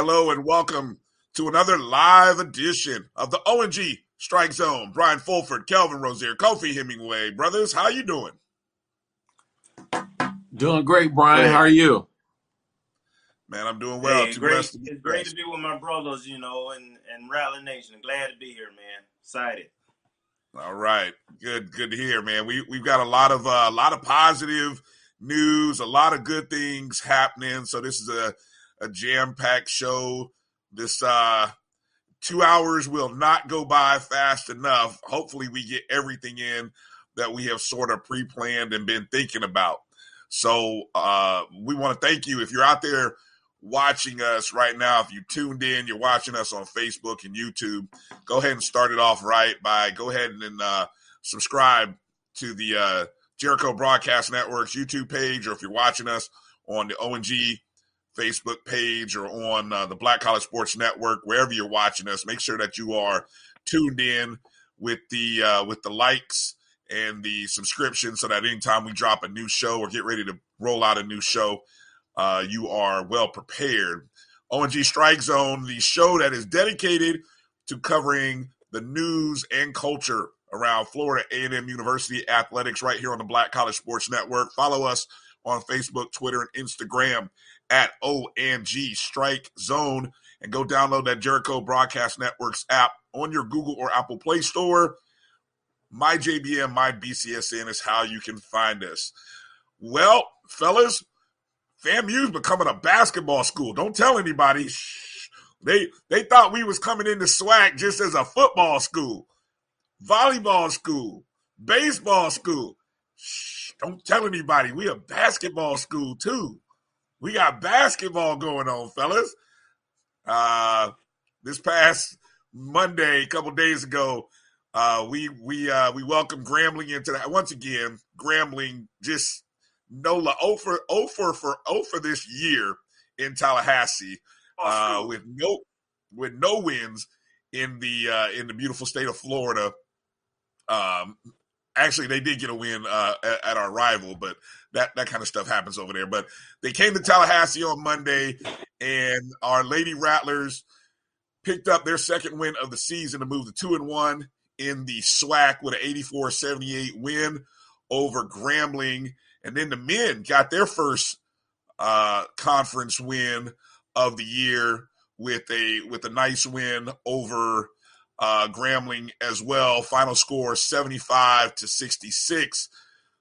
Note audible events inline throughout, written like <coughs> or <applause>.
hello and welcome to another live edition of the ONG Strike Zone. Brian Fulford, Kelvin Rozier, Kofi Hemingway, brothers, how you doing? Doing great, Brian. How are you? Man, I'm doing well. Hey, great, it's great to be with my brothers, you know, and and Rattler Nation. Glad to be here, man. Excited. All right, good, good to hear, man. We we've got a lot of uh, a lot of positive news, a lot of good things happening. So this is a a jam packed show. This uh, two hours will not go by fast enough. Hopefully, we get everything in that we have sort of pre planned and been thinking about. So, uh, we want to thank you. If you're out there watching us right now, if you tuned in, you're watching us on Facebook and YouTube, go ahead and start it off right by go ahead and uh, subscribe to the uh, Jericho Broadcast Network's YouTube page, or if you're watching us on the ONG Facebook page or on uh, the Black College Sports Network, wherever you're watching us. Make sure that you are tuned in with the uh, with the likes and the subscription, so that anytime we drop a new show or get ready to roll out a new show, uh, you are well prepared. ONG Strike Zone, the show that is dedicated to covering the news and culture around Florida A&M University athletics right here on the Black College Sports Network. Follow us on Facebook, Twitter, and Instagram at ONG Strike Zone and go download that Jericho Broadcast Networks app on your Google or Apple Play Store. My JBM, my BCSN is how you can find us. Well, fellas, FAMU's becoming a basketball school. Don't tell anybody. They they thought we was coming into SWAC just as a football school, volleyball school, baseball school. Shh. Don't tell anybody. We a basketball school too. We got basketball going on, fellas. Uh, this past Monday, a couple days ago, uh, we we uh, we welcomed Grambling into that once again. Grambling just NOLA over over for over this year in Tallahassee uh, with no with no wins in the uh, in the beautiful state of Florida. Um, actually, they did get a win uh, at, at, our rival, but that that kind of stuff happens over there. But they came to Tallahassee on Monday, and our Lady Rattlers picked up their second win of the season to move to two and one in the SWAC with an 84-78 win over Grambling. And then the men got their first uh, conference win of the year with a with a nice win over uh, Grambling as well. Final score 75 to 66.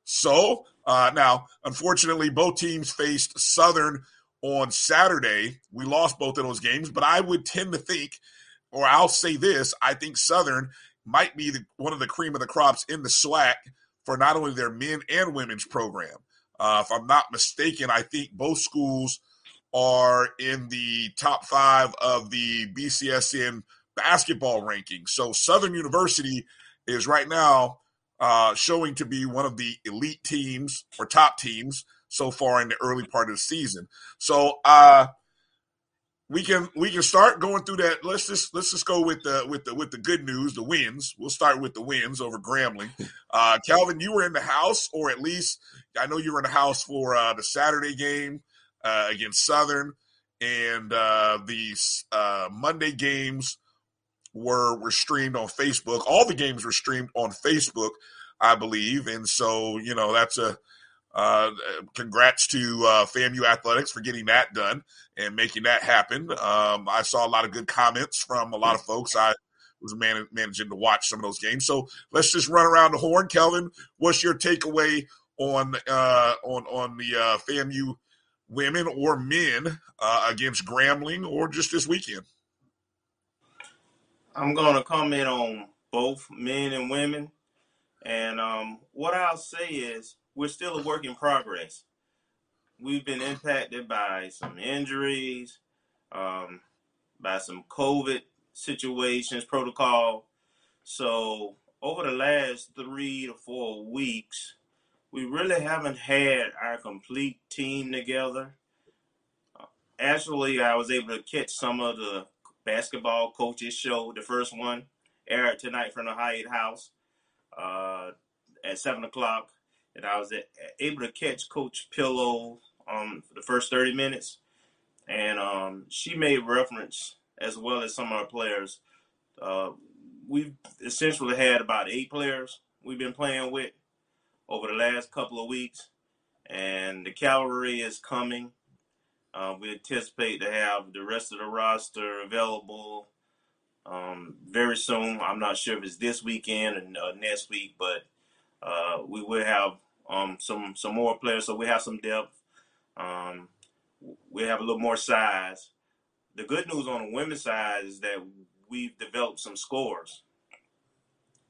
So uh, now, unfortunately, both teams faced Southern on Saturday. We lost both of those games, but I would tend to think, or I'll say this: I think Southern might be the, one of the cream of the crops in the SWAC for not only their men and women's program. Uh, if I'm not mistaken, I think both schools are in the top five of the BCSN basketball rankings. So Southern University is right now uh, showing to be one of the elite teams or top teams so far in the early part of the season. So uh, we can we can start going through that. Let's just let's just go with the with the with the good news, the wins. We'll start with the wins over Grambling. <laughs> Uh, Calvin, you were in the house, or at least I know you were in the house for uh, the Saturday game uh, against Southern. and uh, the uh, Monday games were were streamed on Facebook. All the games were streamed on Facebook, I believe, and so you know that's a uh, congrats to uh, FAMU Athletics for getting that done and making that happen. Um, I saw a lot of good comments from a lot of folks. I was man- managing to watch some of those games. So let's just run around the horn. Kelvin, what's your takeaway on uh, on on the uh, FAMU women or men uh, against Grambling or just this weekend? I'm going to comment on both men and women. And um, what I'll say is we're still a work in progress. We've been impacted by some injuries, um, by some COVID situations, protocol. So over the last three to four weeks, we really haven't had our complete team together. Actually, I was able to catch some of the basketball coaches show, the first one aired tonight from the Hyatt House uh, at seven o'clock, and I was able to catch Coach Pillow um, for the first thirty minutes, and um, she made reference as well as some of our players. Uh, we've essentially had about eight players we've been playing with over the last couple of weeks, and the cavalry is coming. Uh, we anticipate to have the rest of the roster available um, very soon. I'm not sure if it's this weekend or uh, next week, but uh, we will have um, some some more players, so we have some depth. Um, we have a little more size. The good news on the women's side is that we've developed some scores.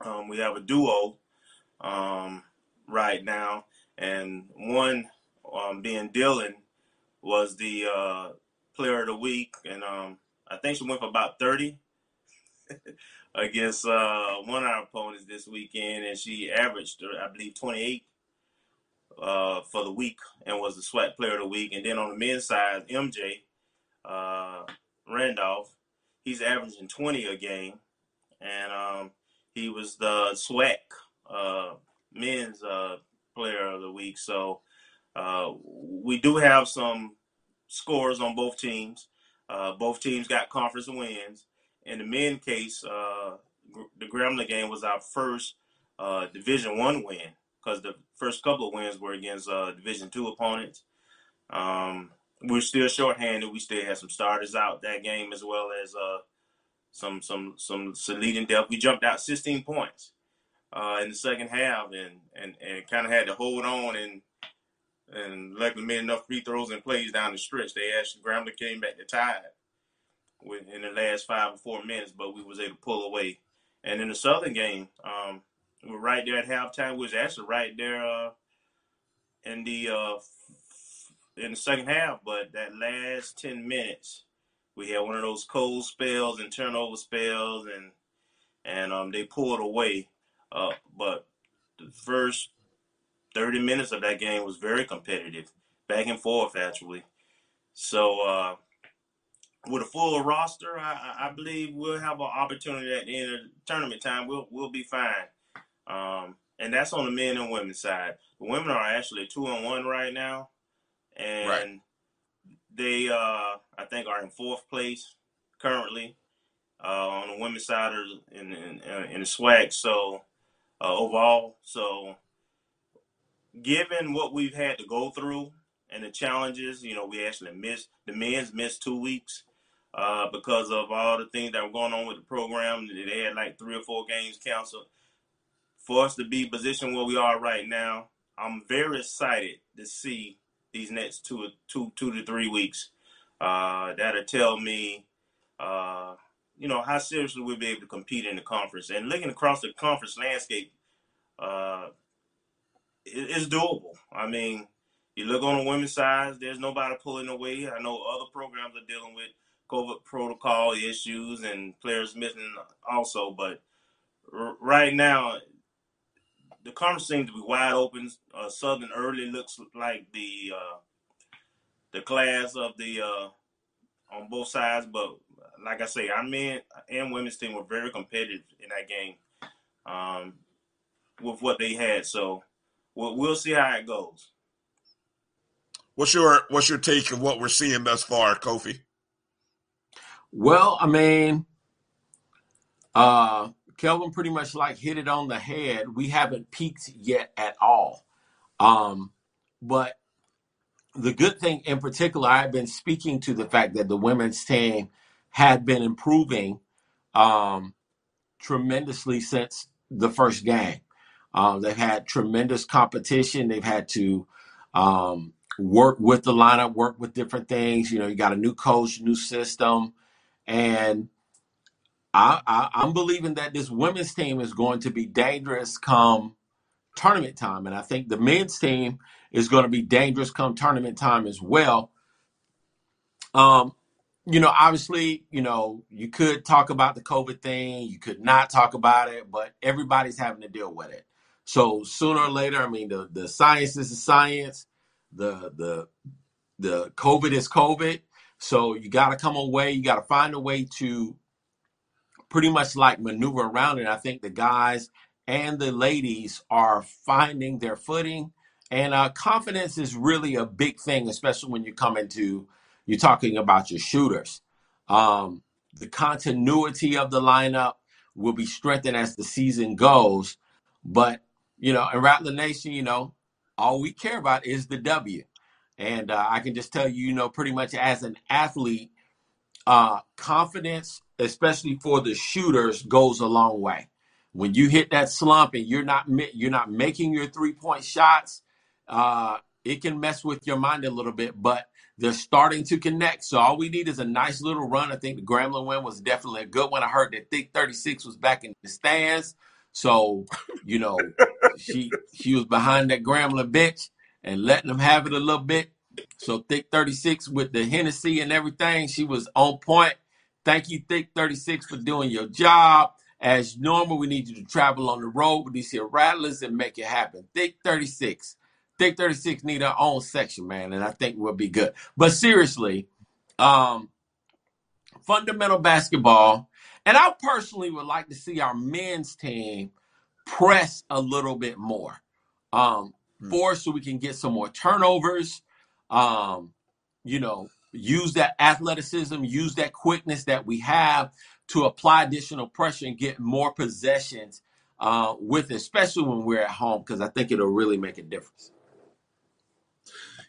Um, we have a duo um, right now, and one um, being Dylan was the uh, player of the week, and um, I think she went for about thirty <laughs> against uh, one of our opponents this weekend, and she averaged, I believe, twenty eight uh, for the week, and was the SWAC player of the week. And then on the men's side, MJ uh, Randolph, he's averaging twenty a game, and um, he was the SWAC uh, men's uh, player of the week. So uh, we do have some scores on both teams. Uh, both teams got conference wins. In the men case, uh, the Grambling game was our first uh, Division One win because the first couple of wins were against uh, Division Two opponents. Um, we're still shorthanded. We still had some starters out that game as well as some some some leading depth. We jumped out 16 points in the second half and and, and kind of had to hold on and and luckily made enough free throws and plays down the stretch. They actually Grambling came back to tie in the last five or four minutes, but we was able to pull away. And in the Southern game, um, we were right there at halftime. We was actually right there uh, in the uh, in the second half, but that last ten minutes, we had one of those cold spells and turnover spells, and and um, they pulled away. Uh, but the first 30 minutes of that game was very competitive, back and forth actually. So uh, with a full roster, I, I, believe we'll have an opportunity at the end of the tournament time. We'll we'll be fine. Um, and that's on the men and women side. The women are actually two and one right now, and right. they uh, I think are in fourth place currently. Uh, on the women's side or in in, in the SWAC. So uh, overall, so given what we've had to go through and the challenges, you know, we actually missed the men's missed two weeks uh, because of all the things that were going on with the program. They had like three or four games canceled. For us to be positioned where we are right now, I'm very excited to see these next two, two, two to three weeks. Uh, that'll tell me, uh, you know, how seriously we'll be able to compete in the conference. And looking across the conference landscape, uh, it's doable. I mean, you look on the women's side, there's nobody pulling away. I know other programs are dealing with COVID protocol issues and players missing also, but r- right now, the conference seems to be wide open. Uh, Southern early looks like the uh, the class of the uh, on both sides, but like I say, our men and women's team were very competitive in that game um, with what they had. So we'll, we'll see how it goes. What's your what's your take of what we're seeing thus far, Kofi? Well, I mean, uh, Kelvin pretty much like hit it on the head. We haven't peaked yet at all. Um, but the good thing in particular, I've been speaking to the fact that the women's team had been improving um, tremendously since the first game. Um, they've had tremendous competition. They've had to um, work with the lineup, work with different things. You know, you got a new coach, new system, and I, I, I'm believing that this women's team is going to be dangerous come tournament time, and I think the men's team is going to be dangerous come tournament time as well. Um, you know, obviously, you know, you could talk about the COVID thing, you could not talk about it, but everybody's having to deal with it. So sooner or later, I mean, the the science is science, the the the COVID is COVID. So you got to come away. You got to find a way to pretty much like maneuver around it. I think the guys and the ladies are finding their footing, and uh, confidence is really a big thing, especially when you come into you're talking about your shooters. Um, the continuity of the lineup will be strengthened as the season goes, but you know, in Rattler Nation, you know, all we care about is the W. And uh, I can just tell you, you know, pretty much as an athlete, uh, confidence, especially for the shooters, goes a long way. When you hit that slump and you're not you're not making your three point shots, uh, it can mess with your mind a little bit. But they're starting to connect. So all we need is a nice little run. I think the Grambling win was definitely a good one. I heard that Thick 36 was back in the stands. So, you know, she she was behind that Grambling bench and letting them have it a little bit. So Thick 36 with the Hennessy and everything, she was on point. Thank you, Thick 36, for doing your job. As normal, we need you to travel on the road with these here rattlers and make it happen. Thick 36. Thick 36 need our own section, man, and I think we'll be good. But seriously, um, fundamental basketball, and I personally would like to see our men's team press a little bit more um, hmm. for so we can get some more turnovers. Um, you know, use that athleticism, use that quickness that we have to apply additional pressure and get more possessions uh, with, especially when we're at home, because I think it'll really make a difference.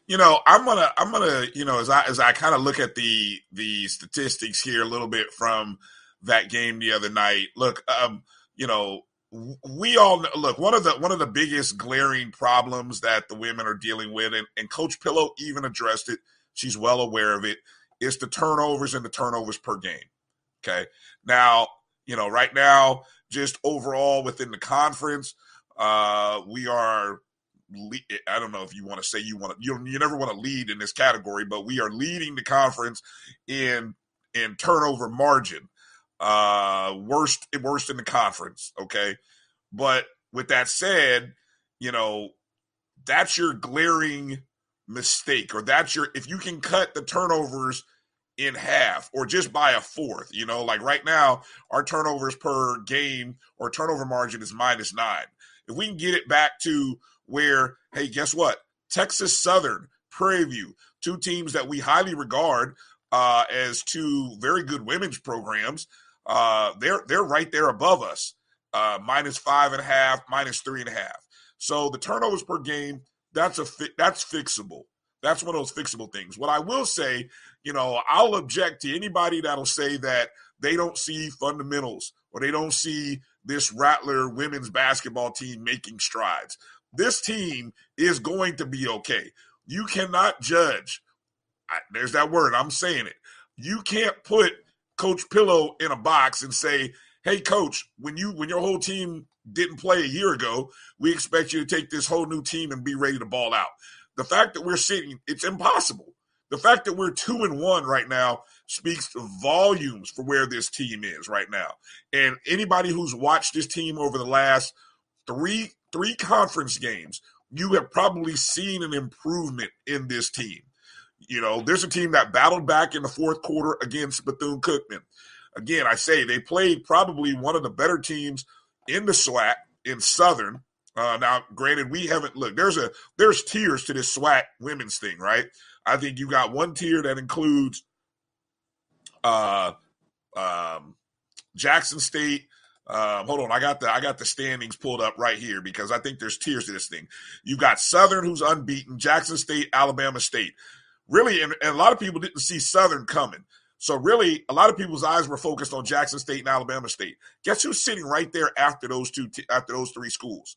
You know, I'm gonna, I'm gonna, you know, as I as I kind of look at the the statistics here a little bit from that game the other night. Look, um, you know, we all look one of the one of the biggest glaring problems that the women are dealing with, and, and Coach Pillow even addressed it. She's well aware of it. Is the turnovers and the turnovers per game. Okay, now you know right now, just overall within the conference, uh, we are. I don't know if you want to say you want to. You, you never want to lead in this category, but we are leading the conference in in turnover margin uh, worst worst in the conference. Okay, but with that said, you know that's your glaring mistake, or that's your if you can cut the turnovers in half or just by a fourth. You know, like right now, our turnovers per game or turnover margin is minus nine. If we can get it back to where, hey, guess what? Texas Southern, Prairie View, two teams that we highly regard uh, as two very good women's programs. Uh, they're they're right there above us, uh, minus five and a half, minus three and a half. So the turnovers per game, that's a fi- that's fixable. That's one of those fixable things. What I will say, you know, I'll object to anybody that'll say that they don't see fundamentals or they don't see this Rattler women's basketball team making strides. This team is going to be okay. You cannot judge. I, there's that word. I'm saying it. You can't put Coach Pillow in a box and say, "Hey, Coach, when you when your whole team didn't play a year ago, we expect you to take this whole new team and be ready to ball out." The fact that we're sitting, it's impossible. The fact that we're two and one right now speaks volumes for where this team is right now. And anybody who's watched this team over the last three three conference games, you have probably seen an improvement in this team. You know, there's a team that battled back in the fourth quarter against Bethune Cookman. Again, I say they played probably one of the better teams in the SWAC in Southern. Uh, now, granted, we haven't looked. There's a there's tiers to this SWAC women's thing, right? I think you got one tier that includes uh, Um, Jackson State. Um, hold on, I got the I got the standings pulled up right here because I think there's tiers to this thing. You got Southern, who's unbeaten, Jackson State, Alabama State. Really, and, and a lot of people didn't see Southern coming. So really, a lot of people's eyes were focused on Jackson State and Alabama State. Guess who's sitting right there after those two after those three schools?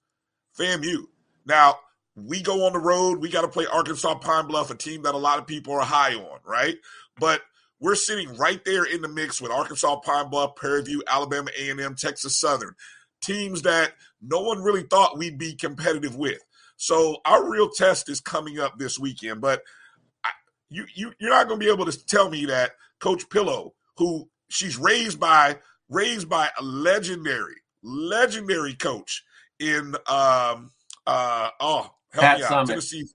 FAMU. Now we go on the road. We got to play Arkansas Pine Bluff, a team that a lot of people are high on, right? But we're sitting right there in the mix with Arkansas Pine Bluff, Prairie View, Alabama A&M, Texas Southern, teams that no one really thought we'd be competitive with. So our real test is coming up this weekend, but you you you're not going to be able to tell me that Coach Pillow, who she's raised by raised by a legendary legendary coach in um uh oh help Pat me out Summitt. Tennessee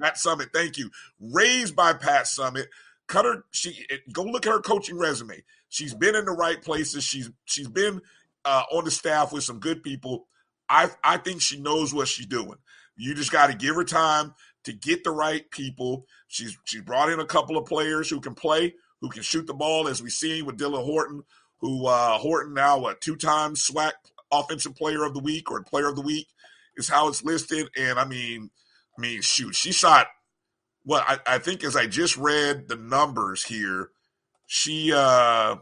Pat Summitt, thank you. Raised by Pat Summitt. Cut her. She go look at her coaching resume. She's been in the right places. She's she's been uh, on the staff with some good people. I I think she knows what she's doing. You just got to give her time to get the right people. She's she's brought in a couple of players who can play, who can shoot the ball, as we seen with Dylan Horton, who uh, Horton now a two-time SWAC Offensive Player of the Week or Player of the Week is how it's listed. And I mean, I mean, shoot, she shot well, I, I think as I just read the numbers here, she uh,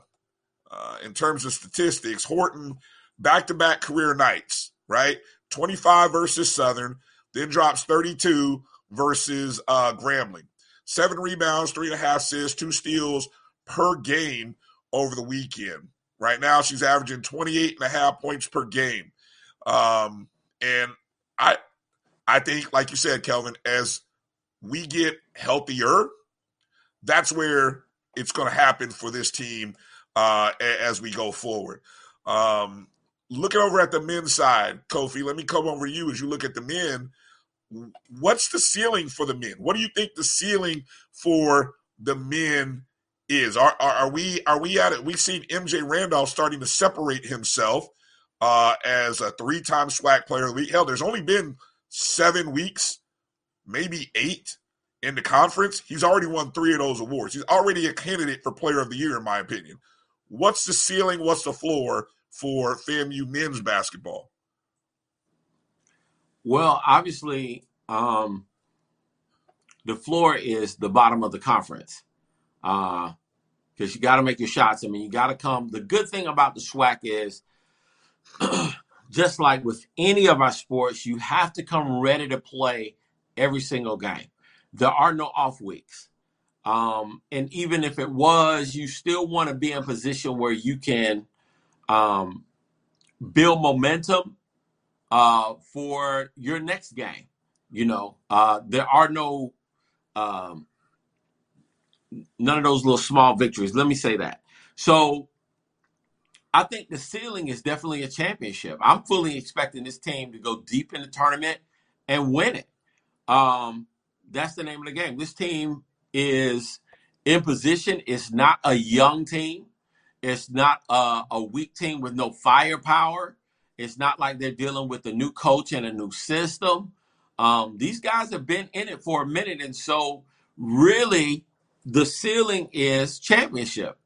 uh in terms of statistics, Horton back to back career nights, right? 25 versus Southern, then drops 32 versus uh Grambling. Seven rebounds, three and a half assists, two steals per game over the weekend. Right now, she's averaging 28 and a half points per game. Um, and I I think, like you said, Kelvin, as we get healthier, that's where it's going to happen for this team uh, as we go forward. Um, looking over at the men's side, Kofi, let me come over to you as you look at the men. What's the ceiling for the men? What do you think the ceiling for the men is? Are, are, are we are we at it? We've seen MJ Randolph starting to separate himself uh, as a three-time SWAC player week. Hell, there's only been seven weeks maybe eight in the conference, he's already won three of those awards. He's already a candidate for player of the year, in my opinion. What's the ceiling? What's the floor for FAMU men's basketball? Well, obviously, um, the floor is the bottom of the conference because uh, you got to make your shots. I mean, you got to come. The good thing about the SWAC is, <clears throat> just like with any of our sports, you have to come ready to play every single game. There are no off weeks. Um, and even if it was, you still want to be in a position where you can um, build momentum uh, for your next game. You know, uh, there are no um, none of those little small victories. Let me say that. So I think the ceiling is definitely a championship. I'm fully expecting this team to go deep in the tournament and win it. Um, that's the name of the game. This team is in position. It's not a young team. It's not a, a weak team with no firepower. It's not like they're dealing with a new coach and a new system. Um, these guys have been in it for a minute, and so really, the ceiling is championship.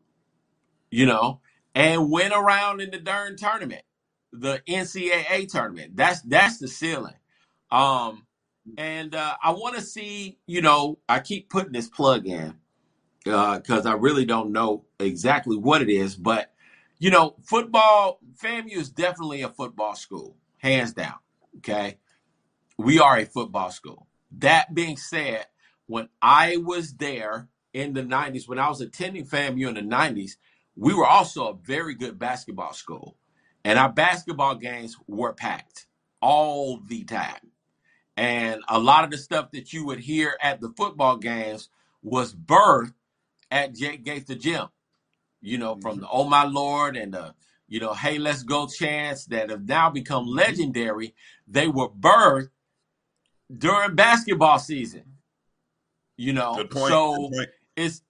You know, and win around in the darn tournament, the NCAA tournament. That's that's the ceiling. Um, and uh, I want to see, you know, I keep putting this plug in because uh, I really don't know exactly what it is, but you know, football, FAMU is definitely a football school, hands down. Okay, we are a football school. That being said, when I was there in the '90s, when I was attending FAMU in the '90s, we were also a very good basketball school, and our basketball games were packed all the time. And a lot of the stuff that you would hear at the football games was birthed at Jake the gym. You know, from Mm-hmm. the Oh My Lord and the, you know, Hey Let's Go chants that have now become legendary. They were birthed during basketball season. You know, Good point. so it's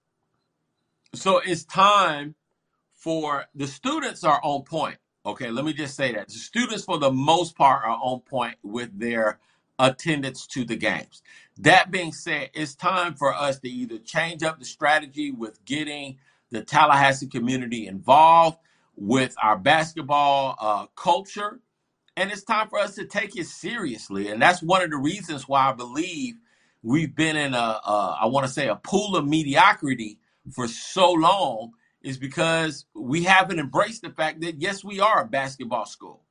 so it's time for the students are on point. Okay, let me just say that the students, for the most part, are on point with their attendance to the games. That being said, it's time for us to either change up the strategy with getting the Tallahassee community involved with our basketball uh, culture. And it's time for us to take it seriously. And that's one of the reasons why I believe we've been in a, a I want to say, a pool of mediocrity for so long is because we haven't embraced the fact that, yes, we are a basketball school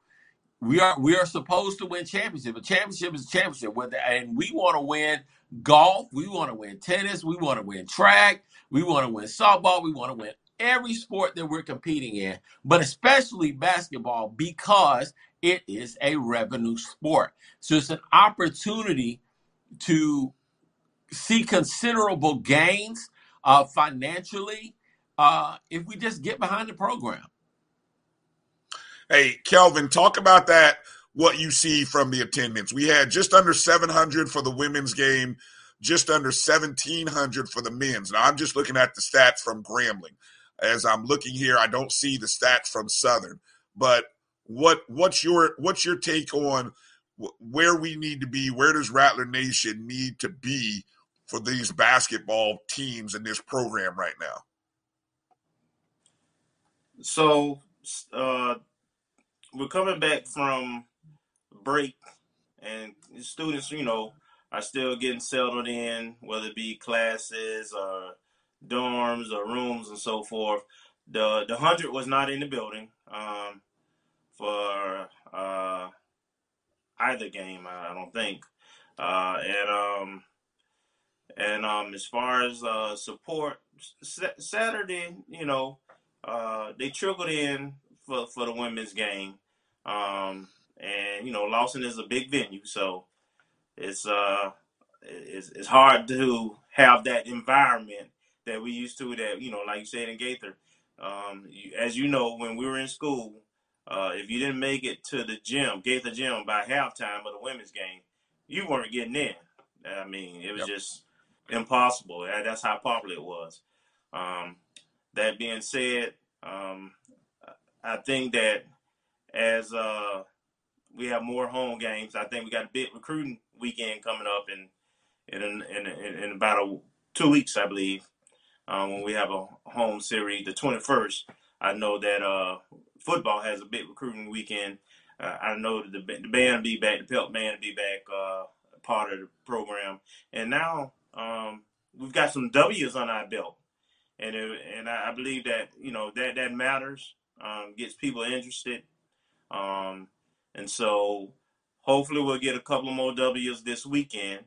we are we are supposed to win championship. A championship is a championship. Whether and we want to win golf, we want to win tennis, we want to win track, we want to win softball, we want to win every sport that we're competing in, but especially basketball because it is a revenue sport. So it's an opportunity to see considerable gains uh, financially uh, if we just get behind the program. Hey, Kelvin, talk about that. What you see from the attendance. We had just under 700 for the women's game, just under 1,700 for the men's. Now, I'm just looking at the stats from Grambling. As I'm looking here, I don't see the stats from Southern. But what what's your what's your take on where we need to be? Where does Rattler Nation need to be for these basketball teams in this program right now? So, uh, we're coming back from break, and students, you know, are still getting settled in, whether it be classes or dorms or rooms and so forth. The the hundred was not in the building um, for uh, either game, I don't think. Uh, and um, and um, as far as uh, support, Saturday, you know, uh, they trickled in for, for the women's game. Um, and you know, Lawson is a big venue, so it's uh it's, it's hard to have that environment that we used to that you know, like you said in Gaither. Um, you, as you know, when we were in school, uh, if you didn't make it to the gym, Gaither gym by halftime of the women's game, you weren't getting in. I mean, it was yep. just impossible. That's how popular it was. Um, that being said, um, I think that as uh, we have more home games, I think we got a big recruiting weekend coming up in in in, in, in about a, two weeks, I believe, um, when we have a home series, the 21st. I know that uh, football has a big recruiting weekend. Uh, I know that the, the band be back, the Pelt band be back, uh, part of the program. And now um, we've got some W's on our belt. And, it, and I, believe that, you know, that, that matters, um, gets people interested. Um, and so hopefully we'll get a couple more W's this weekend.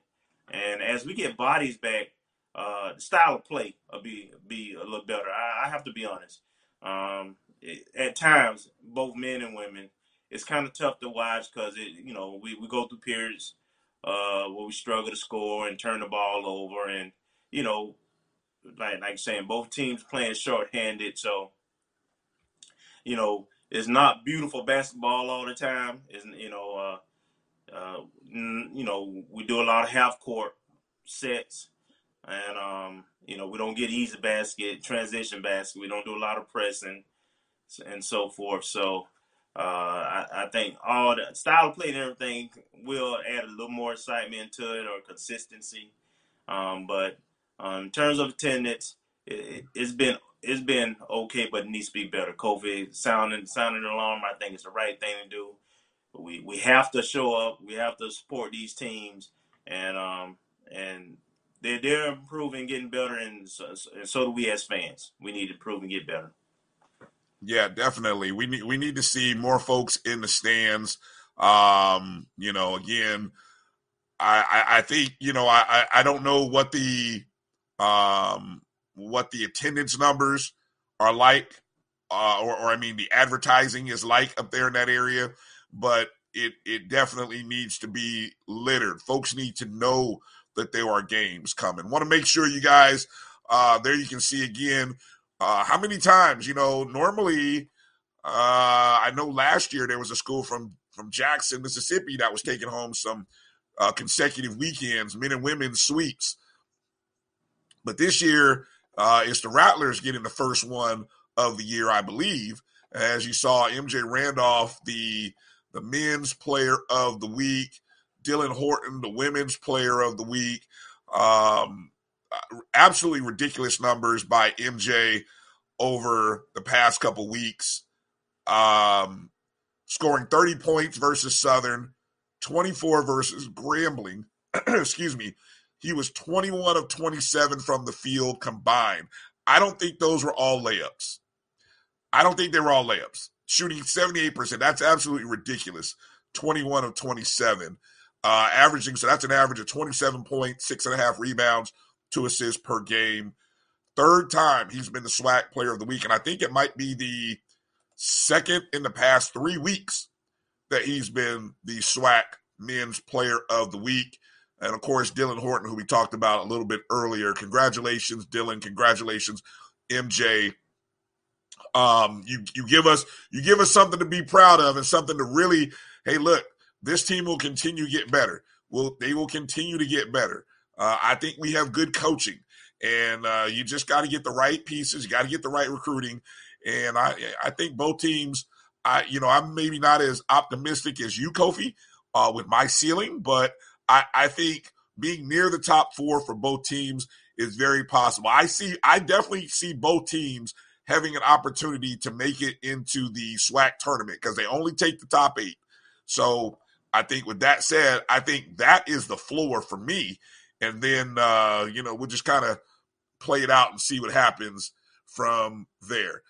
And as we get bodies back, uh, the style of play will be be a little better. I, I have to be honest. Um, it, at times, both men and women, it's kind of tough to watch because it, you know, we, we go through periods uh, where we struggle to score and turn the ball over, and you know, like like saying, both teams playing short-handed, so you know, it's not beautiful basketball all the time. Is you know, uh, uh, you know, we do a lot of half court sets, and um, you know, we don't get easy basket, transition basket. We don't do a lot of pressing and so forth. So. Uh, I, I, think all the style of play and everything will add a little more excitement to it or consistency. Um, but um, in terms of attendance, it, has been it's been okay, but it needs to be better. COVID sounding sounding alarm. I think it's the right thing to do. We we have to show up. We have to support these teams, and um and they're they're improving, getting better, and so, and so do we as fans. We need to improve and get better. Yeah, definitely. We need we need to see more folks in the stands. Um, you know, again, I I, I think you know I I don't know what the um what the attendance numbers are like, uh, or, or I mean, the advertising is like up there in that area, but it it definitely needs to be littered. Folks need to know that there are games coming. Want to make sure you guys uh, there. You can see again uh, how many times you know. Normally, uh, I know last year there was a school from from Jackson, Mississippi, that was taking home some uh, consecutive weekends, men and women sweeps. But this year, uh, it's the Rattlers getting the first one of the year, I believe. As you saw, MJ Randolph, the the men's player of the week, Dylan Horton, the women's player of the week. Um, absolutely ridiculous numbers by MJ over the past couple weeks, um, scoring 30 points versus Southern, 24 versus Grambling. <clears throat> Excuse me. He was 21 of 27 from the field combined. I don't think those were all layups. I don't think they were all layups. Shooting 78%, that's absolutely ridiculous. 21 of 27. Uh, averaging, so that's an average of 27 points, six and a half rebounds, two assists per game. Third time he's been the SWAC player of the week. And I think it might be the second in the past three weeks that he's been the SWAC men's player of the week. And of course, Dylan Horton, who we talked about a little bit earlier. Congratulations, Dylan. Congratulations, MJ. Um, you you give us you give us something to be proud of and something to really, hey, look, this team will continue to get better. Will they will continue to get better. Uh, I think we have good coaching, and uh, you just got to get the right pieces. You got to get the right recruiting, and I I think both teams. I you know I'm maybe not as optimistic as you, Kofi, uh, with my ceiling, but I, I think being near the top four for both teams is very possible. I see, I definitely see both teams having an opportunity to make it into the SWAC tournament because they only take the top eight. So I think with that said, I think that is the floor for me. And then, uh, you know, we'll just kind of play it out and see what happens from there.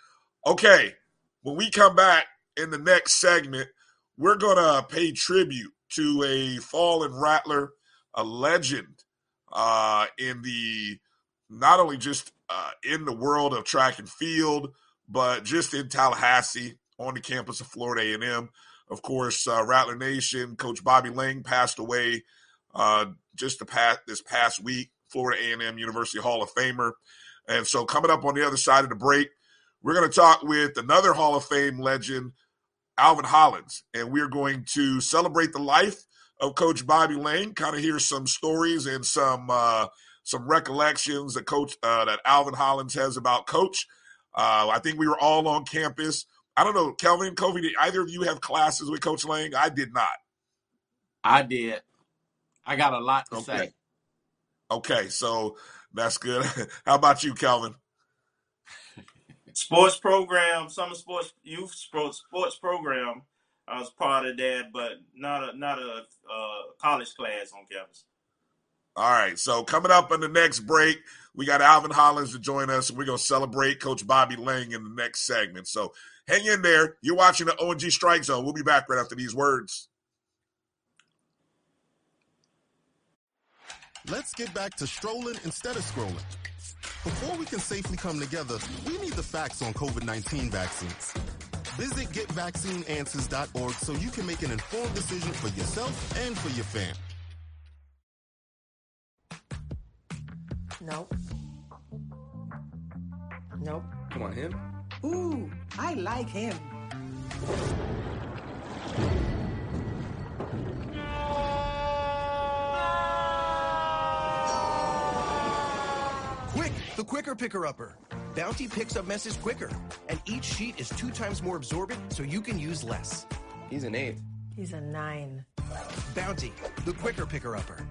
Okay. When we come back in the next segment, we're going to pay tribute to a fallen Rattler, a legend uh, in the not only just uh, in the world of track and field, but just in Tallahassee on the campus of Florida A&M. Of course, uh, Rattler Nation coach Bobby Lang passed away uh, just the past this past week. Florida A&M University Hall of Famer, and so coming up on the other side of the break, we're going to talk with another Hall of Fame legend, Alvin Hollins, and we're going to celebrate the life of Coach Bobby Lang. Kind of hear some stories and some uh, some recollections that Coach uh, that Alvin Hollins has about Coach. Uh, I think we were all on campus. I don't know, Kelvin, Kofi, did either of you have classes with Coach Lang? I did not. I did. I got a lot to Okay. say. Okay, so that's good. <laughs> How about you, Kelvin? sports program, summer sports, youth sports sports program. I was part of that, but not a not a uh, college class on campus. All right. So coming up in the next break, we got Alvin Hollins to join us. We're gonna celebrate Coach Bobby Lang in the next segment. So hang in there. You're watching the ONG Strike Zone. We'll be back right after these words. Let's get back to strolling instead of scrolling. Before we can safely come together, we need the facts on COVID-19 vaccines. Visit getvaccineanswers.org so you can make an informed decision for yourself and for your fam. Nope. Nope. Come on, him. Ooh, I like him. Quick, the quicker picker upper. Bounty picks up messes quicker, and each sheet is two times more absorbent so you can use less. He's an eight. He's a nine. Bounty, the quicker picker upper.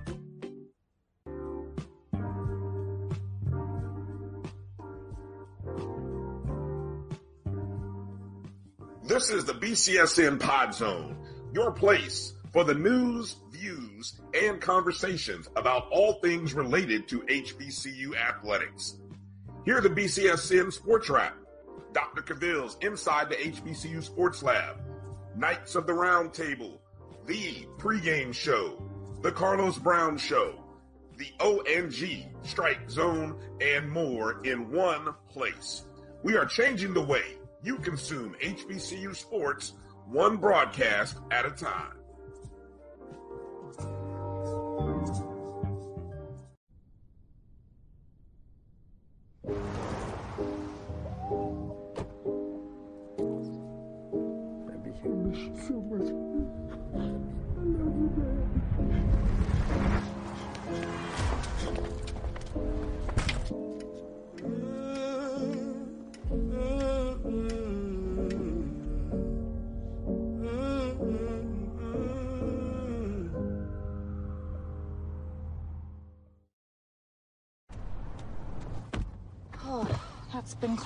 This is the BCSN Pod Zone, your place for the news, views, and conversations about all things related to HBCU athletics. Here are the BCSN Sports Wrap, Dr. Cavill's Inside the HBCU Sports Lab, Knights of the Round Table, the pregame show, the Carlos Brown Show, the ONG Strike Zone, and more in one place. We are changing the way you consume HBCU sports one broadcast at a time.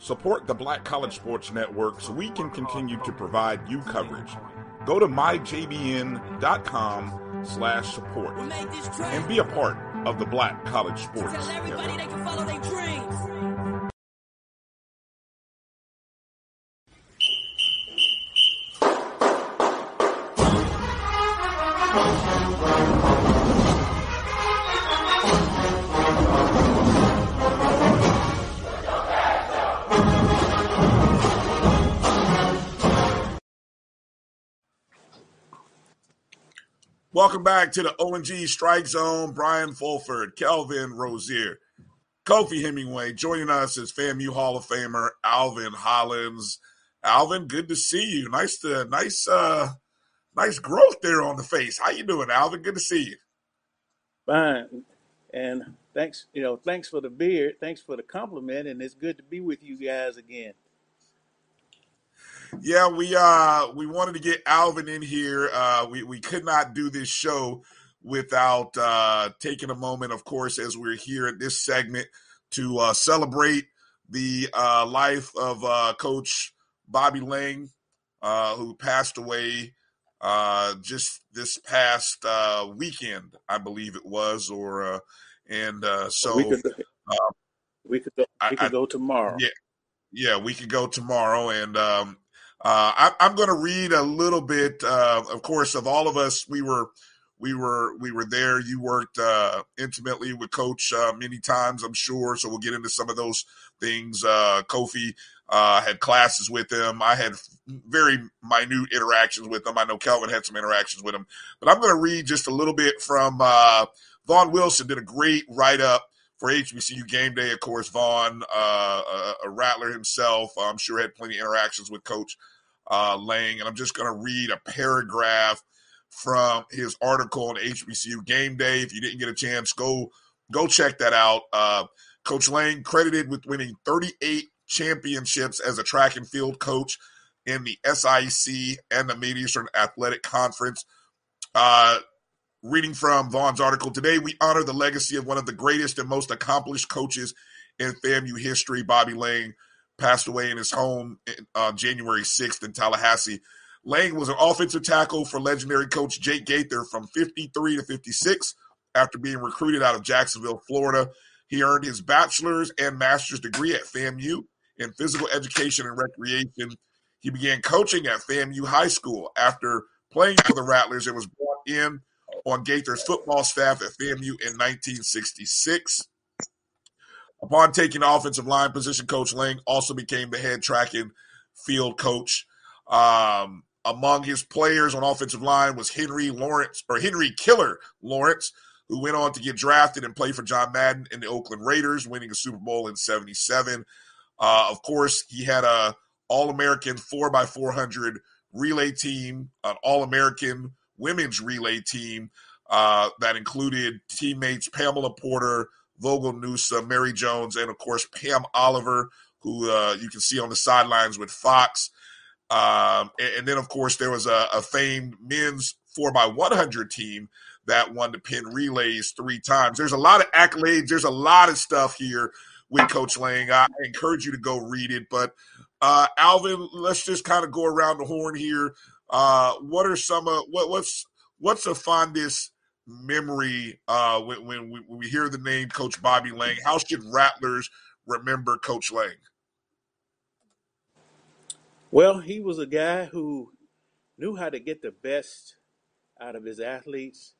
Support the Black College Sports Network so we can continue to provide you coverage. Go to myjbn.com slash support and be a part of the Black College Sports Network. Welcome back to the ONG Strike Zone. Brian Fulford, Kelvin Rozier, Kofi Hemingway. Joining us is FAMU Hall of Famer Alvin Hollins. Alvin, good to see you. Nice to nice uh nice growth there on the face. How you doing, Alvin? Good to see you. Fine. And thanks, you know, thanks for the beard. Thanks for the compliment. And it's good to be with you guys again. Yeah, we uh we wanted to get Alvin in here. Uh we, we could not do this show without uh taking a moment, of course, as we're here at this segment to uh celebrate the uh life of uh Coach Bobby Lang, uh, who passed away uh just this past uh weekend, I believe it was, or uh and uh so We could, uh, we could, go, I, we I could go tomorrow. yeah yeah we could go tomorrow and um I, I'm going to read a little bit. Uh, of course, of all of us, we were we were we were there. You worked uh, intimately with Coach uh, many times, I'm sure. So we'll get into some of those things. Uh, Kofi uh, had classes with him. I had very minute interactions with him. I know Kelvin had some interactions with him. But I'm going to read just a little bit from uh, Vaughn Wilson. Did a great write up for HBCU game day. Of course, Vaughn, uh, a, Rattler himself, I'm sure had plenty of interactions with Coach uh, Lang. And I'm just going to read a paragraph from his article on HBCU game day. If you didn't get a chance, go go check that out. Uh, coach Lang credited with winning 38 championships as a track and field coach in the SIAC and the Mid Eastern Athletic Conference. Uh, reading from Vaughn's article today, we honor the legacy of one of the greatest and most accomplished coaches in FAMU history. Bobby Lang passed away in his home on uh, January 6th in Tallahassee. Lang was an offensive tackle for legendary coach Jake Gaither from 53 to 56 after being recruited out of Jacksonville, Florida. He earned his bachelor's and master's degree at FAMU in physical education and recreation. He began coaching at FAMU High School after playing for the Rattlers and was brought in on Gaither's football staff at FAMU in 1966. Upon taking offensive line position, Coach Lang also became the head track and field coach. Um, among his players on offensive line was Henry Lawrence or Henry Killer Lawrence, who went on to get drafted and play for John Madden in the Oakland Raiders, winning a Super Bowl in '77. Uh, of course, he had a All-American 4x400 relay team, an All-American women's relay team uh, that included teammates Pamela Porter, Vogel Noosa, Mary Jones, and of course Pam Oliver, who uh, you can see on the sidelines with Fox. Um, and, and, then, of course, there was a, a famed men's 4x100 team that won the Penn relays three times. There's a lot of accolades. There's a lot of stuff here with Coach Lang. I encourage you to go read it. But uh, Alvin, let's just kind of go around the horn here. Uh, what are some of what, what's what's the fondest memory uh, when, when, we, when we hear the name Coach Bobby Lang? How should Rattlers remember Coach Lang? Well, he was a guy who knew how to get the best out of his athletes.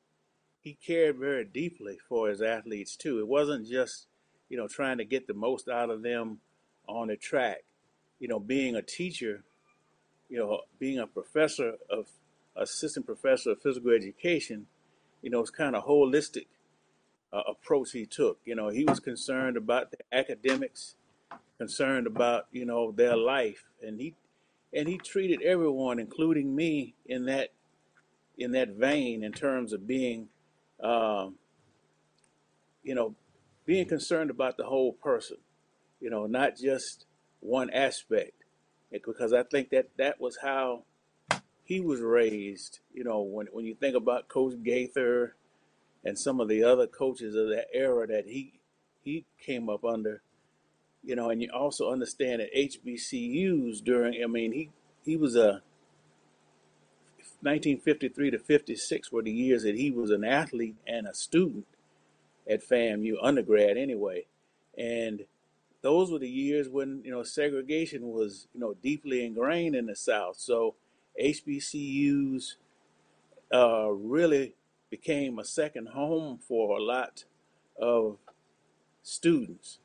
He cared very deeply for his athletes too. It wasn't just, you know, trying to get the most out of them on the track. You know, being a teacher, you know, being a professor of assistant professor of physical education, you know, it's kind of holistic uh, approach he took. You know, he was concerned about the academics, concerned about you know their life, and he and he treated everyone, including me, in that in that vein in terms of being, um, you know, being concerned about the whole person, you know, not just one aspect, because I think that that was how he was raised. You know, when when you think about Coach Gaither and some of the other coaches of that era that he he came up under, you know, and you also understand that HBCUs during, I mean, he he was a 1953 to 56 were the years that he was an athlete and a student at FAMU undergrad anyway, and those were the years when you know segregation was you know deeply ingrained in the South. So HBCUs uh, really became a second home for a lot of students,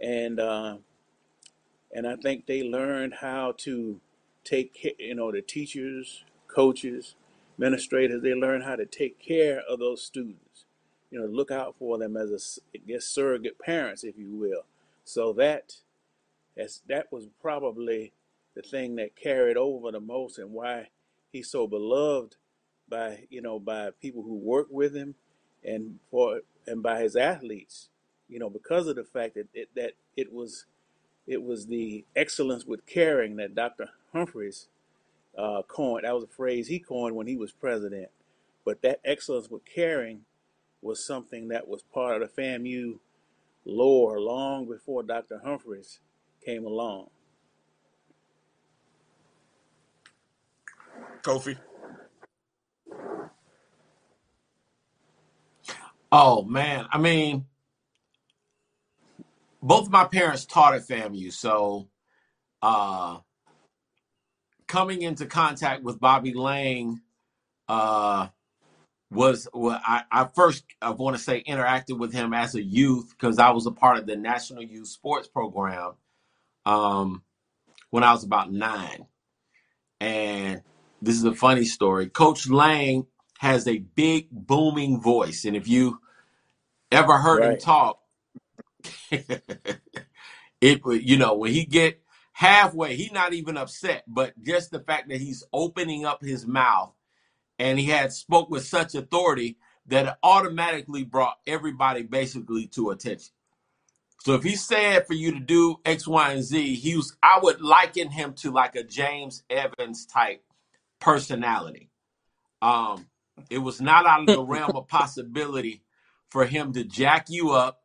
and uh, and I think they learned how to take. You know, the teachers, coaches, administrators, they learned how to take care of those students. You know, look out for them as a I guess surrogate parents, if you will. So that as that was probably the thing that carried over the most, and why he's so beloved by you know by people who work with him, and for and by his athletes. You know, because of the fact that it, that it was it was the excellence with caring that Dr. Humphries uh, coined. That was a phrase he coined when he was president. But that excellence with caring was something that was part of the FAMU lore long before Dr. Humphries came along. Kofi. Oh man, I mean, both my parents taught at FAMU, so uh, coming into contact with Bobby Lang uh, was well, I, I first I want to say interacted with him as a youth because I was a part of the National Youth Sports Program um, when I was about nine, and this is a funny story. Coach Lang has a big booming voice, and if you ever heard him talk, <laughs> it would you know when he get halfway, he's not even upset, but just the fact that he's opening up his mouth and he had spoke with such authority that it automatically brought everybody basically to attention. So if he said for you to do X, Y, and Z, he was I would liken him to like a James Evans type personality. Um, it was not out of the realm of possibility for him to jack you up,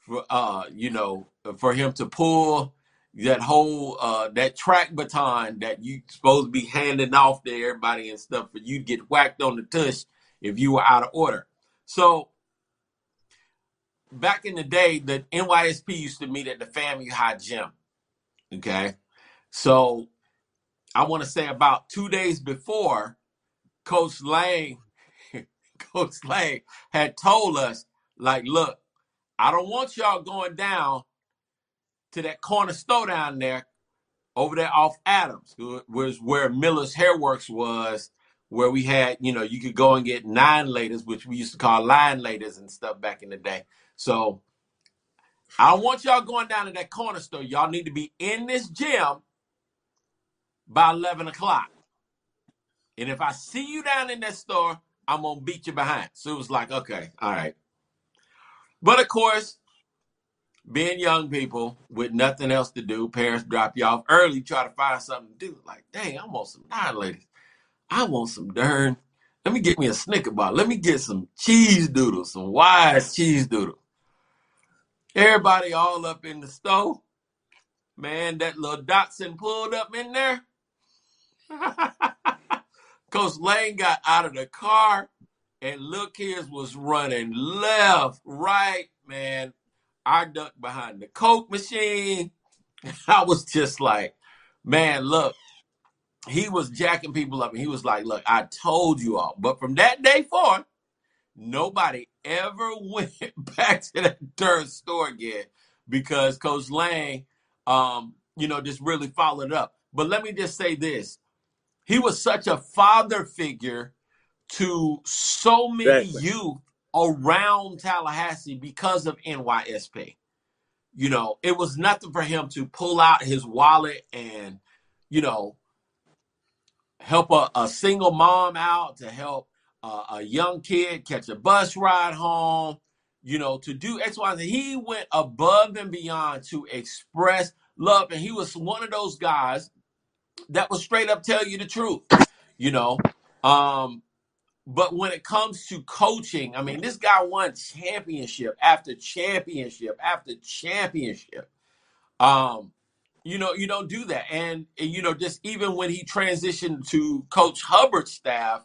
for uh, you know, for him to pull that whole uh that track baton that you supposed to be handing off to everybody and stuff for you'd get whacked on the tush if you were out of order. So back in the day, the NYSP used to meet at the FAMU High Gym. Okay. So I want to say about two days before, Coach Lang, <laughs> Coach Lang had told us, like, look, I don't want y'all going down to that corner store down there over there off Adams, was where Miller's Hairworks was, where we had, you know, you could go and get nine laters, which we used to call line laters and stuff back in the day. So I want y'all going down to that corner store. Y'all need to be in this gym by 11 o'clock. And if I see you down in that store, I'm going to beat you behind. So it was like, okay, all right. But of course, being young people with nothing else to do, parents drop you off early, try to find something to do. Like, dang, I want some ladies. I want some darn. Let me get me a Snicker bar. Let me get some cheese doodles, some wise cheese doodle. Everybody all up in the stove. Man, that little Datsun pulled up in there. <laughs> Coach Lang got out of the car and look his was running left, right, man. I ducked behind the Coke machine. <laughs> I was just like, man, look, he was jacking people up and he was like, look, I told you all. But from that day forward, nobody ever <laughs> went back to that third store again because Coach Lang, um, you know, just really followed up. But let me just say this. He was such a father figure to so many Exactly. youth around Tallahassee because of NYSP. you know, it was nothing for him to pull out his wallet and, you know, help a, a single mom out, to help uh, a young kid catch a bus ride home, you know, to do X, Y, Z. He went above and beyond to express love. And he was one of those guys that will straight up tell you the truth, you know. Um, but when it comes to coaching, I mean, this guy won championship after championship after championship. Um, you know, you don't do that. And, and, you know, just even when he transitioned to Coach Hubbard's staff,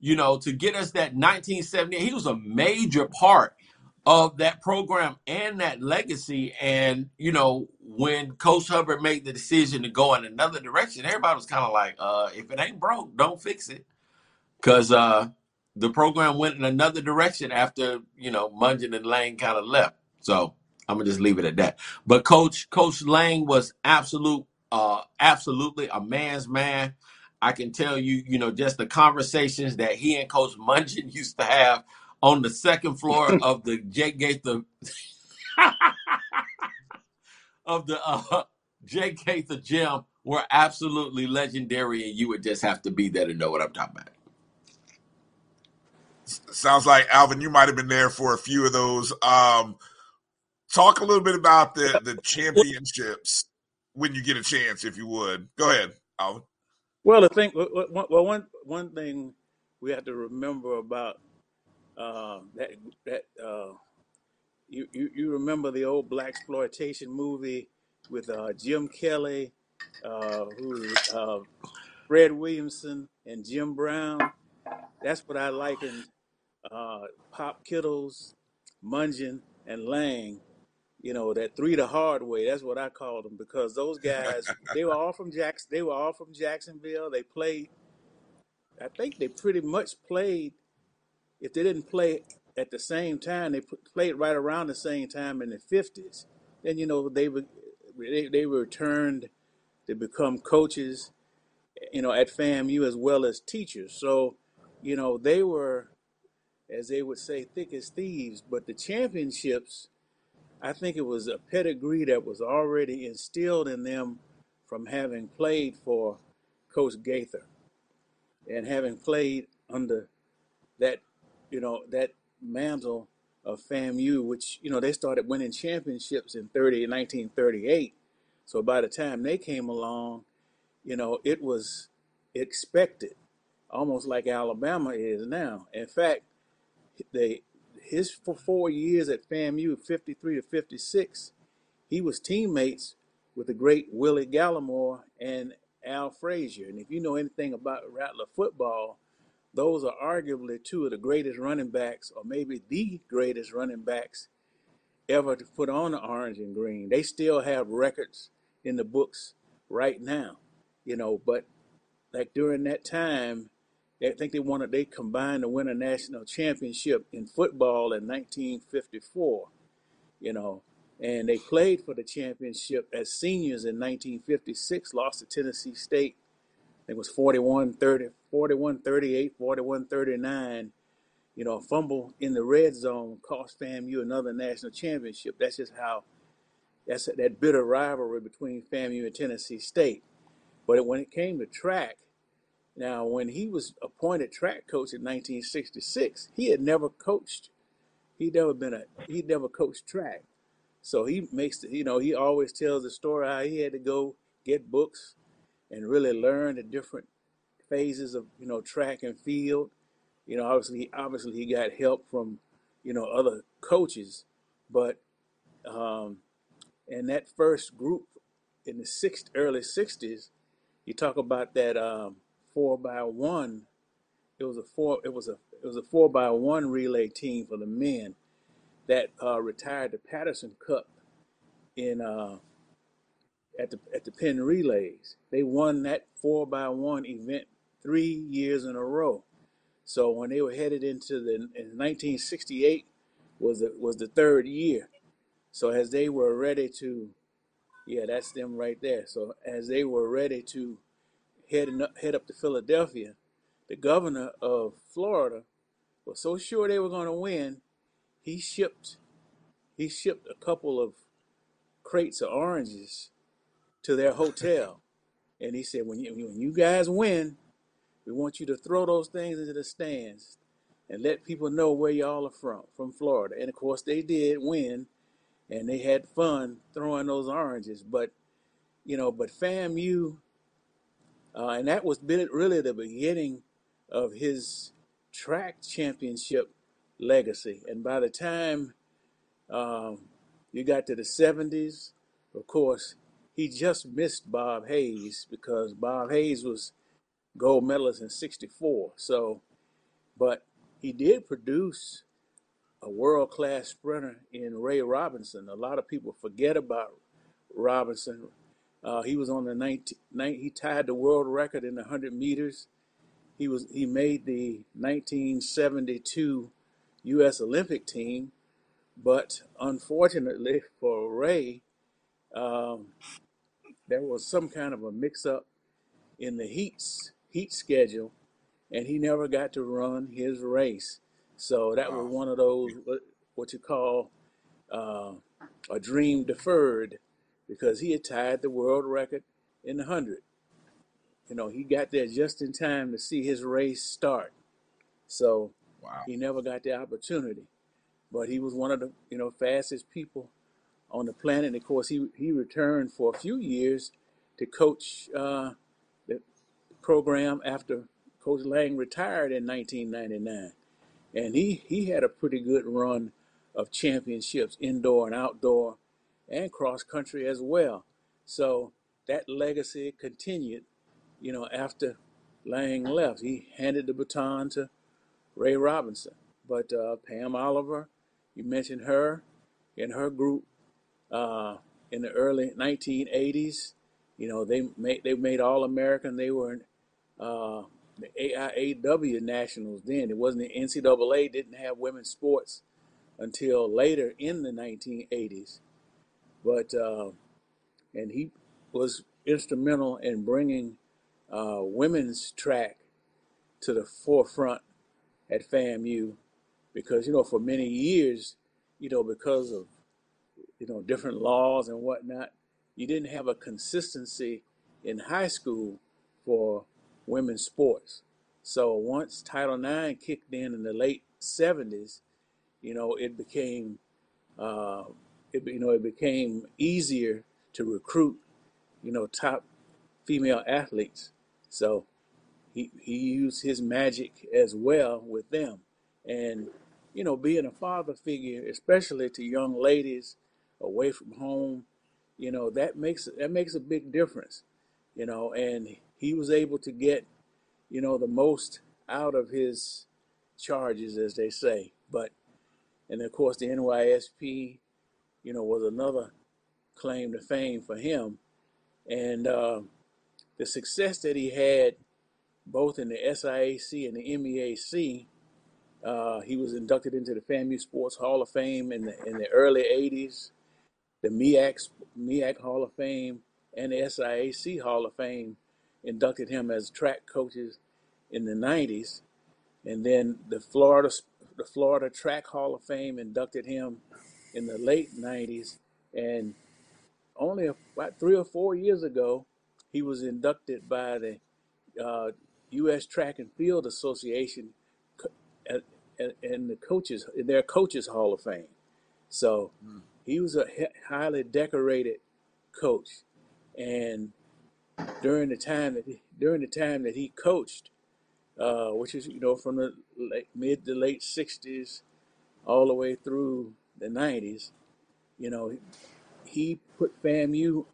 you know, to get us that 1970, he was a major part of that program and that legacy. And, you know, when Coach Hubbard made the decision to go in another direction, everybody was kind of like, uh, if it ain't broke, don't fix it because uh, the program went in another direction after you know Mungeon and Lang kind of left. So I'm gonna just leave it at that. But Coach Coach Lang was absolute, uh, absolutely a man's man. I can tell you, you know, just the conversations that he and Coach Mungeon <laughs> used to have on the second floor <laughs> of the Jake Gaither <laughs> of the uh, Jake Gaither gym were absolutely legendary, and you would just have to be there to know what I'm talking about. Sounds like Alvin, you might have been there for a few of those. Um, talk a little bit about the the championships when you get a chance, if you would. Go ahead, Alvin. Well, the thing, well, one one thing we have to remember about uh, that that uh, you, you you remember the old black exploitation movie with uh, Jim Kelly, uh, who uh, Fred Williamson and Jim Brown. That's what I likened uh, Pop Kittles, Mungeon, and Lang. You know that three the hard way. That's what I called them because those guys they were all from Jackson. They were all from Jacksonville. They played. I think they pretty much played. If they didn't play at the same time, they played right around the same time in the fifties. Then you know they were they, they returned to become coaches. You know at FAMU as well as teachers. So you know they were as they would say, thick as thieves. But the championships, I think it was a pedigree that was already instilled in them from having played for Coach Gaither and having played under that, you know, that mantle of FAMU, which, you know, they started winning championships in 30, 1938. So by the time they came along, you know, it was expected, almost like Alabama is now. In fact, they his for four years at FAMU, 53 to 56, he was teammates with the great Willie Galimore and Al Frazier. And if you know anything about Rattler football, those are arguably two of the greatest running backs, or maybe the greatest running backs ever to put on the orange and green. They still have records in the books right now, you know, but like during that time, I think they wanted they combined to win a national championship in football in 1954. You know, and they played for the championship as seniors in 1956. Lost to Tennessee State. It was 41 30, 41 38, 41 39. You know, a fumble in the red zone cost FAMU another national championship. That's just how. That's that bitter rivalry between FAMU and Tennessee State. But when it came to track, now, when he was appointed track coach in 1966, he had never coached. He'd never been a. He'd never coached track. So he makes the, you know he always tells the story how he had to go get books and really learn the different phases of you know track and field. You know, obviously, obviously he got help from you know other coaches, but um, in that first group in the six, early '60s, you talk about that um, four by one. It was a four. It was a it was a four by one relay team for the men that uh, retired the Patterson Cup in uh, at the at the Penn Relays. They won that four by one event three years in a row. So when they were headed into the in 1968 was the was the third year. So as they were ready to, yeah, that's them right there. So as they were ready to heading up, head up to Philadelphia, the governor of Florida was so sure they were going to win, he shipped he shipped a couple of crates of oranges to their hotel. And he said, when you, when you guys win, we want you to throw those things into the stands and let people know where y'all are from, from Florida. And of course, they did win, and they had fun throwing those oranges. But you know, but FAMU, uh, and that was really the beginning of his track championship legacy. And by the time um, you got to the 70s, of course, he just missed Bob Hayes because Bob Hayes was gold medalist in 64. So, but he did produce a world class sprinter in Rey Robinson. A lot of people forget about Robinson. Uh, he was on the 19, he tied the world record in the 100 meters. He was he made the 1972 U.S. Olympic team, but unfortunately for Rey, um, there was some kind of a mix-up in the heats heat schedule, and he never got to run his race. So that was one of those what you call uh, a dream deferred, because he had tied the world record in the hundred. You know, he got there just in time to see his race start. So wow. he never got the opportunity. But he was one of the you know fastest people on the planet. And of course, he he returned for a few years to coach uh, the program after Coach Lang retired in 1999, and he he had a pretty good run of championships, indoor and outdoor, and cross country as well. So that legacy continued, you know, after Lang left. He handed the baton to Rey Robinson. But uh, Pam Oliver, you mentioned her and her group uh, in the early 1980s. You know, they made they made All American. They were in uh, the AIAW nationals then. It wasn't the NCAA didn't have women's sports until later in the 1980s. But uh, and he was instrumental in bringing uh, women's track to the forefront at FAMU because you know for many years, you know because of you know different laws and whatnot, you didn't have a consistency in high school for women's sports. So once Title IX kicked in in the late 70s, you know, it became, uh, it, you know, it became easier to recruit, you know, top female athletes. So he, he used his magic as well with them. And, you know, being a father figure, especially to young ladies away from home, you know, that makes, that makes a big difference, you know, and he was able to get, you know, the most out of his charges, as they say. But and of course, the NYSP, you know, was another claim to fame for him. And uh, the success that he had both in the SIAC and the MEAC, uh, he was inducted into the FAMU Sports Hall of Fame in the, in the early 80s, the MEAC, MEAC Hall of Fame, and the SIAC Hall of Fame inducted him as track coaches in the 90s. And then the Florida the Florida Track Hall of Fame inducted him in the late 90s. And only about three or four years ago, he was inducted by the uh, U.S. Track and Field Association and in the coaches in their coaches Hall of Fame. So mm. he was a highly decorated coach, and during the time that he, during the time that he coached, uh, which is you know from the late, mid to late '60s all the way through the '90s. You know, he put FAMU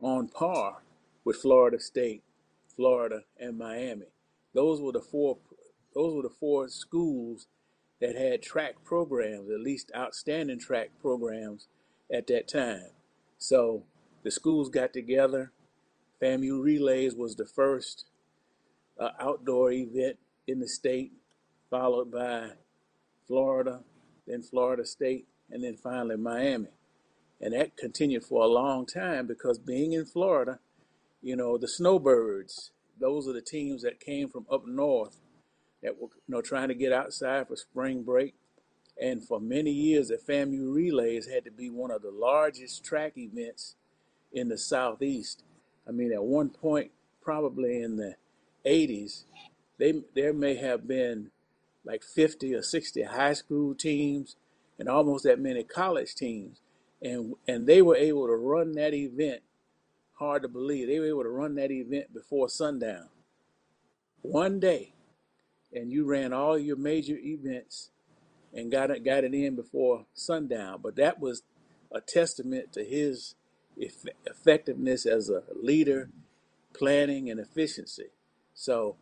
on par with Florida State, Florida, and Miami. Those were the four. Those were the four schools that had track programs, at least outstanding track programs at that time. So the schools got together. FAMU Relays was the first uh, outdoor event in the state, followed by Florida, then Florida State, and then finally Miami. And that continued for a long time because being in Florida, you know, the snowbirds, those are the teams that came from up north that were, you know, trying to get outside for spring break. And for many years, the FAMU relays had to be one of the largest track events in the Southeast. I mean, at one point, probably in the 80s, they there may have been like 50 or 60 high school teams and almost that many college teams. And and they were able to run that event, hard to believe, they were able to run that event before sundown. One day. And you ran all your major events and got it got it in before sundown. But that was a testament to his eff- effectiveness as a leader, planning, and efficiency. So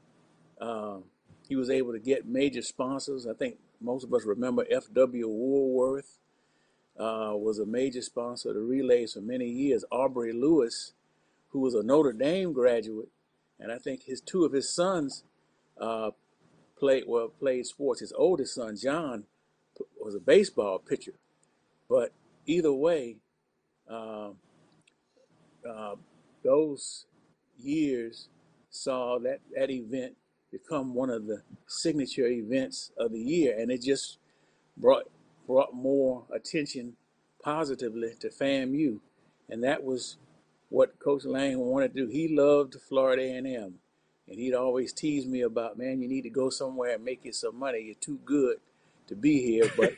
um, he was able to get major sponsors. I think most of us remember F.W. Woolworth uh, was a major sponsor of the relays for many years. Aubrey Lewis, who was a Notre Dame graduate, and I think his two of his sons uh, played well played sports. His oldest son, John, was a baseball pitcher. But either way, um, uh, those years saw that that event become one of the signature events of the year, and it just brought brought more attention positively to FAMU, and that was what Coach Lang wanted to do. He loved Florida A&M, and he'd always tease me about, man, you need to go somewhere and make you some money. You're too good to be here, but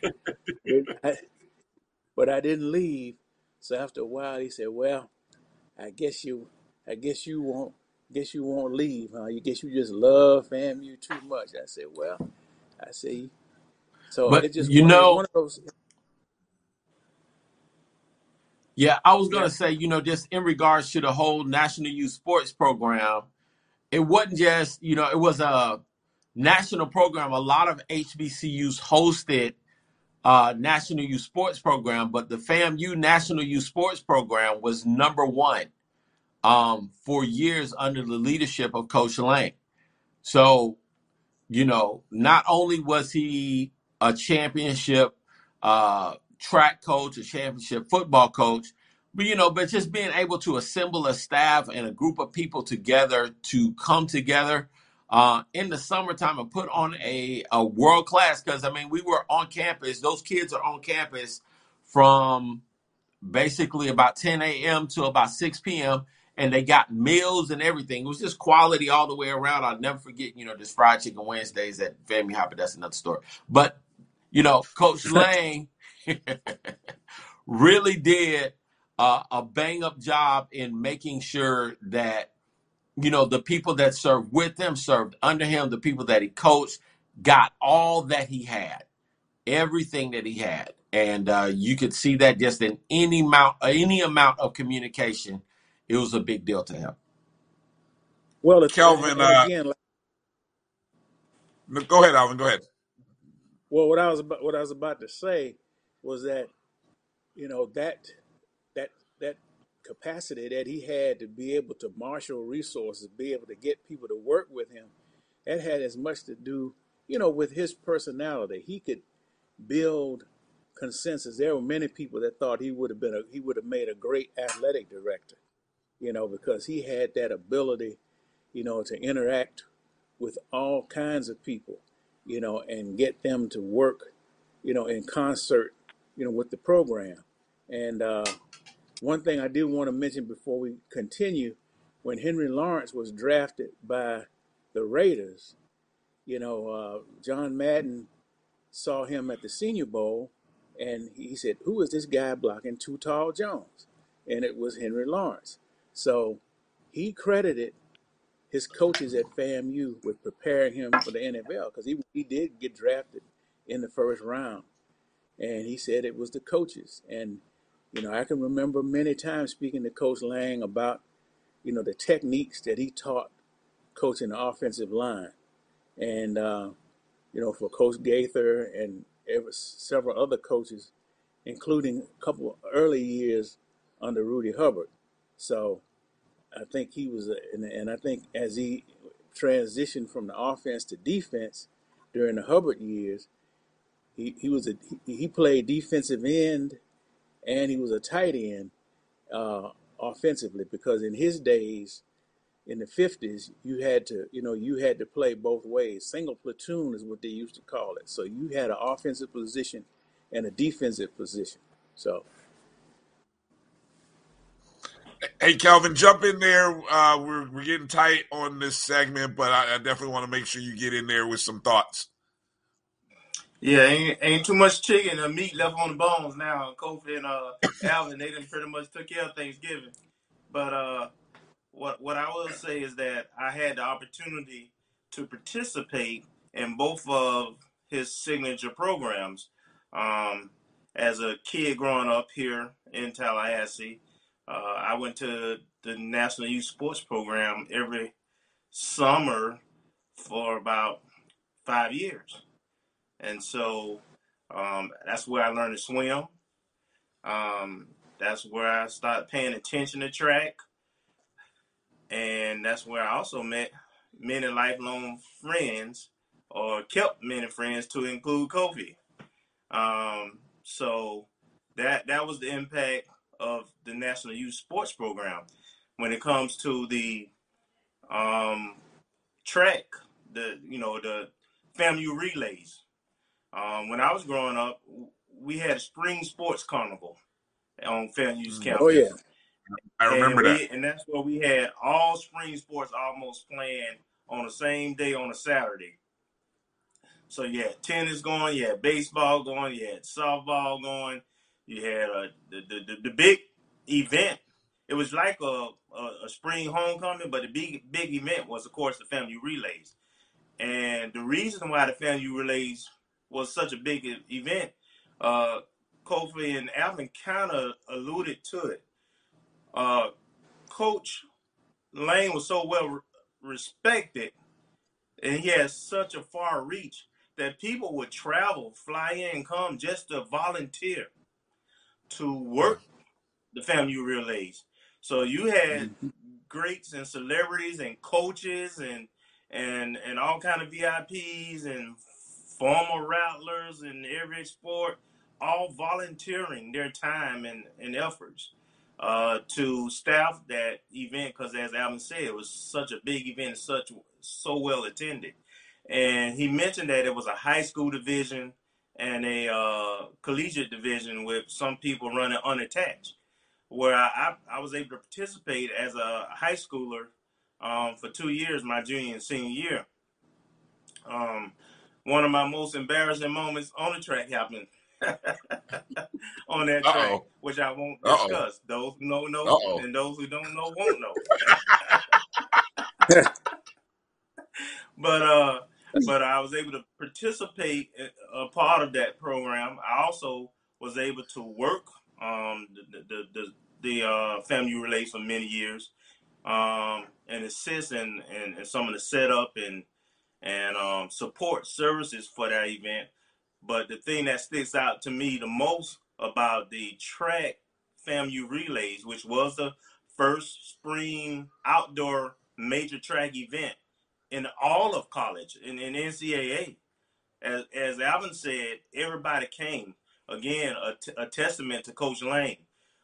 <laughs> I, but I didn't leave. So after a while, he said, well. I guess you, I guess you won't, guess you won't leave, huh? You guess you just love FAMU too much. I said, well, I see. So But it just you one know, one of those. yeah, I was gonna say, you know, just in regards to the whole National Youth Sports Program, it wasn't just, you know, it was a national program. A lot of HBCUs hosted uh, National Youth Sports Program, but the FAMU National Youth Sports Program was number one um, for years under the leadership of Coach Lang. So you know, not only was he a championship uh, track coach, a championship football coach, but you know, but just being able to assemble a staff and a group of people together to come together uh, in the summertime and put on a, a world class. Because I mean, we were on campus; those kids are on campus from basically about 10 a.m. to about 6 p.m. And they got meals and everything. It was just quality all the way around. I'll never forget, you know, this fried chicken Wednesdays at Family Hopper. That's another story. But, you know, Coach <laughs> Lang <laughs> really did uh, a bang up job in making sure that, you know, the people that served with him, served under him, the people that he coached, got all that he had everything that he had, and uh, you could see that just in any amount, any amount of communication, it was a big deal to him. well, it's, and, Kelvin, and uh, again, like, no, go ahead, Alvin. Go ahead. well, what I was about, what I was about to say was that you know that that that capacity that he had to be able to marshal resources, be able to get people to work with him, that had as much to do, you know, with his personality. He could build consensus. There were many people that thought he would have been a he would have made a great athletic director, you know, because he had that ability, you know, to interact with all kinds of people, you know, and get them to work, you know, in concert, you know, with the program. And uh, one thing I do want to mention before we continue, when Henry Lawrence was drafted by the Raiders, you know, uh, John Madden saw him at the Senior Bowl, and he said, "Who is this guy blocking Too Tall Jones?" And it was Henry Lawrence. So he credited his coaches at FAMU with preparing him for the NFL because he he did get drafted in the first round, and he said it was the coaches. And you know, I can remember many times speaking to Coach Lang about you know the techniques that he taught coaching the offensive line, and uh, you know, for Coach Gaither and ever, several other coaches, including a couple early years under Rudy Hubbard. So I think he was, and, and I think as he transitioned from the offense to defense during the Hubbard years, he, he was a he, he played defensive end and he was a tight end uh, offensively because in his days, in the 50s, you had to, you know, you had to play both ways. Single platoon is what they used to call it. So you had an offensive position and a defensive position. So Hey, Calvin, jump in there. Uh, we're we're getting tight on this segment, but I, I definitely want to make sure you get in there with some thoughts. Yeah, ain't, ain't too much chicken or meat left on the bones now. Kofi and uh, Alvin, they done pretty much took care of Thanksgiving. But uh, what what I will say is that I had the opportunity to participate in both of his signature programs. Um, as a kid growing up here in Tallahassee, uh, I went to the National Youth Sports Program every summer for about five years. And so um, that's where I learned to swim. Um, that's where I started paying attention to track. And that's where I also met many lifelong friends or kept many friends to include Kofi. Um, so that that was the impact of the National Youth Sports Program. When it comes to the um, track, the you know the FAMU relays. Um, when I was growing up, we had a spring sports carnival on FAMU's campus. Oh yeah, I remember and that. and that's where we had all spring sports almost playing on the same day on a Saturday. So you had tennis going, you had baseball going, you had softball going, you had uh, the, the, the the big event. It was like a, a, a spring homecoming, but the big big event was, of course, the FAMU relays. And the reason why the FAMU relays was such a big event, uh, Kofi and Alvin kind of alluded to it. Uh, Coach Lang was so well re- respected, and he had such a far reach that people would travel, fly in, come just to volunteer to work the FAMU relays. So you had greats and celebrities and coaches and and and all kind of VIPs and former rattlers in every sport, all volunteering their time and, and efforts uh, to staff that event because, as Alvin said, it was such a big event, such so well attended. And he mentioned that it was a high school division and a uh, collegiate division with some people running unattached. Where I, I, I was able to participate as a high schooler um, for two years, my junior and senior year. Um, one of my most embarrassing moments on the track happened <laughs> on that track, Uh-oh. which I won't Uh-oh. discuss. Those who know know, Uh-oh. and those who don't know won't know. <laughs> <laughs> but uh, but I was able to participate a part of that program. I also was able to work um, the the the, the uh, FAMU relays for many years um, and assist in, in, in some of the setup and and um, support services for that event. But the thing that sticks out to me the most about the track FAMU relays, which was the first spring outdoor major track event in all of college in, in NCAA. As, as Alvin said, everybody came. Again, a, t- a testament to Coach Lang.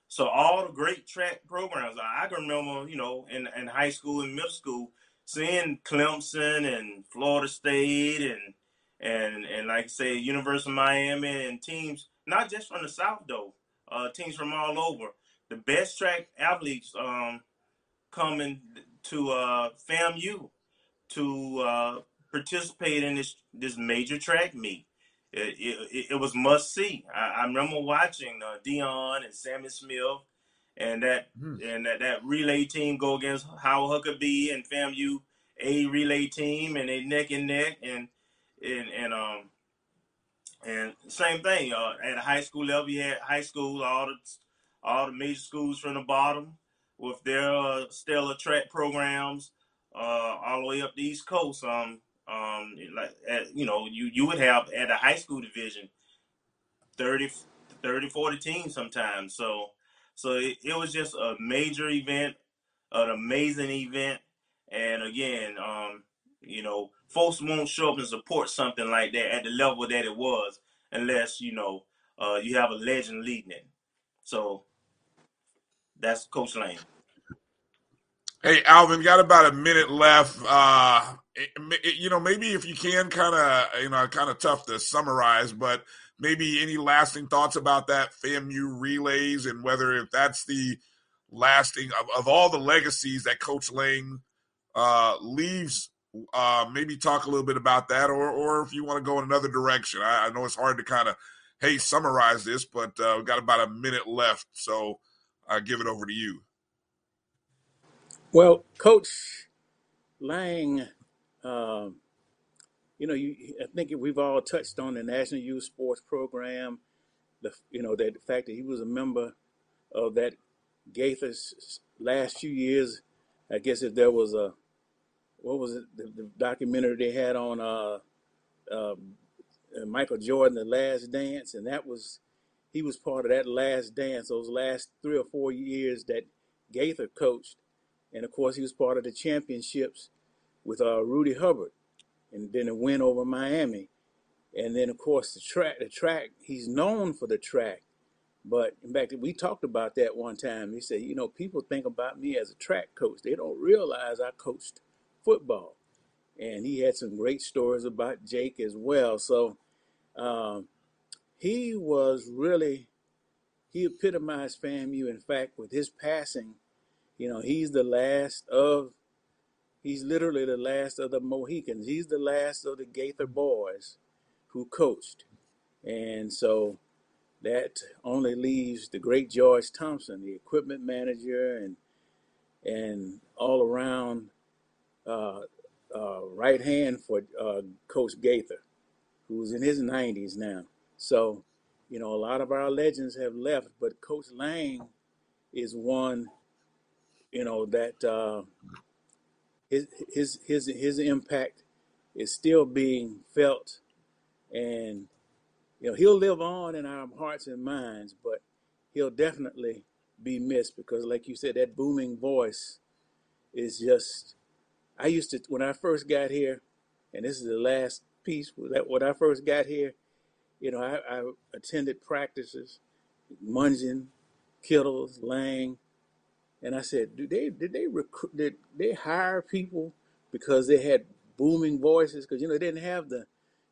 So all the great track programs, I can remember, you know, in, in high school and middle school, seeing Clemson and Florida State and and and like I say, University of Miami and teams, not just from the South though, uh, teams from all over. The best track athletes um, coming to uh, FAMU to uh, participate in this this major track meet. It, it, it was must see. I, I remember watching uh, Dion and Sammy Smith and that and that, that relay team go against Howard Huckabee and FAMU a relay team and they neck and neck and and and um and same thing uh, at a high school level you had high school all the all the major schools from the bottom with their uh, stellar track programs uh, all the way up the East Coast. Um, um, like at, you know, you you would have at a high school division 30, 30 40 teams sometimes. So so it, it was just a major event, an amazing event, and again, um, you know, folks won't show up and support something like that at the level that it was unless you know uh, you have a legend leading it. So that's Coach Lang. Hey, Alvin, got about a minute left. Uh, it, it, you know, maybe if you can, kind of, you know, kind of tough to summarize, but maybe any lasting thoughts about that FAMU relays and whether if that's the lasting of, of all the legacies that Coach Lang uh, leaves. Uh, maybe talk a little bit about that, or or if you want to go in another direction. I, I know it's hard to kind of hey summarize this, but uh, we've got about a minute left, so I give it over to you. Well, Coach Lang, um, you know, you, I think we've all touched on the National Youth Sports Program. The you know that the fact that he was a member of that Gaither's last few years. I guess if there was a what was it the, the documentary they had on uh, uh, Michael Jordan, The Last Dance, and that was he was part of that last dance, those last three or four years that Gaither coached and of course, he was part of the championships with uh, Rudy Hubbard, and then a win over Miami. And then, of course, the track. The track. He's known for the track, but in fact, we talked about that one time. He said, you know, people think about me as a track coach. They don't realize I coached football. And he had some great stories about Jake as well. So um, he was really he epitomized FAMU. In fact, with his passing, you know, he's the last of, he's literally the last of the Mohicans. He's the last of the Gaither boys who coached. And so that only leaves the great George Thompson, the equipment manager and and all around uh, uh, right hand for uh, Coach Gaither, who's in his 90s now. So, you know, a lot of our legends have left, but Coach Lang is one you know that uh, his his his his impact is still being felt, and you know he'll live on in our hearts and minds, but he'll definitely be missed because, like you said, that booming voice is just. I used to when I first got here, and this is the last piece. That when I first got here, you know, I, I attended practices, Mungeon, Kittles, Lang, and I said, "Do they did they recruit? Did they hire people because they had booming voices? Because you know they didn't have the,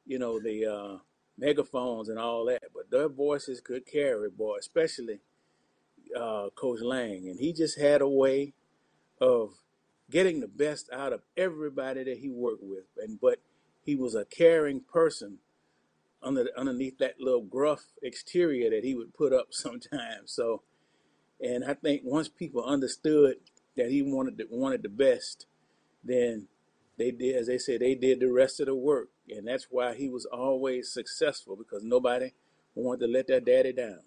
you know, the uh, megaphones and all that, but their voices could carry, boy, especially uh, Coach Lang, and he just had a way of getting the best out of everybody that he worked with, and but he was a caring person under underneath that little gruff exterior that he would put up <laughs> sometimes. So and I think once people understood that he wanted the, wanted the best, then they did, as they say, they did the rest of the work, and that's why he was always successful because nobody wanted to let their daddy down.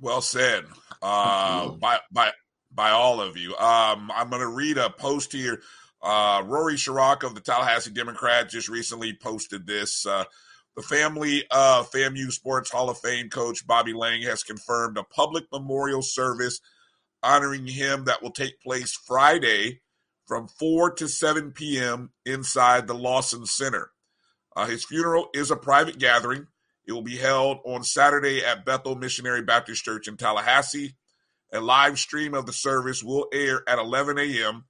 Well said uh, by by by all of you. Um, I'm going to read a post here. Uh, Rory Chirac of the Tallahassee Democrat just recently posted this. Uh, the family of FAMU Sports Hall of Fame coach Bobby Lang has confirmed a public memorial service honoring him that will take place Friday from 4 to 7 p.m. inside the Lawson Center. Uh, his funeral is a private gathering. It will be held on Saturday at Bethel Missionary Baptist Church in Tallahassee. A live stream of the service will air at 11 a.m.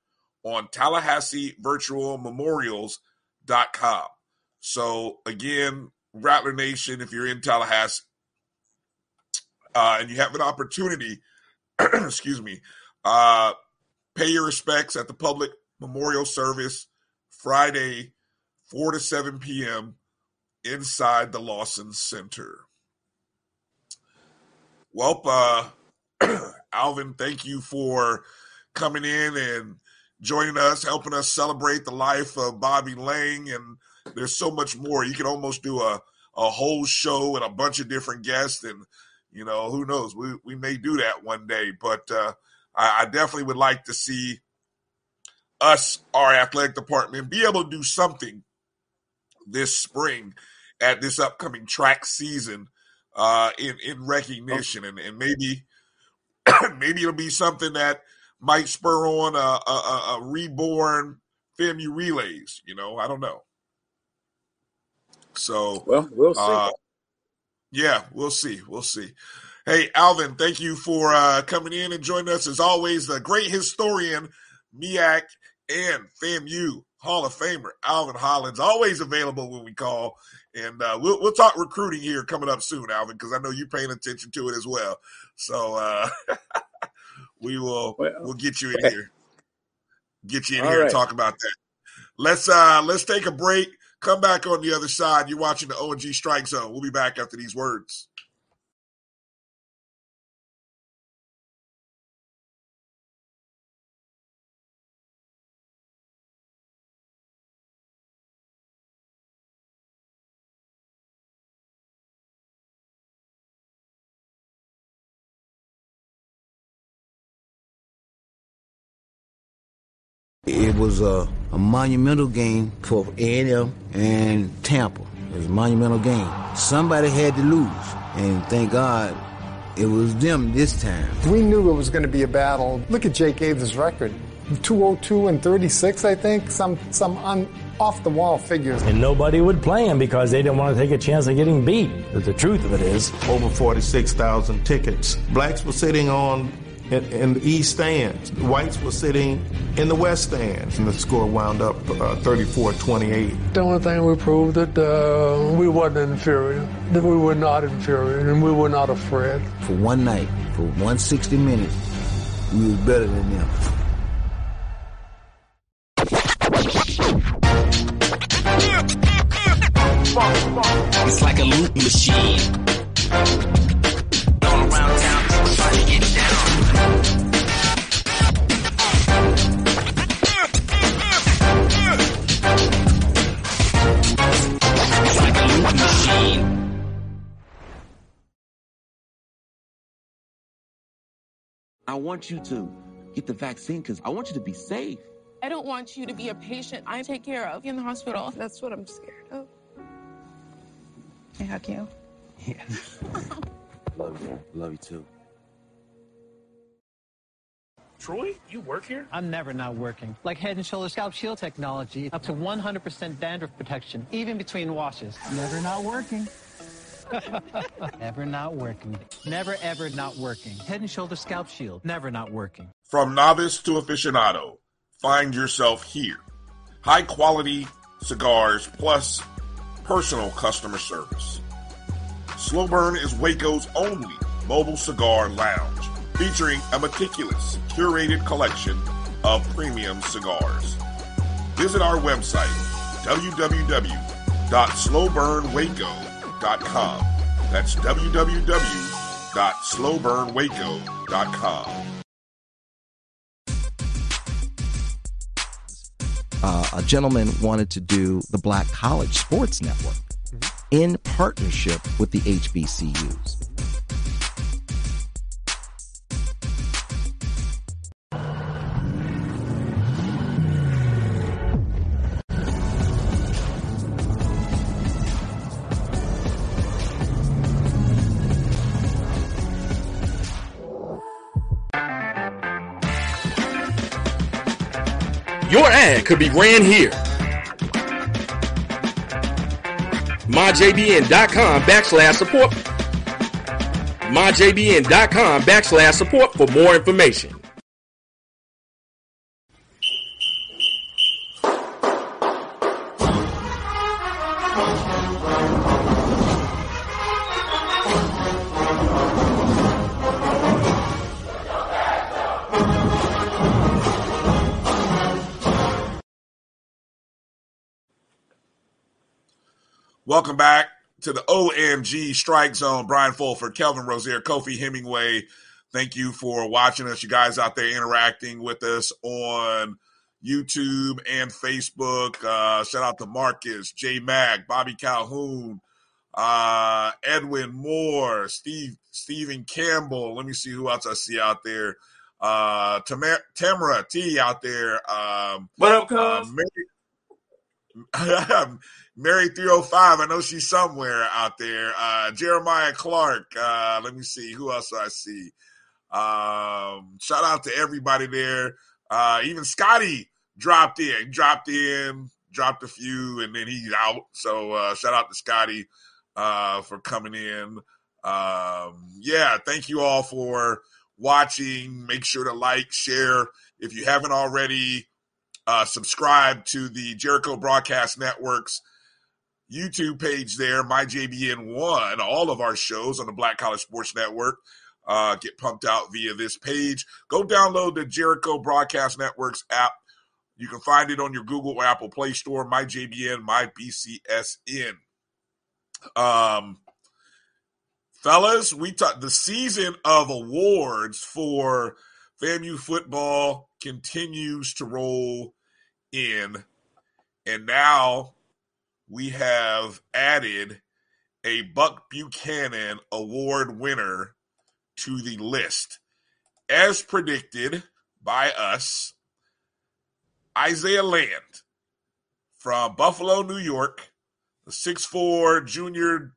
on TallahasseeVirtualMemorials.com. So again, Rattler Nation, if you're in Tallahassee uh, and you have an opportunity, <clears throat> excuse me, uh, pay your respects at the public memorial service Friday, 4 to 7 p.m. inside the Lawson Center. Well, uh, <clears throat> Alvin, thank you for coming in and joining us, helping us celebrate the life of Bobby Lang. And there's so much more. You can almost do a, a whole show and a bunch of different guests. And, you know, who knows? We, we may do that one day. But uh, I, I definitely would like to see us, our athletic department, be able to do something this spring at this upcoming track season uh, in in recognition, and, and maybe <coughs> maybe it'll be something that might spur on a, a, a reborn FAMU relays. You know, I don't know. So well, we'll see. Uh, yeah, we'll see. We'll see. Hey, Alvin, thank you for uh, coming in and joining us. As always, the great historian, MEAC, and FAMU Hall of Famer, Alvin Hollins, always available when we call. And uh, we'll, we'll talk recruiting here coming up soon, Alvin, because I know you're paying attention to it as well. So uh, <laughs> we will well, we'll get you in here, get you in here right. and talk about that. Let's uh, let's take a break. Come back on the other side. You're watching the O&G Strike Zone. We'll be back after these words. It was a, a monumental game for A&M and Tampa. It was a monumental game. Somebody had to lose, and thank God it was them this time. We knew it was going to be a battle. Look at Jake Gaither's record. 202 and 36, I think. Some some un, off the wall figures. And nobody would play him because they didn't want to take a chance of getting beat. But the truth of it is, over 46,000 tickets. Blacks were sitting on in, in, the east stands. The whites were sitting in the west stands, and the score wound up uh, 34-28. The only thing we proved that uh, we wasn't inferior, that we were not inferior, and we were not afraid. For one night, for 160 minutes, we was better than them. It's like a loop machine. I want you to get the vaccine because I want you to be safe. I don't want you to be a patient I take care of in the hospital. That's what I'm scared of. I hug you. Yeah. <laughs> Love you. Love you too. Troy, you work here? I'm never not working. Like Head and Shoulder Scalp Shield technology, up to 100% dandruff protection, even between washes. Never not working. Never not working. Never ever not working. Head and Shoulder Scalp Shield, never not working. From novice to aficionado, find yourself here. High quality cigars plus personal customer service. Slow Burn is Waco's only mobile cigar lounge, featuring a meticulous, curated collection of premium cigars. Visit our website, www.slowburnwaco.com. That's www.slowburnwaco.com. Uh, a gentleman wanted to do the Black College Sports Network in partnership with the HBCUs. Your ad could be ran here. myjbn.com backslash support. myjbn.com backslash support for more information. Welcome back to the OMG Strike Zone. Brian Fulford, Kelvin Rozier, Kofi Hemingway. Thank you for watching us. You guys out there interacting with us on YouTube and Facebook. Uh, shout out to Marcus, J Mag, Bobby Calhoun, uh, Edwin Moore, Steve Stephen Campbell. Let me see who else I see out there. Uh, Tamara, Tamara T out there. Um, what up, uh, Mary, <laughs> Mary 305, I know she's somewhere out there. Uh, Jeremiah Clark. Uh, let me see. Who else I see? Um, shout out to everybody there. Uh, even Scotty dropped in, dropped in, dropped a few, and then he's out. So uh, shout out to Scotty uh, for coming in. Um, yeah, thank you all for watching. Make sure to like, share. If you haven't already, uh, subscribe to the Jericho Broadcast Network's YouTube page there, MyJBN1. All of our shows on the Black College Sports Network uh, get pumped out via this page. Go download the Jericho Broadcast Network's app. You can find it on your Google or Apple Play Store, MyJBN, MyBCSN. Um, fellas, we talked the season of awards for FAMU football continues to roll in, and now we have added a Buck Buchanan Award winner to the list. As predicted by us, Isaiah Land from Buffalo, New York, the six-four junior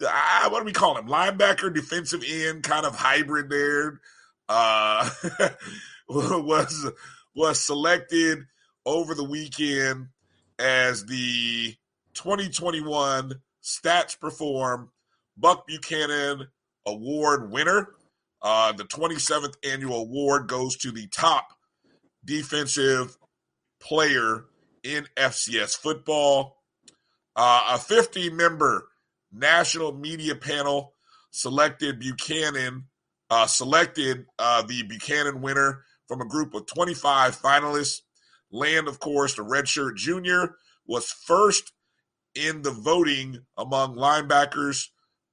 uh, what do we call him? Linebacker, defensive end, kind of hybrid there. Uh, <laughs> was was selected over the weekend as the 2021 Stats Perform Buck Buchanan Award winner. Uh, the 27th annual award goes to the top defensive player in FCS football. Uh, a 50 member national media panel selected Buchanan, uh, selected uh, the Buchanan winner from a group of 25 finalists. Land, of course, the redshirt junior, was first in the voting among linebackers.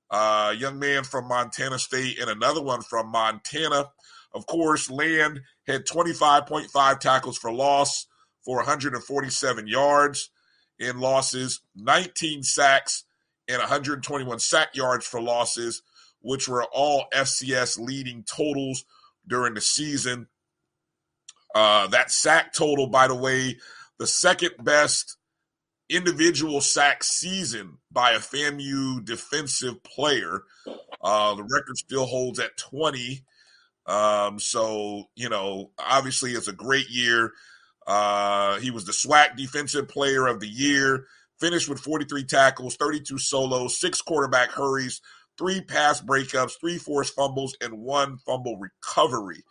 Uh, young man from Montana State and another one from Montana. Of course, Land had 25.5 tackles for loss for 147 yards in losses, 19 sacks, and 121 sack yards for losses, which were all FCS leading totals during the season. Uh, that sack total, by the way, the second best individual sack season by a FAMU defensive player. Uh, the record still holds at 20. Um, so, you know, obviously it's a great year. Uh, he was the SWAC Defensive Player of the Year finished with 43 tackles, 32 solos, six quarterback hurries, three pass breakups, three forced fumbles, and one fumble recovery.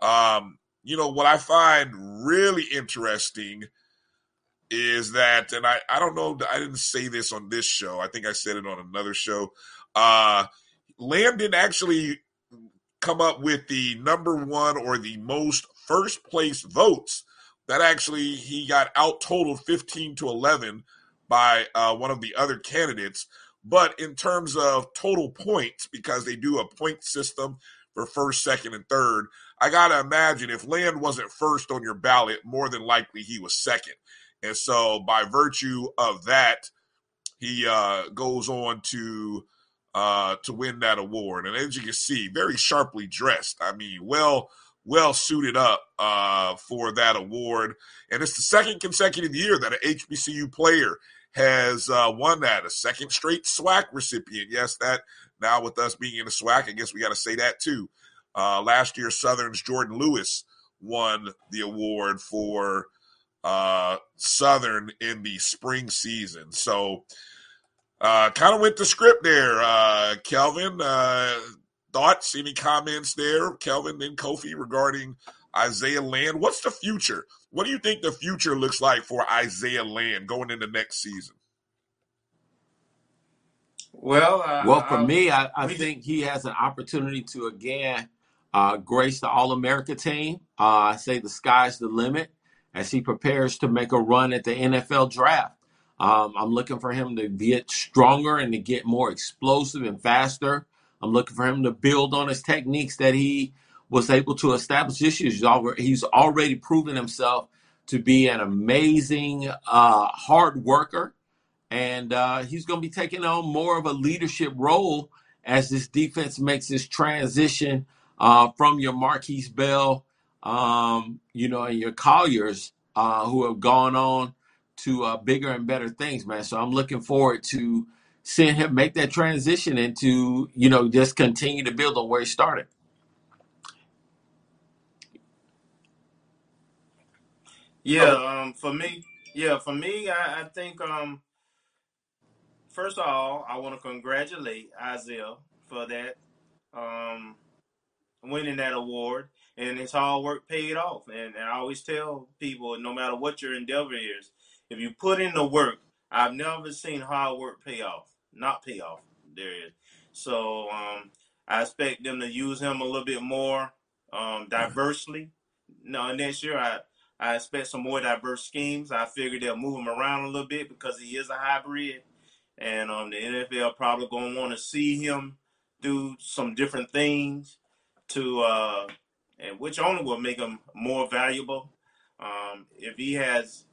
Um, you know, what I find really interesting is that, and I, I don't know, I didn't say this on this show. I think I said it on another show. Uh, Land didn't actually come up with the number one or the most first place votes. That actually he got out totaled 15 to 11 by uh, one of the other candidates. But in terms of total points, because they do a point system for first, second, and third, I got to imagine if Land wasn't first on your ballot, more than likely he was second. And so, by virtue of that, he uh, goes on to uh, to win that award. And as you can see, very sharply dressed. I mean, well well suited up uh, for that award. And it's the second consecutive year that an HBCU player has uh, won that, a second straight SWAC recipient. Yes, that now with us being in the SWAC, I guess we got to say that too. Uh, last year, Southern's Jordan Lewis won the award for uh, Southern in the spring season. So, uh, kind of went the script there, uh, Kelvin. Uh, thoughts, any comments there, Kelvin and Kofi, regarding Isaiah Land? What's the future? What do you think the future looks like for Isaiah Land going into next season? Well, uh, well, for me, I, I think he has an opportunity to again uh, grace the All America team. Uh, I say the sky's the limit as he prepares to make a run at the NFL draft. Um, I'm looking for him to get stronger and to get more explosive and faster. I'm looking for him to build on his techniques that he was able to establish this year. He's already, he's already proven himself to be an amazing uh, hard worker, and uh, he's going to be taking on more of a leadership role as this defense makes this transition uh, from your Markquese Bell, um, you know, and your Colliers uh, who have gone on to uh, bigger and better things, man. So I'm looking forward to seeing him make that transition and to, you know, just continue to build on where he started. Yeah, um, for me, yeah, for me, I, I think um, first of all, I want to congratulate Isaiah for that um, winning that award, and his hard work paid off. And, and I always tell people, no matter what your endeavor is, if you put in the work, I've never seen hard work pay off. Not pay off. There is. So um, I expect them to use him a little bit more um, diversely. No, next year I I expect some more diverse schemes. I figure they'll move him around a little bit because he is a hybrid, and um, the NFL probably gonna want to see him do some different things to, uh, and which only will make him more valuable. Um, if he has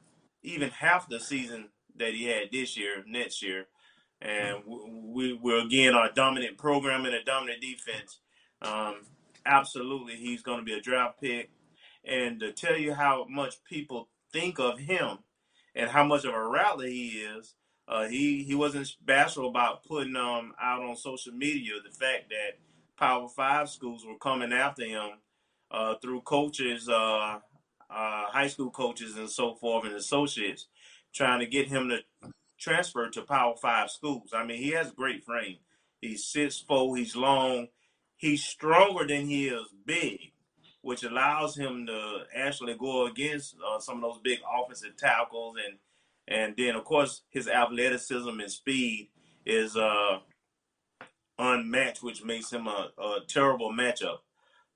even half the season that he had this year, next year, and we, we are again our dominant program and a dominant defense. Um, absolutely, he's going to be a draft pick. And to tell you how much people think of him and how much of a rally he is, uh, he he wasn't bashful about putting um out on social media the fact that Power Five schools were coming after him uh, through coaches, uh, uh, high school coaches, and so forth, and associates, trying to get him to transfer to Power Five schools. I mean, he has a great frame. He's six four. He's long. He's stronger than he is big, which allows him to actually go against uh, some of those big offensive tackles and and then of course his athleticism and speed is uh, unmatched, which makes him a, a terrible matchup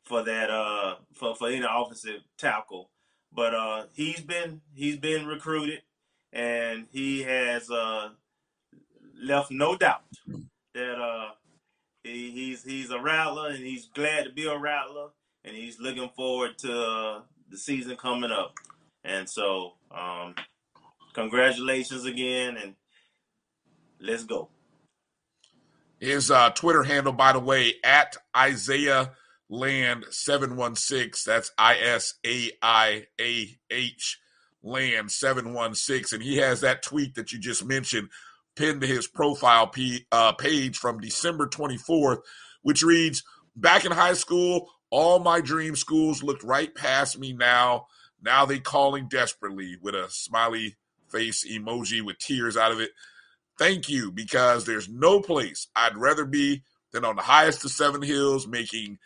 for that uh, for for any offensive tackle. But uh, he's been he's been recruited and he has uh, left no doubt that uh, he, he's he's a rattler and he's glad to be a rattler and he's looking forward to uh, the season coming up. And so, um, congratulations again, and let's go. His uh, Twitter handle, by the way, at Isaiah Land seven one six. That's I S A I A H Land 716. And he has that tweet that you just mentioned pinned to his profile p- uh, page from December 24th, which reads Back in high school, all my dream schools looked right past me now. Now they calling desperately with a smiley face emoji with tears out of it. Thank you, because there's no place I'd rather be than on the highest of seven hills making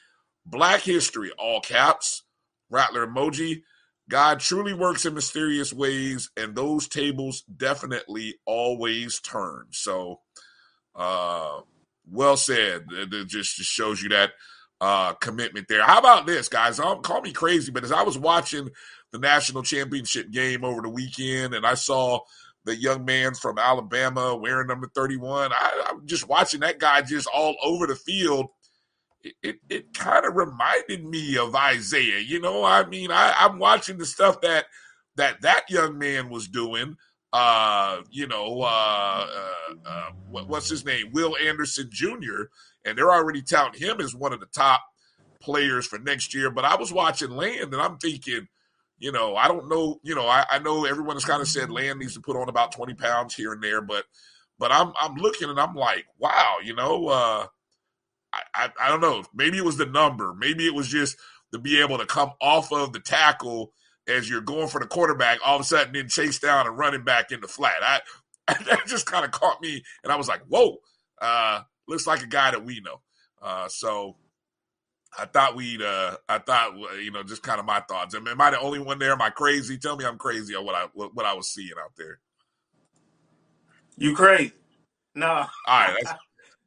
black history, all caps, rattler emoji, God truly works in mysterious ways, and those tables definitely always turn. So, uh, well said. It just, just shows you that uh, commitment there. How about this, guys? Don't call me crazy, but as I was watching the national championship game over the weekend, and I saw the young man from Alabama wearing number 31, I, I'm just watching that guy just all over the field it, it, it kind of reminded me of Isaiah. You know, I mean, I, I'm watching the stuff that that that young man was doing. Uh, you know, uh, uh, uh what, what's his name? Will Anderson Jr. And they're already touting him as one of the top players for next year. But I was watching Land, and I'm thinking, you know, I don't know. You know, I, I know everyone has kind of said Land needs to put on about 20 pounds here and there, but but I'm I'm looking and I'm like, wow, you know, uh, I, I, I don't know. Maybe it was the number. Maybe it was just to be able to come off of the tackle as you're going for the quarterback, all of a sudden then chase down and running back in the flat. I <laughs> that just kind of caught me, and I was like, "Whoa, uh, looks like a guy that we know." Uh, so I thought we'd, uh, I thought you know, just kind of my thoughts. Mean, am I the only one there? Am I crazy? Tell me I'm crazy on what I what, what I was seeing out there. You crazy? No. All right.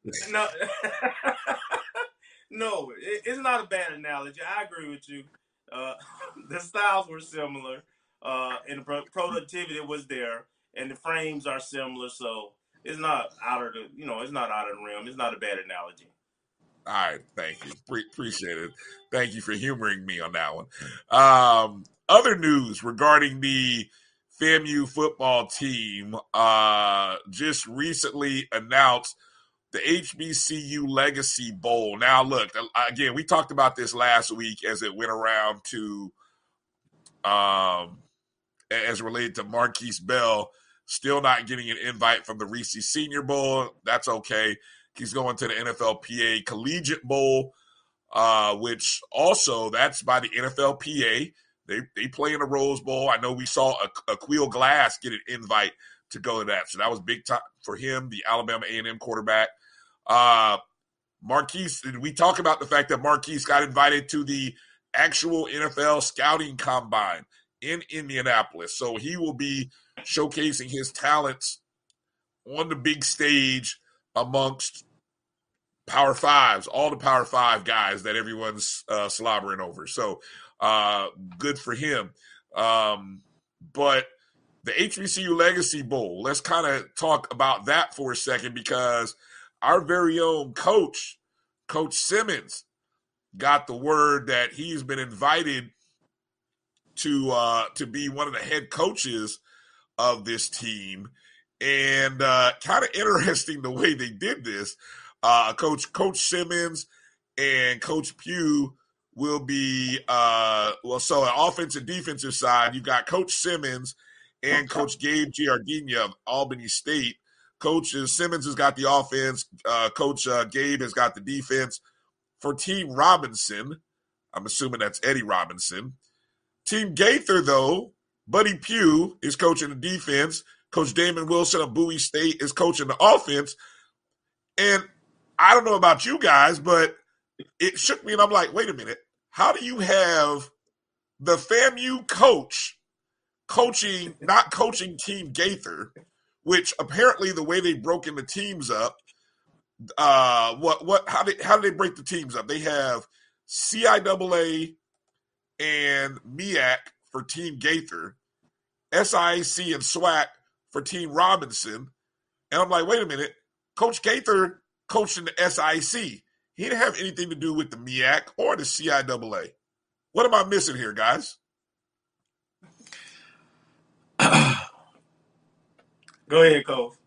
<laughs> no. <laughs> no, it, it's not a bad analogy. I agree with you. Uh, <laughs> the styles were similar, uh, and the pro- productivity was there, and the frames are similar. So it's not out of the, you know, it's not out of the realm. It's not a bad analogy. All right, thank you. Pre- appreciate it. Thank you for humoring me on that one. Um, other news regarding the FAMU football team uh, just recently announced the HBCU Legacy Bowl. Now, look, again, we talked about this last week as it went around to, um, as related to Markquese Bell, still not getting an invite from the Reese Senior Bowl. That's okay. He's going to the NFLPA Collegiate Bowl, uh, which also that's by the NFLPA. They they play in the Rose Bowl. I know we saw a, Aqeel Glass get an invite to go to that. So that was big time for him, the Alabama A&M quarterback. Uh, Markquese, did we talk about the fact that Markquese got invited to the actual NFL scouting combine in Indianapolis. So he will be showcasing his talents on the big stage amongst Power Fives, all the Power Five guys that everyone's uh, slobbering over. So uh, good for him. Um, but the HBCU Legacy Bowl, let's kind of talk about that for a second because our very own coach, Coach Simmons, got the word that he's been invited to uh, to be one of the head coaches of this team, and uh, kind of interesting the way they did this. Uh, Coach Coach Simmons and Coach Pugh will be uh, well. So, an offensive defensive side, you've got Coach Simmons and Coach Gabe Giardina of Albany State. Coach Simmons has got the offense. Uh, Coach uh, Gabe has got the defense. For Team Robinson, I'm assuming that's Eddie Robinson. Team Gaither, though, Buddy Pugh is coaching the defense. Coach Damon Wilson of Bowie State is coaching the offense. And I don't know about you guys, but it shook me, and I'm like, wait a minute. How do you have the FAMU coach coaching, not coaching Team Gaither, which apparently the way they broken the teams up, uh, what what how did how do they break the teams up? They have CIAA and MEAC for Team Gaither, SIAC and SWAC for Team Robinson, and I'm like, wait a minute, Coach Gaither coached in the SIC. He didn't have anything to do with the MEAC or the CIAA. What am I missing here, guys? <clears throat> Go ahead, Cove.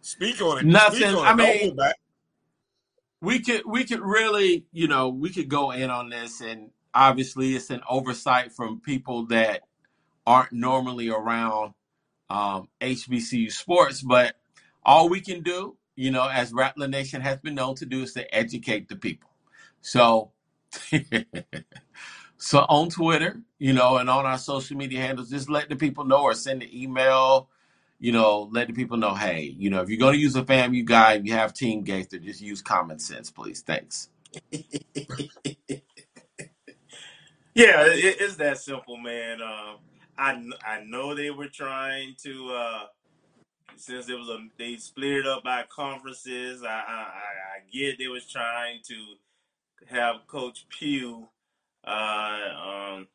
Speak on it. Nothing. On I it. Mean, we could we could really you know we could go in on this and obviously it's an oversight from people that aren't normally around um, hbcu sports but all we can do you know as rattler nation has been known to do is to educate the people so <laughs> so on twitter you know and on our social media handles just let the people know or send an email you know, let the people know, hey, you know, if you're going to use a FAMU guy, you have Team Gaither, just use common sense, please. Thanks. <laughs> Yeah, it, it's that simple, man. Um, I I know they were trying to uh, since it was a they split it up by conferences. I I, I I get they was trying to have Coach Pugh uh, um,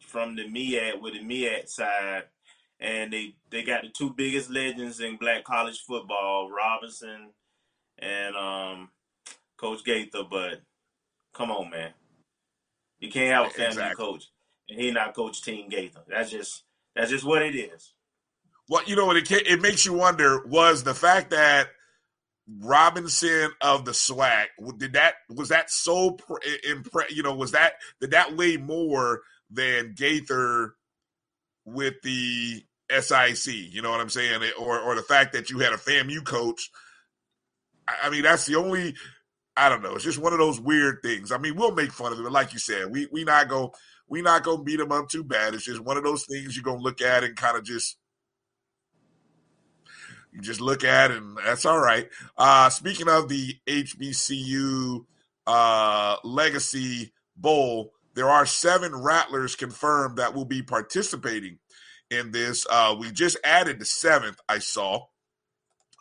from the MEAC with the MEAC side, and they they got the two biggest legends in black college football, Robinson and um, Coach Gaither. But come on, man, you can't have a FAMU Exactly. coach and he not coach Team Gaither. That's just that's just what it is. What you know what it it makes you wonder was the fact that Robinson of the SWAC did that was that so pr- impre- you know was that did that weigh more than Gaither with the SIC you know what I'm saying or or the fact that you had a FAMU coach I I mean that's the only I don't know it's just one of those weird things I mean we'll make fun of it but like you said we we not go we not gonna beat them up too bad it's just one of those things you're gonna look at and kind of just you just look at and that's all right. Uh, speaking of the HBCU uh, Legacy Bowl, there are seven Rattlers confirmed that will be participating in this. Uh, we just added the seventh, I saw.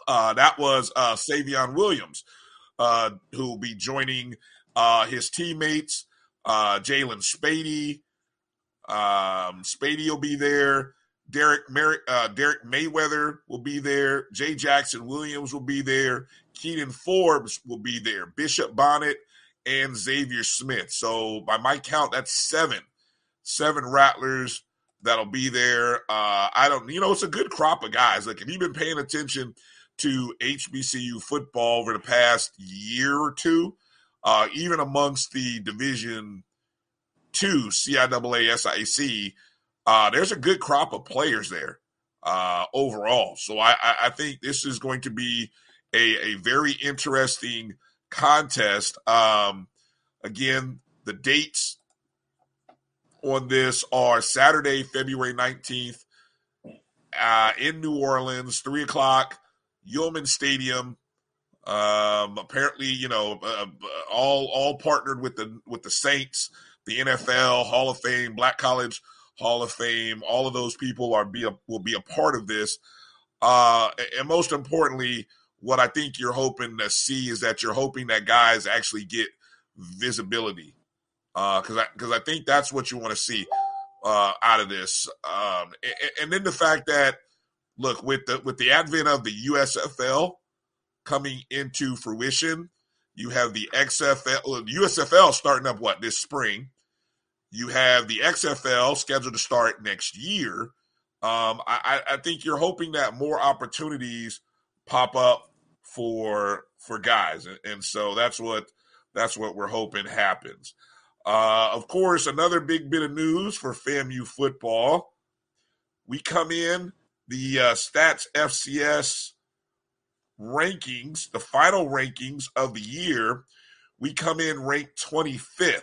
Uh, that was uh, Savion Williams, uh, who will be joining uh, his teammates, uh, Jalen Spady. Um, Spady will be there. Derek Mer- uh, Derek Mayweather will be there. Jay Jackson Williams will be there. Keenan Forbes will be there. Bishop Bonnet and Xavier Smith. So by my count, that's seven, seven Rattlers that'll be there. Uh, I don't, you know, it's a good crop of guys. Like if you've been paying attention to HBCU football over the past year or two, uh, even amongst the Division Two CIAA SIC, uh, there's a good crop of players there uh, overall. So I, I, think this is going to be a, a very interesting contest. Um, again, the dates on this are Saturday, February 19th uh, in New Orleans, three o'clock, Yulman Stadium. Um, apparently, you know, uh, all all partnered with the with the Saints, the NFL Hall of Fame, Black College Hall of Fame. All of those people are be a, will be a part of this. Uh, and most importantly, what I think you're hoping to see is that you're hoping that guys actually get visibility, because uh, I because I think that's what you want to see uh, out of this. Um, and, and, then the fact that look with the with the advent of the USFL coming into fruition, you have the XFL, USFL starting up what this spring. You have the XFL scheduled to start next year. Um, I, I think you're hoping that more opportunities pop up for for guys, and, and so that's what that's what we're hoping happens. Uh, of course, another big bit of news for FAMU football. We come in the uh, Stats FCS rankings, the final rankings of the year. We come in ranked 25th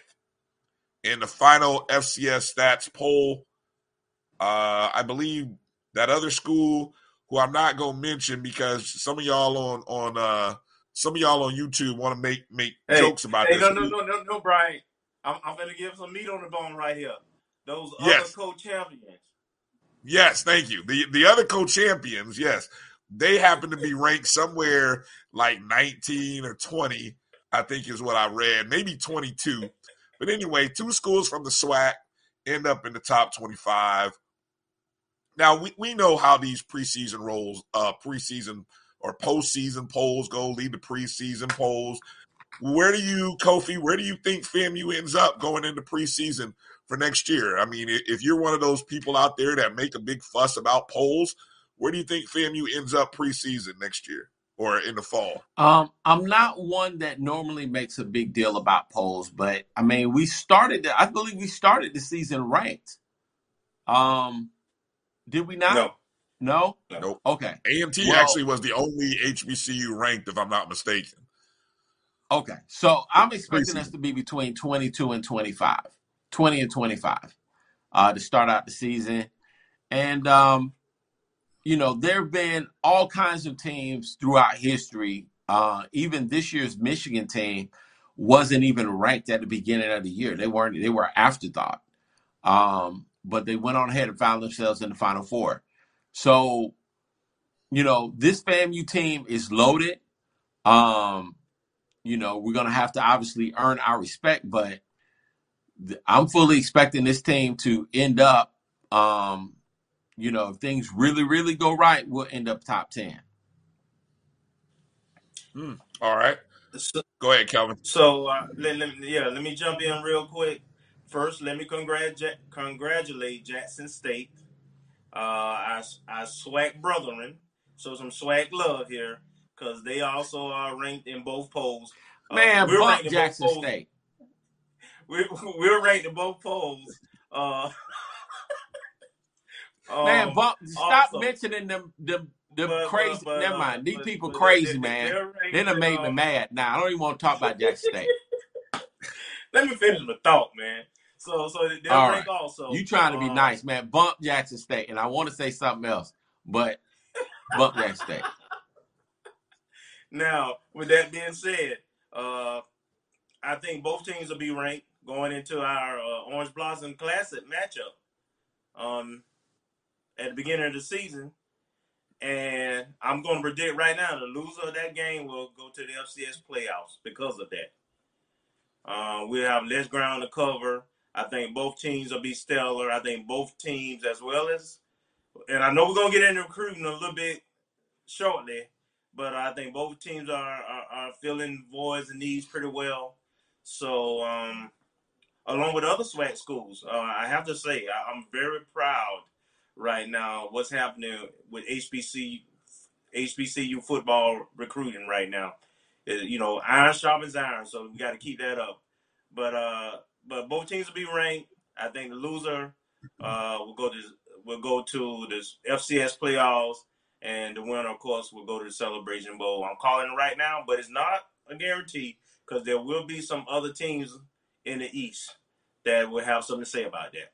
in the final FCS Stats poll. Uh, I believe that other school, who I'm not gonna mention because some of y'all on on uh, some of y'all on YouTube want to make make hey, jokes about hey, this. No, no, no, no, no, Brian. I'm, I'm going to give some meat on the bone right here. Those yes. other co-champions. Yes, thank you. The the other co-champions, yes, they happen to be ranked somewhere like 19 or 20, I think is what I read, maybe 22. But anyway, two schools from the SWAC end up in the top 25. Now we, we know how these preseason roles, uh, preseason or postseason polls go, lead the preseason polls. Where do you, Kofi, where do you think FAMU ends up going into preseason for next year? I mean, if you're one of those people out there that make a big fuss about polls, where do you think FAMU ends up preseason next year or in the fall? Um, I'm not one that normally makes a big deal about polls, but I mean, we started. The, I believe we started the season ranked. Um, did we not? No. No. Nope. Okay. A&T well, actually was the only HBCU ranked, if I'm not mistaken. Okay. So I'm expecting us to be between 22 and 25, 20 and 25 uh, to start out the season. And, um, you know, there have been all kinds of teams throughout history. Uh, even this year's Michigan team wasn't even ranked at the beginning of the year. They weren't, they were afterthought. Um, but they went on ahead and found themselves in the Final Four. So, you know, this FAMU team is loaded. Um, you know, we're to have to obviously earn our respect, but I'm fully expecting this team to end up, um, you know, if things really, really go right, we'll end up top 10. Hmm. All right. So, Go ahead, Kelvin. So, uh, let, let, yeah, let me jump in real quick. First, let me congratulate congratulate Jackson State, uh, our, our SWAC brethren. So some swag love here because they also are ranked in both polls. Uh, Man, we're ranked in Jackson polls. State. <laughs> We're, we're ranked in both polls. Uh, <laughs> man, um, bump, stop also, mentioning them the the but, crazy. But, but, never mind. These people crazy, man. They done made me um, mad. Now I don't even want to talk about Jackson State. <laughs> Let me finish my thought, man. So, so they'll All rank right. also. You trying to be um, nice, man? Bump Jackson State, and I want to say something else, but bump Jackson State. <laughs> Now, with that being said, uh, I think both teams will be ranked going into our uh, Orange Blossom Classic matchup um, at the beginning of the season. And I'm going to predict right now the loser of that game will go to the FCS playoffs because of that. Uh, we have less ground to cover. I think both teams will be stellar. I think both teams, as well as, and I know we're going to get into recruiting a little bit shortly, but I think both teams are, are, are filling voids and needs pretty well. So, um, along with other SWAC schools, uh, I have to say I, am very proud right now what's happening with HBC HBCU football recruiting right now. Uh, you know, iron sharpens iron, so we got to keep that up. But uh, but both teams will be ranked. I think the loser uh, will go to will go to the FCS playoffs and the winner, of course, will go to the Celebration Bowl. I'm calling it right now, but it's not a guarantee because there will be some other teams in the East that will have something to say about that.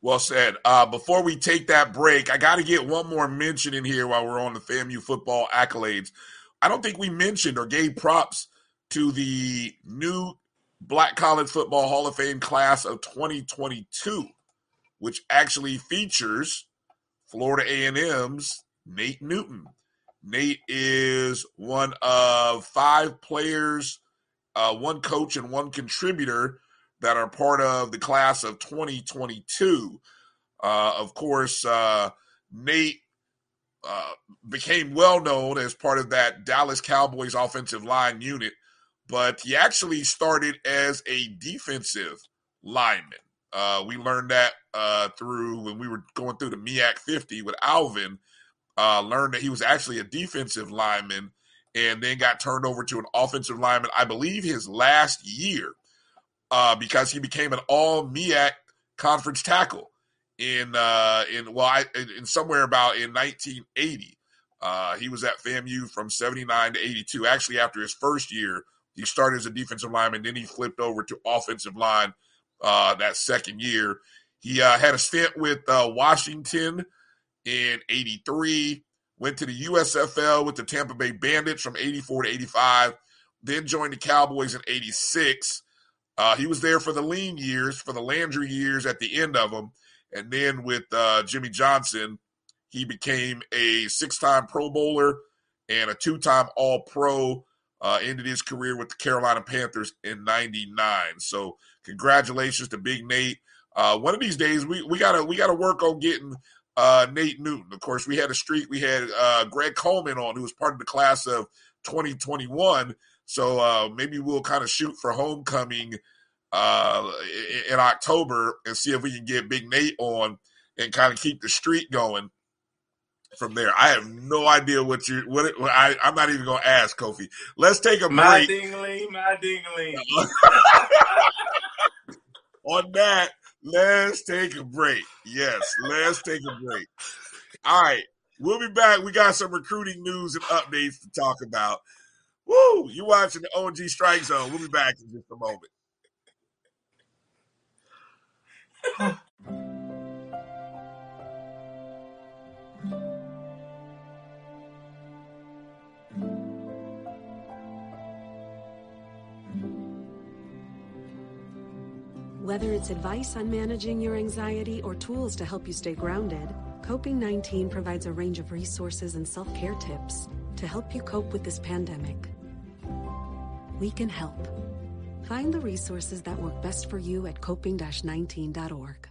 Well said. Uh, before we take that break, I got to get one more mention in here while we're on the FAMU football accolades. I don't think we mentioned or gave props to the new Black College Football Hall of Fame class of 2022, which actually features Florida A&M's Nate Newton. Nate is one of five players, uh, one coach and one contributor that are part of the class of 2022. Uh, of course, uh, Nate uh, became well known as part of that Dallas Cowboys offensive line unit, but he actually started as a defensive lineman. Uh, we learned that uh, through when we were going through the MEAC 50 with Alvin. Uh, learned that he was actually a defensive lineman and then got turned over to an offensive lineman, I believe his last year, uh, because he became an all MEAC conference tackle in uh, in well, I, in somewhere about in 1980. Uh, he was at FAMU from 79 to 82. Actually, after his first year, he started as a defensive lineman. Then he flipped over to offensive line uh, that second year. He uh, had a stint with uh, Washington in 83, went to the USFL with the Tampa Bay Bandits from 84 to 85, then joined the Cowboys in 86. Uh, he was there for the lean years, for the Landry years at the end of them. And then with uh, Jimmy Johnson, he became a six time Pro Bowler and a two time All Pro. Uh, ended his career with the Carolina Panthers in 99. So, congratulations to Big Nate. Uh, one of these days, we, we gotta we gotta work on getting uh, Nate Newton. Of course, we had a streak. We had uh, Greg Coleman on, who was part of the class of 2021. So uh, maybe we'll kind of shoot for homecoming uh, in, in October and see if we can get Big Nate on and kind of keep the street going from there. I have no idea what you what, it, I I'm not even going to ask Kofi. Let's take a My break. dingling, my dingling. <laughs> On that, let's take a break. Yes, let's take a break. All right, we'll be back. We got some recruiting news and updates to talk about. Woo! You watching the OG Strike Zone? We'll be back in just a moment. Whether it's advice on managing your anxiety or tools to help you stay grounded, Coping 19 provides a range of resources and self care tips to help you cope with this pandemic. We can help. Find the resources that work best for you at coping 19.org.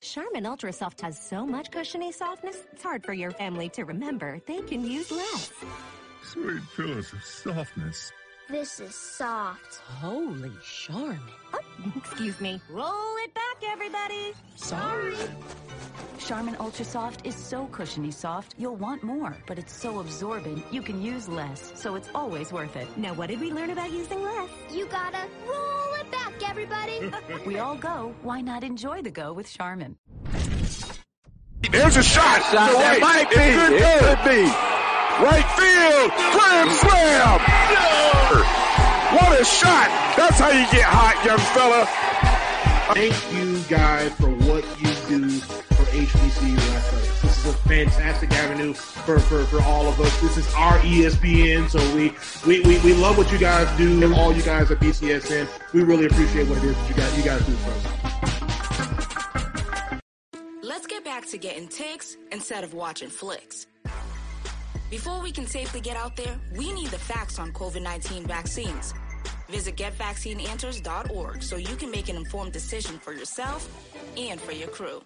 Charmin Ultra Soft has so much cushiony softness, it's hard for your family to remember. They can use less. Sweet pillows of softness. This is soft. Holy Charmin. Oh, excuse me. Roll it back, everybody. Sorry. Charmin Ultra Soft is so cushiony soft, you'll want more, but it's so absorbent, you can use less, so it's always worth it. Now, what did we learn about using less? You gotta roll it back, everybody. <laughs> <laughs> we all go, why not enjoy the go with Charmin? There's a shot. Shot to that right. might It be. could It go. could be. Right field. Grand slam. What a shot. That's how you get hot, young fella. Thank you guys for what you do for HBCU athletics. This is a fantastic avenue for, for, for all of us. This is our ESPN, so we, we, we, we love what you guys do and all you guys at BCSN. We really appreciate what it is that you guys, you guys do for us. Let's get back to getting ticks instead of watching flicks. Before we can safely get out there, we need the facts on COVID 19 vaccines. Visit getvaccineanswers.org so you can make an informed decision for yourself and for your crew.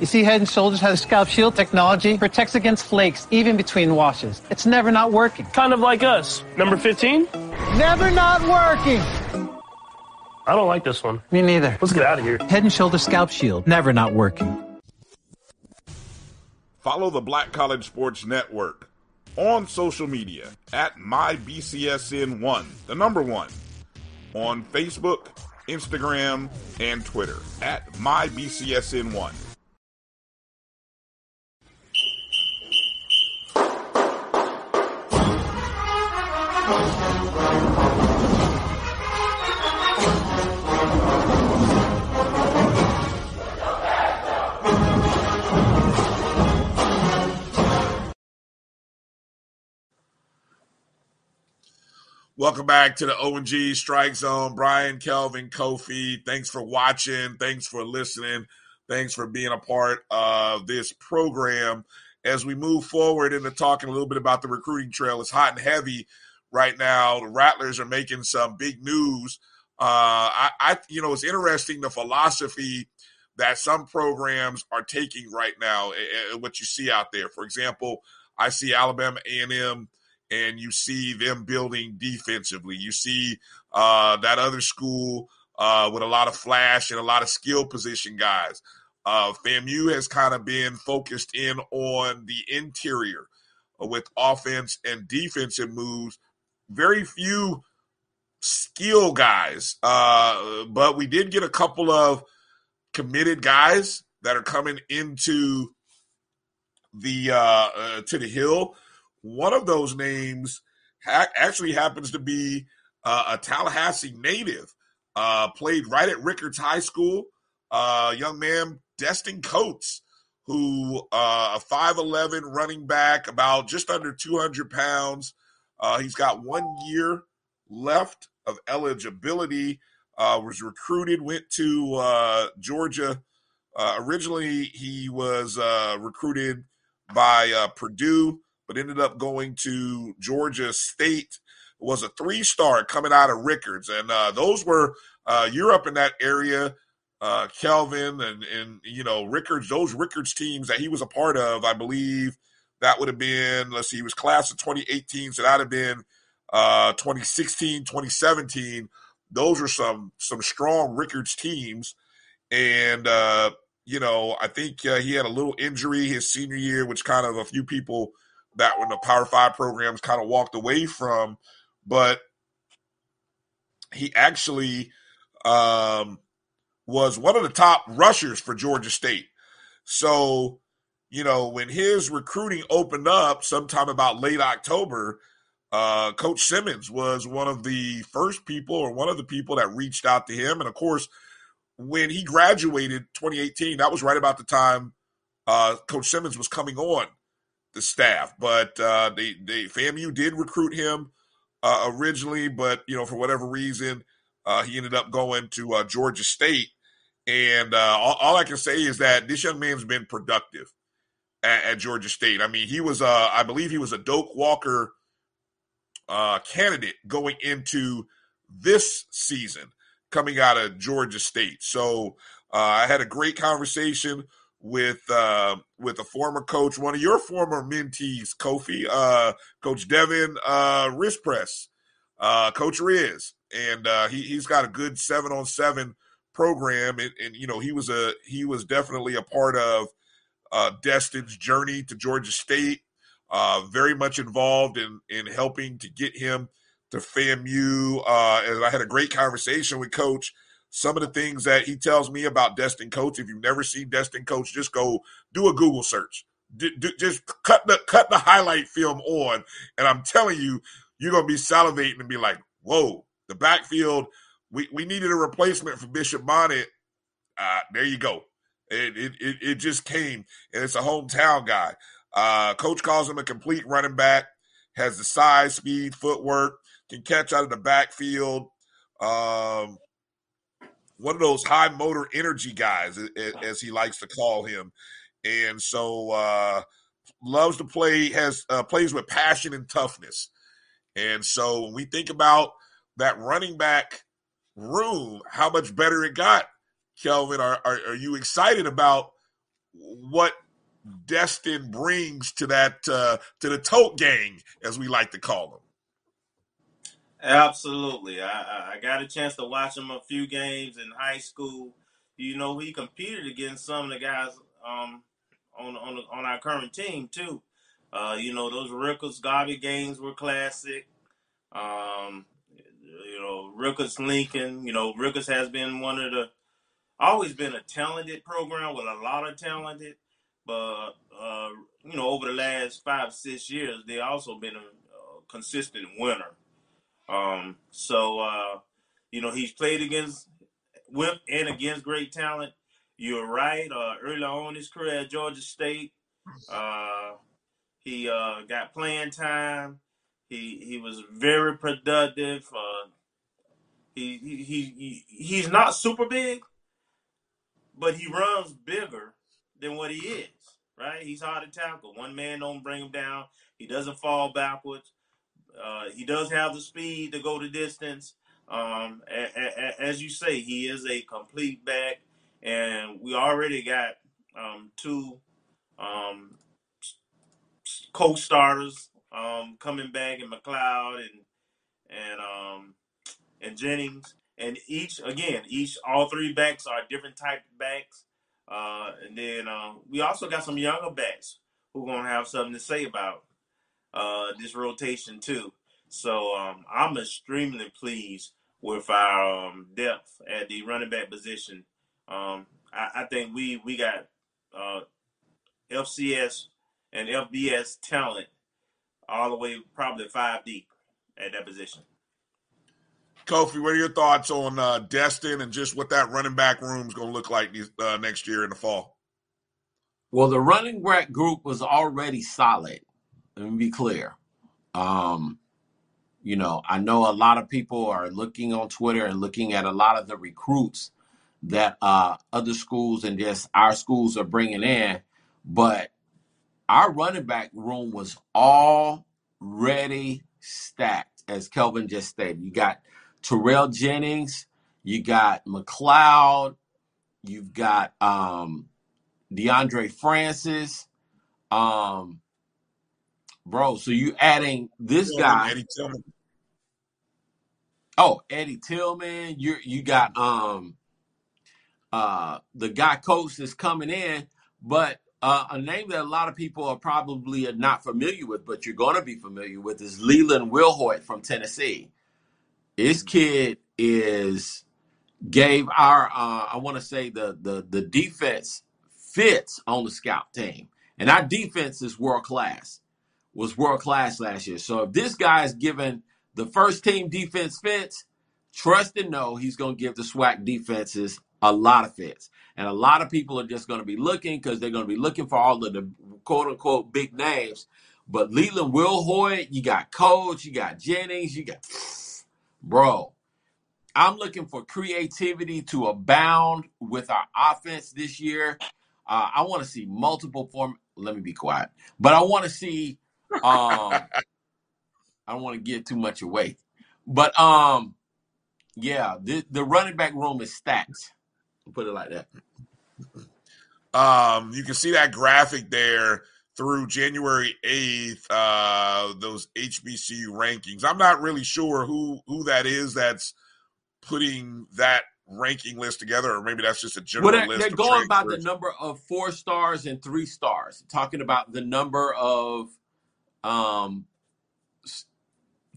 You see, Head and Shoulders has a scalp shield technology, protects against flakes, even between washes. It's never not working. Kind of like us. Number 15? Never not working. I don't like this one. Me neither. Let's get out of here. Head and Shoulders scalp shield, never not working. Follow the Black College Sports Network on social media at MyBCSN1, the number one, on Facebook, Instagram, and Twitter at MyBCSN1. Welcome back to the O&G Strike Zone. Brian, Kelvin, Kofi, thanks for watching. Thanks for listening. Thanks for being a part of this program. As we move forward into talking a little bit about the recruiting trail, it's hot and heavy right now. The Rattlers are making some big news. Uh, I, I, you know, it's interesting the philosophy that some programs are taking right now. And what you see out there, for example, I see Alabama A&M and you see them building defensively. You see uh, that other school uh, with a lot of flash and a lot of skill position guys. Uh, FAMU has kind of been focused in on the interior with offense and defensive moves. Very few skill guys, uh, but we did get a couple of committed guys that are coming into the uh, uh, to the hill one of those names ha- actually happens to be uh, a Tallahassee native. Uh, played right at Rickards High School. Uh, young man, Destin Coates, who uh, a 5'11 running back, about just under 200 pounds. Uh, he's got one year left of eligibility. Uh, was recruited, went to Georgia. Originally, he was recruited by Purdue but ended up going to Georgia State. Was a three star coming out of Rickards, and uh, those were uh, you're up in that area, uh, Kelvin, and and you know Rickards. Those Rickards teams that he was a part of, I believe that would have been. Let's see, he was class of 2018, so that'd have been uh, 2016, 2017. Those are some some strong Rickards teams, and uh, you know I think he had a little injury his senior year, which kind of a few people that when the Power Five programs kind of walked away from, but he actually um, was one of the top rushers for Georgia State. So, you know, when his recruiting opened up sometime about late October, uh, Coach Simmons was one of the first people or one of the people that reached out to him. And of course, when he graduated 2018, that was right about the time uh, Coach Simmons was coming on the staff. But uh, they FAMU did recruit him uh, originally, but you know for whatever reason uh, he ended up going to uh, Georgia State. And uh, all, all, I can say is that this young man's been productive at, at Georgia State. I mean, he was, uh, I believe, he was a Doak Walker candidate going into this season coming out of Georgia State. So I had a great conversation with uh, with a former coach, one of your former mentees, Kofi, uh, Coach Devin uh, Rispress, uh, Coach Riz, and uh, he he's got a good seven on seven program, and, and, you know he was a he was definitely a part of uh, Destin's journey to Georgia State. Uh, very much involved in in helping to get him to FAMU. Uh, and I had a great conversation with Coach some of the things that he tells me about Destin Coates. If you've never seen Destin Coates, just go do a Google search. Just cut the cut the highlight film on, and I'm telling you, you're gonna be salivating and be like, "Whoa!" The backfield. We we needed a replacement for Bishop Bonnet. Uh, there you go. It, it it it just came, and it's a hometown guy. Uh, coach calls him a complete running back. Has the size, speed, footwork, can catch out of the backfield. Um, one of those high motor energy guys, as he likes to call him. And so uh, loves to play, has uh, plays with passion and toughness. And so when we think about that running back room, how much better it got, Kelvin, are, are, are you excited about what Destin brings to that uh, to the tote gang, as we like to call them? Absolutely. I, I got a chance to watch him a few games in high school. You know, he competed against some of the guys um, on on on our current team too. Uh, you know, those Rickards Godby games were classic. Um, you know, Rickards Lincoln. You know, Rickards has been one of the always been a talented program with a lot of talented, but uh, you know, over the last five six years, they also been a, a consistent winner. Um, so uh, you know, he's played against with and against great talent. You're right. Uh, early on in his career at Georgia State, uh, he uh, got playing time. He he was very productive. Uh, he, he he he's not super big, but he runs bigger than what he is. Right? He's hard to tackle. One man don't bring him down. He doesn't fall backwards. Uh, he does have the speed to go the distance. Um, a, a, as you say, he is a complete back, and we already got um, two um, co-starters um, coming back in McLeod and and um, and Jennings, and each again, each all three backs are different type backs, uh, and then uh, we also got some younger backs who are gonna have something to say about uh, this rotation too. So um, I'm extremely pleased with our um, depth at the running back position. Um, I, I, think we we got uh, FCS and FBS talent all the way probably five deep at that position. Kofi, what are your thoughts on uh, Destin and just what that running back room is going to look like uh, next year in the fall? Well, the running back group was already solid. Let me be clear. Um, you know, I know a lot of people are looking on Twitter and looking at a lot of the recruits that uh, other schools and just our schools are bringing in, but our running back room was already stacked, as Kelvin just stated. You got Terrell Jennings, you got McLeod, you've got um, Deondre Francis, um, bro. So you adding this guy, Eddie Tillman. Oh, Eddie Tillman. You you got um uh the guy coach that's coming in, but uh, a name that a lot of people are probably not familiar with, but you're going to be familiar with is Leland Wilhoit from Tennessee. This kid is gave our uh, I want to say the the the defense fits on the scout team, and our defense is world class. Was world class last year. So if this guy is given the first team defense fits, trust and know he's going to give the SWAC defenses a lot of fits. And a lot of people are just going to be looking because they're going to be looking for all of the quote unquote big names. But Leland Wilhoit, you got Coach, you got Jennings, you got, <sniffs> bro. I'm looking for creativity to abound with our offense this year. Uh, I want to see multiple form. Let me be quiet, but I want to see. Um, I don't want to give too much away, but um, yeah, the the running back room is stacked. Put it like that. Um, you can see that graphic there through January 8th, uh, those HBCU rankings. I'm not really sure who who that is that's putting that ranking list together, or maybe that's just a general well, they're, list. They're going by the number of four stars and three stars, talking about the number of um,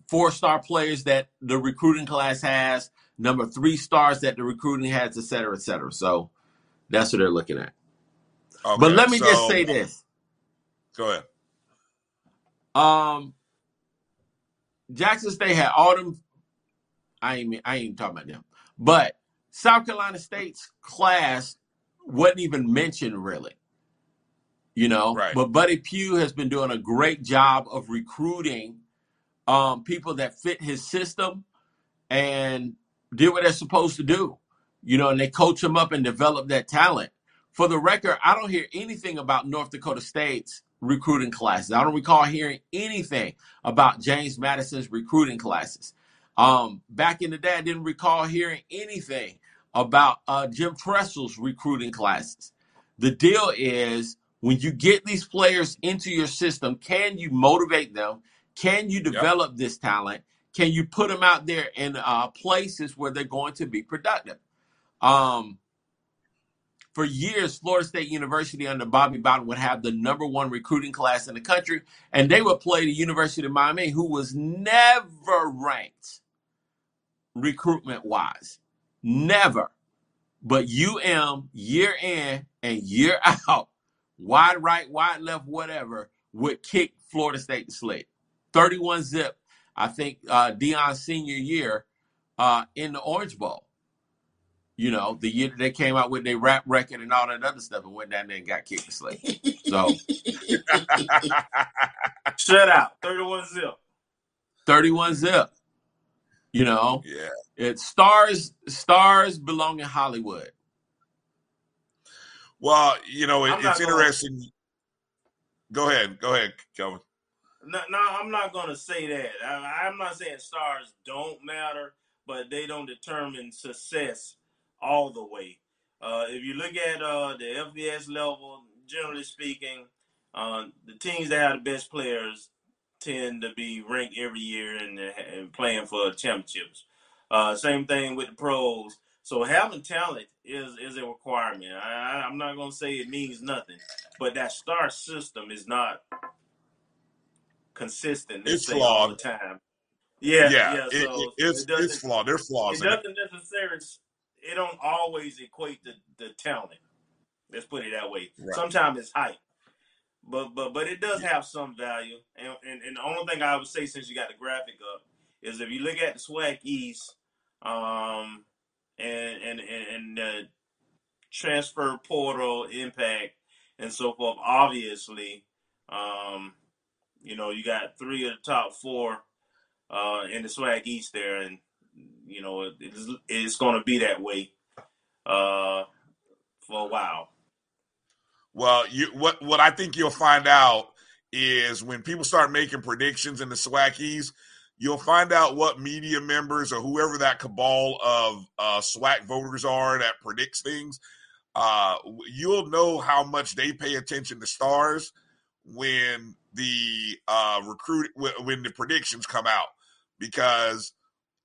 four star players that the recruiting class has, number three stars that the recruiting has, et cetera, et cetera. So that's what they're looking at. Okay, but let me so, just say this. Go ahead. Um, Jackson State had all them. I ain't I ain't talking about them, but South Carolina State's class wasn't even mentioned really. You know, Right. but Buddy Pough has been doing a great job of recruiting um, people that fit his system and did what they're supposed to do. You know, and they coach them up and develop that talent. For the record, I don't hear anything about North Dakota State's recruiting classes. I don't recall hearing anything about James Madison's recruiting classes. Um, back in the day, I didn't recall hearing anything about uh, Jim Tressel's recruiting classes. The deal is when you get these players into your system, can you motivate them? Can you develop this talent? Can you put them out there in uh, places where they're going to be productive? Um, for years, Florida State University under Bobby Bowden would have the number one recruiting class in the country, and they would play the University of Miami, who was never ranked recruitment wise. Never. But UM year in and year <laughs> out, wide right, wide left, whatever, would kick Florida State to sleep. 31 zip, I think uh Deion's senior year uh in the Orange Bowl. You know, the year that they came out with their rap record and all that other stuff and went down there and got kicked to sleep. So <laughs> Shut out. 31 zip. 31 zip. You know, Yeah. it's stars stars belong in Hollywood. Well, you know, it, it's gonna- interesting. Go ahead. Go ahead, Kelvin. No, no, I'm not going to say that. I, I'm not saying stars don't matter, but they don't determine success all the way. Uh, if you look at uh, the FBS level, generally speaking, uh, the teams that have the best players tend to be ranked every year and, and playing for championships. Uh, same thing with the pros. So having talent is is a requirement. I, I'm not going to say it means nothing, but that star system is not consistent. It's say, all the flawed. time. Yeah, Yeah, yeah. it- so it- it's- it it's flawed. There's flaws It doesn't necessarily. It don't always equate to the talent. Let's put it that way. Right. Sometimes it's hype, but but but it does have some value. And, and and the only thing I would say, since you got the graphic up, is if you look at the SWAC East, um, and and and, the transfer portal impact and so forth. Obviously, um, you know, you got three of the top four uh, in the SWAC East there, and you know, it, it's, it's going to be that way uh, for a while. Well, you what what I think you'll find out is when people start making predictions in the SWACkies, you'll find out what media members or whoever that cabal of uh, SWAC voters are that predicts things. Uh, you'll know how much they pay attention to stars when the uh, recruit when the predictions come out because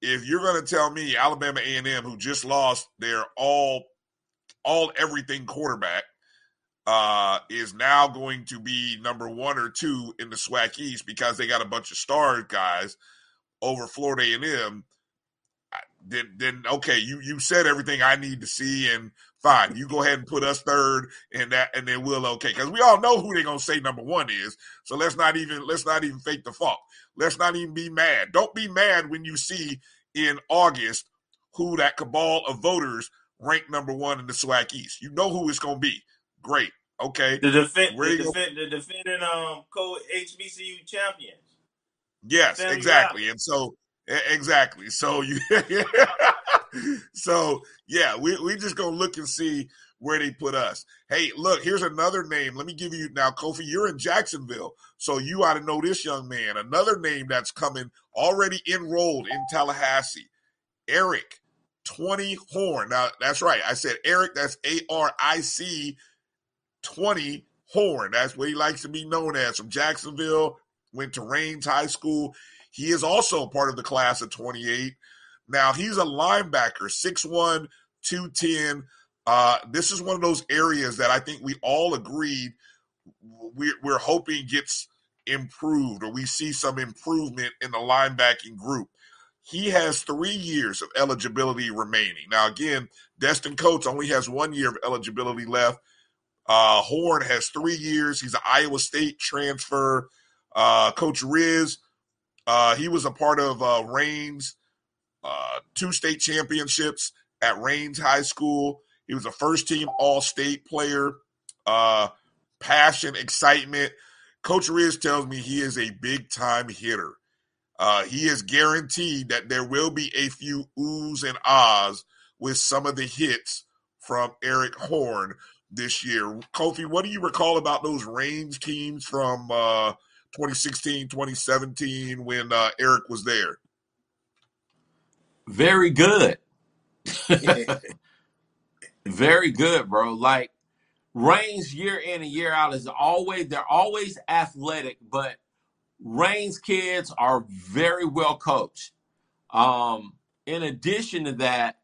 if you're going to tell me Alabama A&M who just lost their all all everything quarterback uh, is now going to be number one or two in the SWAC East because they got a bunch of star guys over Florida A&M. Then, then okay, you you said everything I need to see, and fine, you go ahead and put us third, and that, and then we'll okay, because we all know who they're gonna say number one is. So let's not even let's not even fake the funk. Let's not even be mad. Don't be mad when you see in August who that cabal of voters ranked number one in the SWAC East. You know who it's gonna be. Great. Okay. The defend, Where the, the defending um co HBCU champions. Yes, Family exactly. And so exactly. So you <laughs> so yeah, we we just gonna look and see where they put us. Hey, look, here's another name. Let me give you now, Kofi. You're in Jacksonville, so you ought to know this young man. Another name that's coming already enrolled in Tallahassee, Aric 20 Horn. Now that's right. I said Aric, that's A-R-I-C 20 Horn. That's what he likes to be known as from Jacksonville. Went to Raines High School. He is also part of the class of 28. Now he's a linebacker, 6'1, 210. Uh, this is one of those areas that I think we all agreed we're, we're hoping gets improved or we see some improvement in the linebacking group. He has three years of eligibility remaining. Now, again, Destin Coates only has one year of eligibility left. Uh, Horn has three years. He's an Iowa State transfer. Uh, Coach Riz, uh, he was a part of uh, Raines, uh, two state championships at Raines High School. He was a first team All State player. Uh, passion, excitement. Coach Riz tells me he is a big time hitter. Uh, he is guaranteed that there will be a few oohs and ahs with some of the hits from Aric Horn this year. Kofi, what do you recall about those Raines teams from uh, 2016, 2017 when uh, Aric was there? Very good. <laughs> Very good, bro. Like Raines year in and year out is always they're always athletic, but Raines kids are very well coached. Um, in addition to that,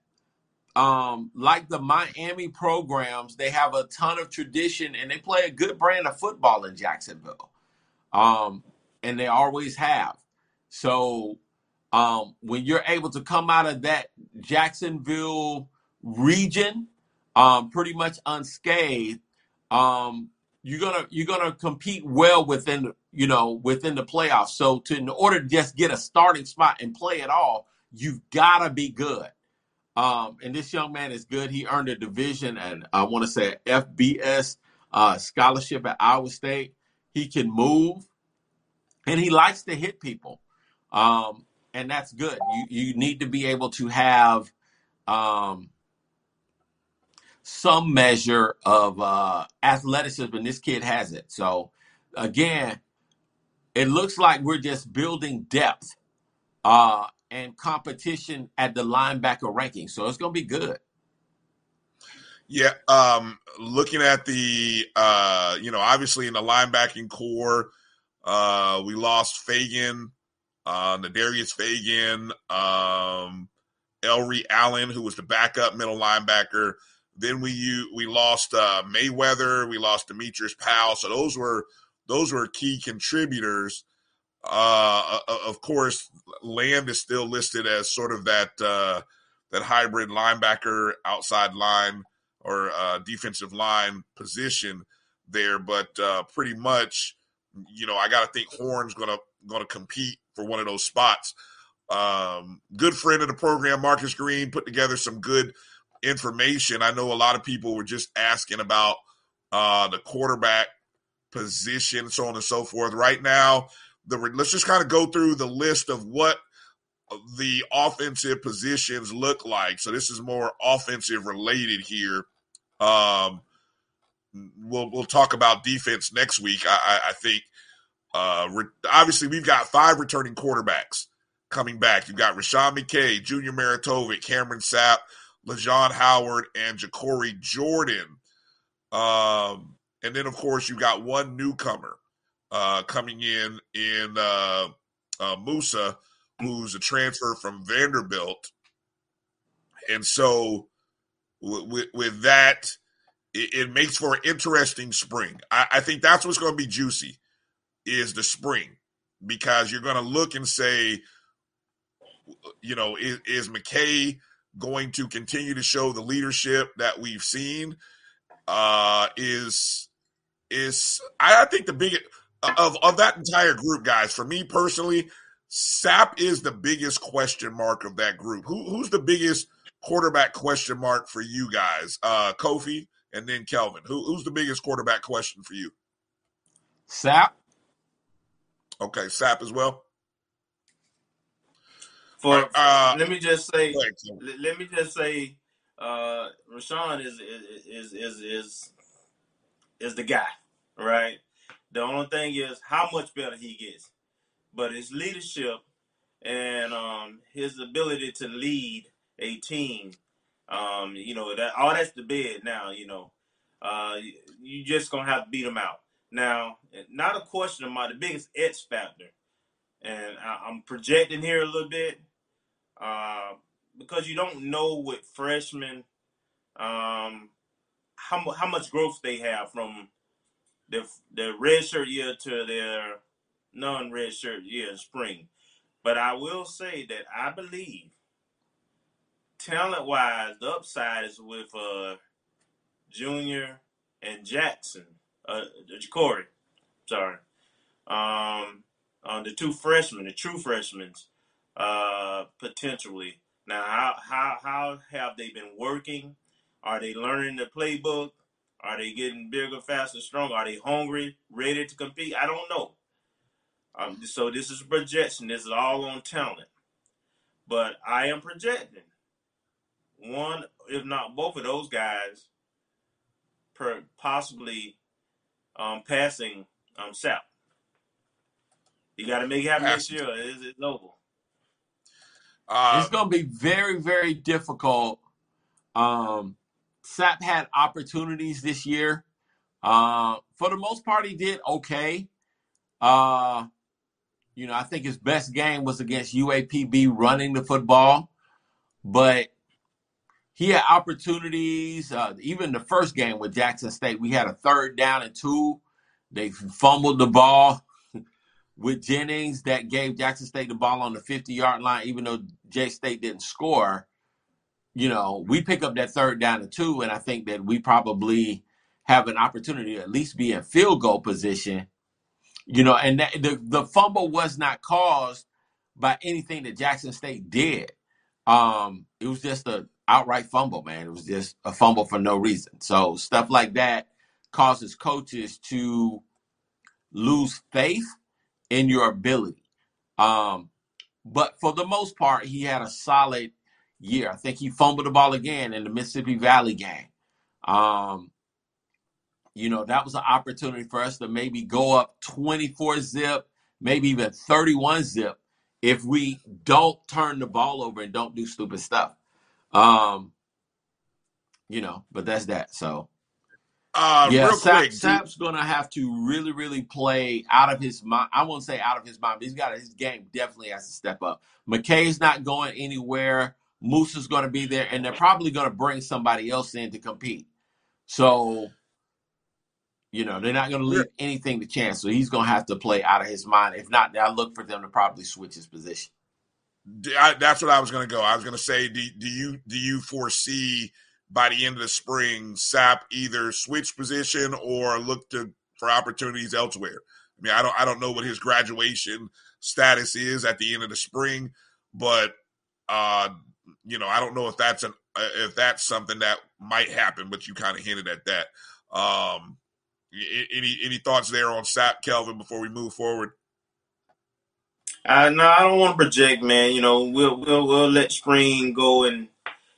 um, like the Miami programs, they have a ton of tradition and they play a good brand of football in Jacksonville. Um, and they always have. So um, when you're able to come out of that Jacksonville region um, pretty much unscathed, um, you're gonna you're gonna compete well within you know within the playoffs. So to in order to just get a starting spot and play at all, you've got to be good. Um, and this young man is good. He earned a division and I want to say FBS uh, scholarship at Iowa State. He can move, and he likes to hit people, um, and that's good. You you need to be able to have um, some measure of uh, athleticism, and this kid has it. So again, it looks like we're just building depth uh, and competition at the linebacker ranking. So it's going to be good. Yeah, um, looking at the, uh, you know, obviously in the linebacking core, uh, we lost Fagan, uh, Nadarius Fagan, um, Elry Allen, who was the backup middle linebacker. Then we we lost uh, Mayweather, we lost Demetrius Powell. So those were those were key contributors. Uh, of course, Land is still listed as sort of that uh, that hybrid linebacker outside line or uh, defensive line position there, but uh, pretty much, you know, I got to think Horn's gonna gonna compete for one of those spots. Um, good friend of the program, Marcus Green, put together some good information. I know a lot of people were just asking about uh, the quarterback position, so on and so forth. Right now, the let's just kind of go through the list of what the offensive positions look like. So this is more offensive related here. Um, we'll we'll talk about defense next week. I, I, I think. Uh, re- obviously, we've got five returning quarterbacks coming back. You've got Rasean McKay, Junior Maritovic, Cameron Sapp, LaJohn Howard, and Ja'Cory Jordan. Um, and then, of course, you've got one newcomer uh, coming in in uh, uh, Moussa, who's a transfer from Vanderbilt. And so, with, with that, it, it, makes for an interesting spring. I, I think that's what's going to be juicy is the spring because you're going to look and say, you know, is, is McKay going to continue to show the leadership that we've seen? Uh, is is I, I think the biggest of of that entire group, guys. For me personally, Sapp is the biggest question mark of that group. Who who's the biggest quarterback question mark for you guys? Uh, Kofi and then Kelvin. Who who's the biggest quarterback question for you? Sapp. Okay, Sapp as well. For, uh, let me just say, let, let me just say, uh, Rasean is is is is is the guy, right? The only thing is how much better he gets, but his leadership and um, his ability to lead a team, um, you know, that all that's the bid now. You know, uh, you just gonna have to beat them out. Now, not a question about the biggest X factor, and I, I'm projecting here a little bit uh, because you don't know with freshmen um, how how much growth they have from their their red shirt year to their non red shirt year in spring. But I will say that I believe talent wise, the upside is with uh, Junior and Jackson, uh, Ja'Cory, sorry, um, uh, the two freshmen, the true freshmen, uh, potentially. Now, how, how how have they been working? Are they learning the playbook? Are they getting bigger, faster, stronger? Are they hungry, ready to compete? I don't know. Um, so this is a projection. This is all on talent. But I am projecting one, if not both of those guys, per possibly um, passing um, Sapp. You got to make it happen this year. It's, it's over. Uh, it's going to be very, very difficult um, Sapp had opportunities this year. Uh, for the most part, he did okay. Uh, you know, I think his best game was against UAPB running the football, but he had opportunities. Uh, even the first game with Jackson State, we had a third down and two. They fumbled the ball. <laughs> with Jennings that gave Jackson State the ball on the 50 yard line, even though J State didn't score. You know, we pick up that third down and two, and I think that we probably have an opportunity to at least be in field goal position. You know, and that, the the fumble was not caused by anything that Jackson State did. Um, it was just a outright fumble, man. It was just a fumble for no reason. So stuff like that causes coaches to lose faith in your ability. Um, but for the most part, he had a solid year. I think he fumbled the ball again in the Mississippi Valley game. Um, you know, that was an opportunity for us to maybe go up 24 zip, maybe even 31 zip if we don't turn the ball over and don't do stupid stuff. Um, you know, but that's that. So Uh, yeah, real Sapp, quick, Sapp's gonna have to really, really play out of his mind. I won't say out of his mind, but he's got his game definitely has to step up. McKay's not going anywhere. Moose is gonna be there, and they're probably gonna bring somebody else in to compete. So, you know, they're not gonna leave anything to chance. So he's gonna have to play out of his mind. If not, I look for them to probably switch his position. I, that's what I was going to go. I was going to say, do, do you do you foresee by the end of the spring, Sapp either switch position or look to for opportunities elsewhere? I mean, I don't I don't know what his graduation status is at the end of the spring, but uh, you know, I don't know if that's an uh, if that's something that might happen. But you kind of hinted at that. Um, any any thoughts there on Sapp, Kelvin, before we move forward? Uh, no, I don't want to project, man. You know, we'll we'll we'll let spring go and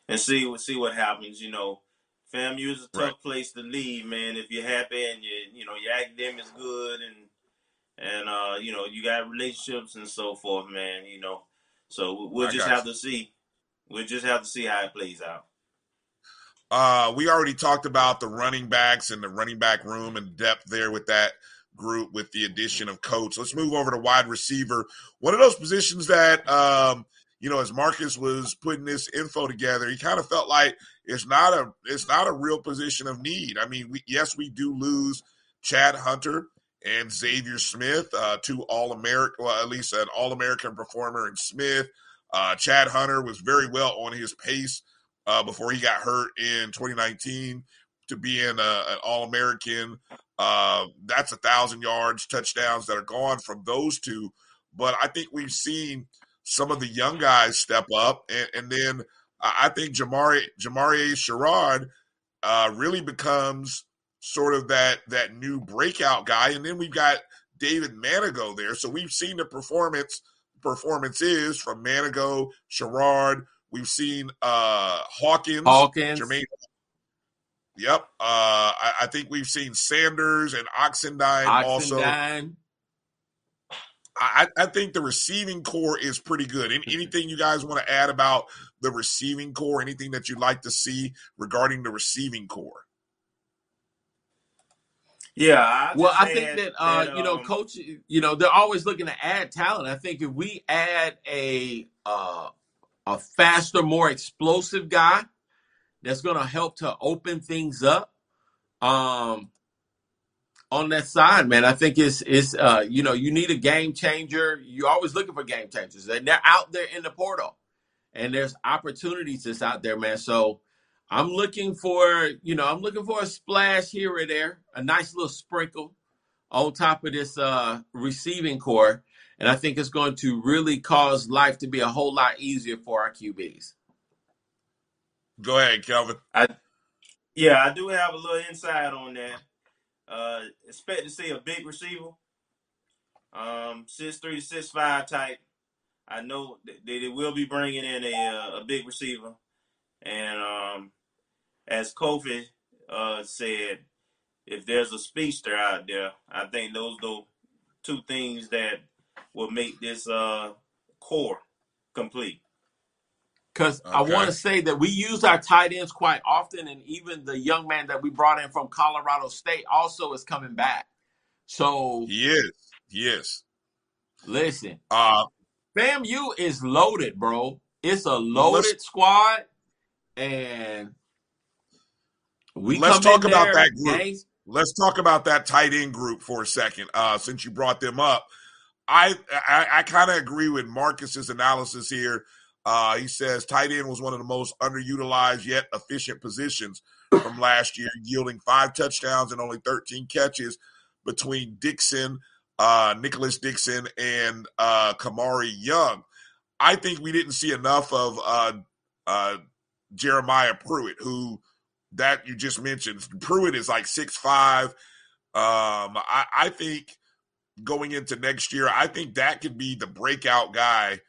and see what see what happens. You know, FAMU is a tough Right. place to leave, man. If you're happy and you you know your academics good and and uh you know you got relationships and so forth, man. You know, so we'll I just got have you. to see. We'll just have to see how it plays out. Uh, we already talked about the running backs and the running back room and depth there with that group with the addition of coach. Let's move over to wide receiver. One of those positions that um, you know, as Marcus was putting this info together, he kind of felt like it's not a it's not a real position of need. I mean, we yes, we do lose Chad Hunter and Xavier Smith, uh, two All American, well, at least an All American performer in Smith. Uh, Chad Hunter was very well on his pace uh, before he got hurt in 2019 to being a, an All American. Uh, that's a thousand yards, touchdowns that are gone from those two. But I think we've seen some of the young guys step up, and, and then I think Jamari Jamari Sherrod uh, really becomes sort of that that new breakout guy, and then we've got David Manigo there. So we've seen the performance performances from Manigo, Sherrod. We've seen uh, Hawkins, Hawkins. Jermaine. Yep. Uh, I, I think we've seen Sanders and Oxendine, also. I, I think the receiving core is pretty good. Any, anything you guys want to add about the receiving core? Anything that you'd like to see regarding the receiving core? Yeah, I Well, I think add that uh, that, you know, um, coach, you know, they're always looking to add talent. I think if we add a uh, a faster, more explosive guy, that's going to help to open things up. Um, on that side, man, I think it's it's uh, you know, you need a game changer. You're always looking for game changers, and they're out there in the portal, and there's opportunities that's out there, man. So I'm looking for, you know, I'm looking for a splash here or there, a nice little sprinkle on top of this uh receiving core. And I think it's going to really cause life to be a whole lot easier for our QBs. Go ahead, Kelvin. I yeah, I do have a little insight on that. Uh, expect to see a big receiver, um, six three, six five type. I know that they will be bringing in a uh, a big receiver, and um, as Kofi uh, said, if there's a speedster out there, I think those the two things that will make this uh, core complete. Because I Okay. want to say that we use our tight ends quite often, and even the young man that we brought in from Colorado State also is coming back. So He is. He is. listen, Uh, FAMU is loaded, bro. It's a let's loaded squad, and we let's come talk in about there, that group. gangs. Let's talk about that tight end group for a second. Uh, since you brought them up, I I, I kind of agree with Marcus's analysis here. Uh, he says tight end was one of the most underutilized yet efficient positions from last year, yielding five touchdowns and only 13 catches between Dixon, uh, Nicholas Dixon, and uh, Kamari Young. I think we didn't see enough of uh, uh, Jeremiah Pruitt, who that you just mentioned. Pruitt is like six five. Um, I, I think going into next year, I think that could be the breakout guy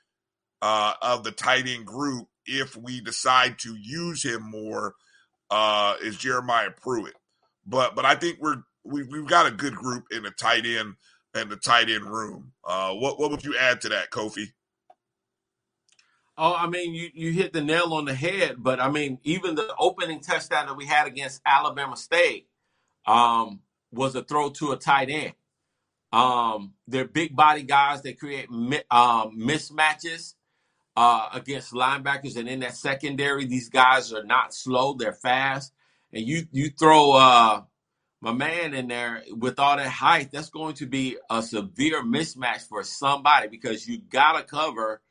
uh, of the tight end group if we decide to use him more. Uh, is Jeremiah Pruitt, but but I think we're we, we've got a good group in the tight end and the tight end room. Uh, what what would you add to that, Kofi? Oh, I mean, you, you hit the nail on the head, but I mean, even the opening touchdown that we had against Alabama State um, was a throw to a tight end. Um, they're big body guys. They create mi- um, mismatches uh, against linebackers, and in that secondary, these guys are not slow; they're fast. And you you throw uh, my man in there with all that height, that's going to be a severe mismatch for somebody because you gotta cover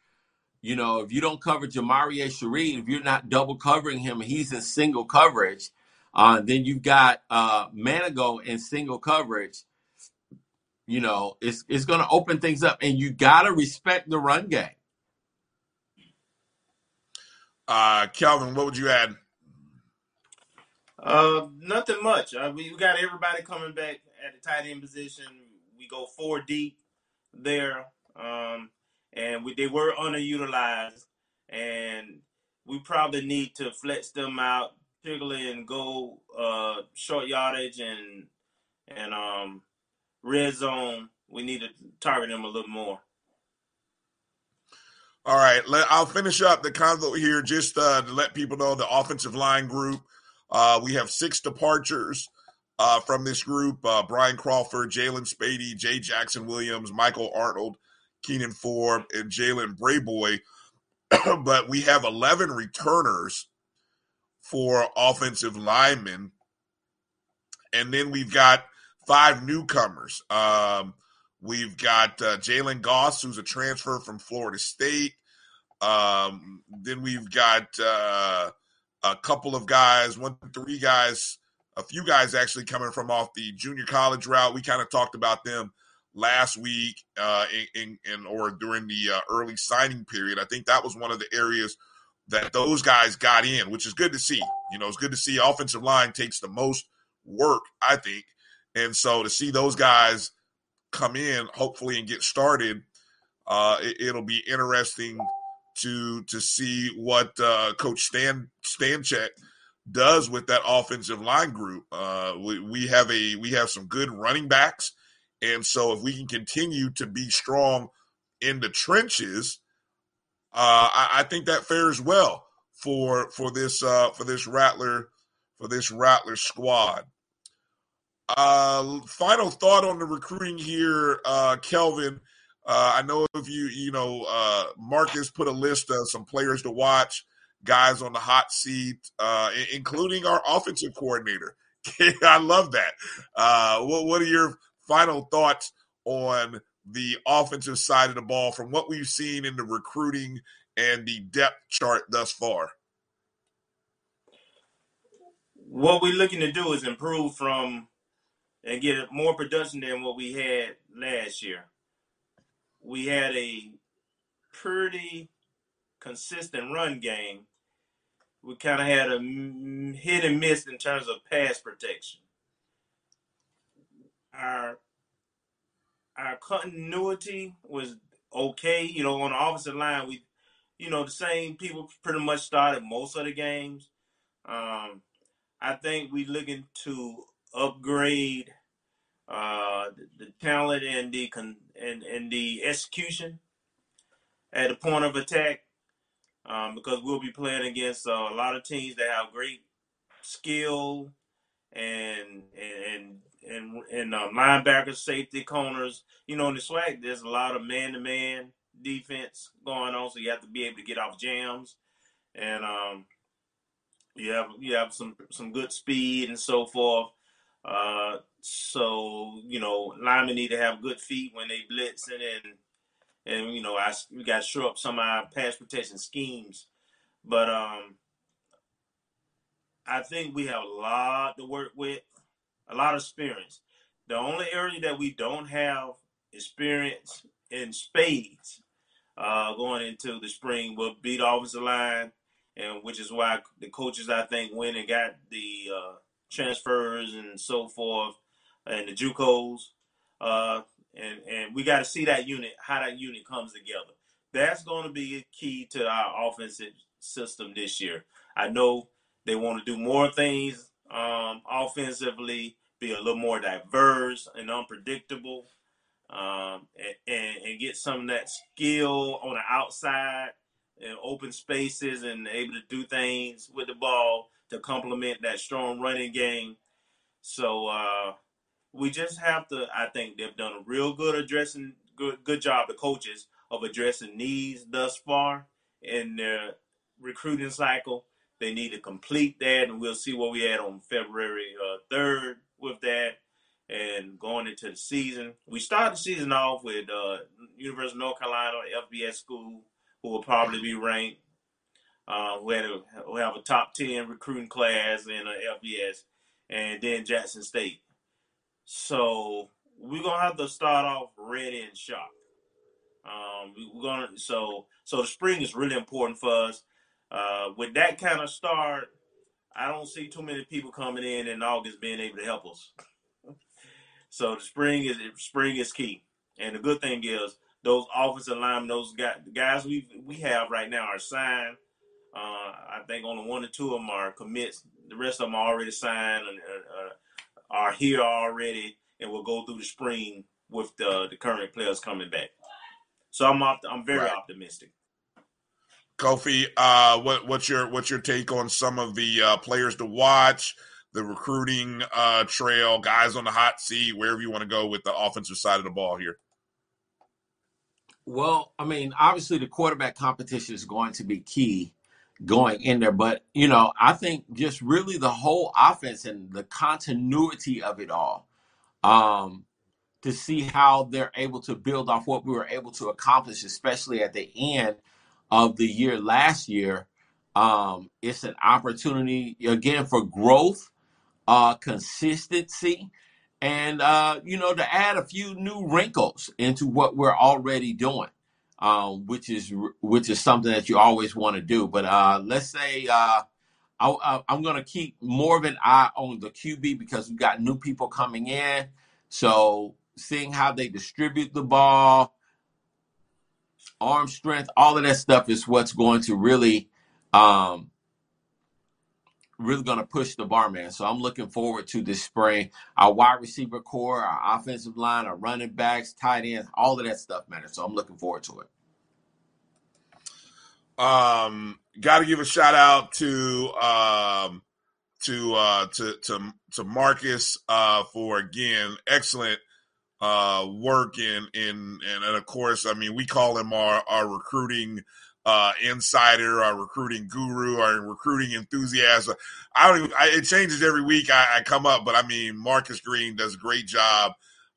you know, if you don't cover Jamarie Sharif, if you're not double covering him, he's in single coverage. Uh, then you've got uh, Manigo in single coverage. You know, it's it's going to open things up, and you got to respect the run game. Uh, Kelvin, what would you add? Uh, nothing much. Uh, we got everybody coming back at the tight end position. We go four deep there. Um, and we, they were underutilized, and we probably need to flex them out, particularly and go uh, short yardage and and um, red zone. We need to target them a little more. All right, let, I'll finish up the convo here just uh, to let people know the offensive line group. Uh, we have six departures uh, from this group: uh, Brian Crawford, Jalen Spady, Jay Jackson Williams, Michael Arnold, Keenan Ford, and Jalen Brayboy. <clears throat> but we have 11 returners for offensive linemen. And then we've got five newcomers. Um, we've got uh, Jalen Goss, who's a transfer from Florida State. Um, then we've got uh, a couple of guys, one, three guys, a few guys actually coming from off the junior college route. We kind of talked about them last week uh, in, in, or during the uh, early signing period. I think that was one of the areas that those guys got in, which is good to see. You know, it's good to see offensive line takes the most work, I think. And so to see those guys come in, hopefully, and get started, uh, it, will be interesting to to see what uh, Coach Stan Stanchek does with that offensive line group. Uh, we, we have a we have some good running backs and so, if we can continue to be strong in the trenches, uh, I, I, think that fares well for for this uh, for this Rattler for this Rattler squad. Uh, final thought on the recruiting here, uh, Kelvin. Uh, I know if you you know uh, Marcus put a list of some players to watch, guys on the hot seat, uh, including our offensive coordinator. <laughs> I love that. Uh, what what are your final thoughts on the offensive side of the ball from what we've seen in the recruiting and the depth chart thus far? What we're looking to do is improve from and get more production than what we had last year. We had a pretty consistent run game. We kind of had a hit and miss in terms of pass protection our our continuity was okay. You know, on the offensive line, we, you know, the same people pretty much started most of the games. Um, I think we're looking to upgrade uh, the, the talent and the con- and, and the execution at the point of attack um, because we'll be playing against uh, a lot of teams that have great skill and and and and uh, linebackers, safety, corners. You know, in the SWAC, there's a lot of man-to-man defense going on, so you have to be able to get off jams, and um, you have you have some some good speed and so forth. Uh, so you know, linemen need to have good feet when they blitzing and and you know, I we got to shore up some of our pass protection schemes. But um, I think we have a lot to work with, a lot of experience. The only area that we don't have experience in spades uh, going into the spring will be the offensive line, and which is why the coaches I think went and got the uh, transfers and so forth, and the JUCOs, uh, and and we got to see that unit, how that unit comes together. That's going to be a key to our offensive system this year. I know they want to do more things um, offensively, be a little more diverse and unpredictable, um, and, and, and get some of that skill on the outside and open spaces and able to do things with the ball to complement that strong running game. So uh, we just have to. I think they've done a real good addressing good good job. The coaches of addressing needs thus far in their recruiting cycle. They need to complete that, and we'll see what we had on February uh, third with that. And going into the season, we start the season off with uh, University of North Carolina FBS school, who will probably be ranked. Uh, we, had a, we have a top ten recruiting class in FBS, and then Jackson State. So we're gonna have to start off ready and sharp. Um, we're gonna so so the spring is really important for us. Uh, with that kind of start, I don't see too many people coming in in August being able to help us. <laughs> so the spring is spring is key, and the good thing is those offensive linemen, those guys, the guys we we have right now are signed. Uh, I think only one or two of them are commits. The rest of them are already signed and uh, are here already, and will go through the spring with the the current players coming back. So I'm opt- I'm very Right. optimistic. Kofi, uh, what, what's your what's your take on some of the uh, players to watch, the recruiting uh, trail, guys on the hot seat, wherever you want to go with the offensive side of the ball here? Well, I mean, obviously the quarterback competition is going to be key going in there, but you know, I think just really the whole offense and the continuity of it all. Um, to see how they're able to build off what we were able to accomplish, especially at the end of the year last year. Um, it's an opportunity again for growth, uh, consistency, and uh, you know to add a few new wrinkles into what we're already doing, um, which is which is something that you always want to do. But uh, let's say uh, I, I'm going to keep more of an eye on the QB because we've got new people coming in. So seeing how they distribute the ball, arm strength, all of that stuff is what's going to really, um, really going to push the bar, man. So I'm looking forward to this spring. Our wide receiver corps, our offensive line, our running backs, tight ends, all of that stuff matters. So I'm looking forward to it. Um, got to give a shout out to um, to uh, to to to Marcus uh, for again excellent uh, work in in and, and of course I mean we call him our our recruiting uh, insider, our recruiting guru, our recruiting enthusiast. I don't even, I, it changes every week I, I come up, but I mean Marcus Green does a great job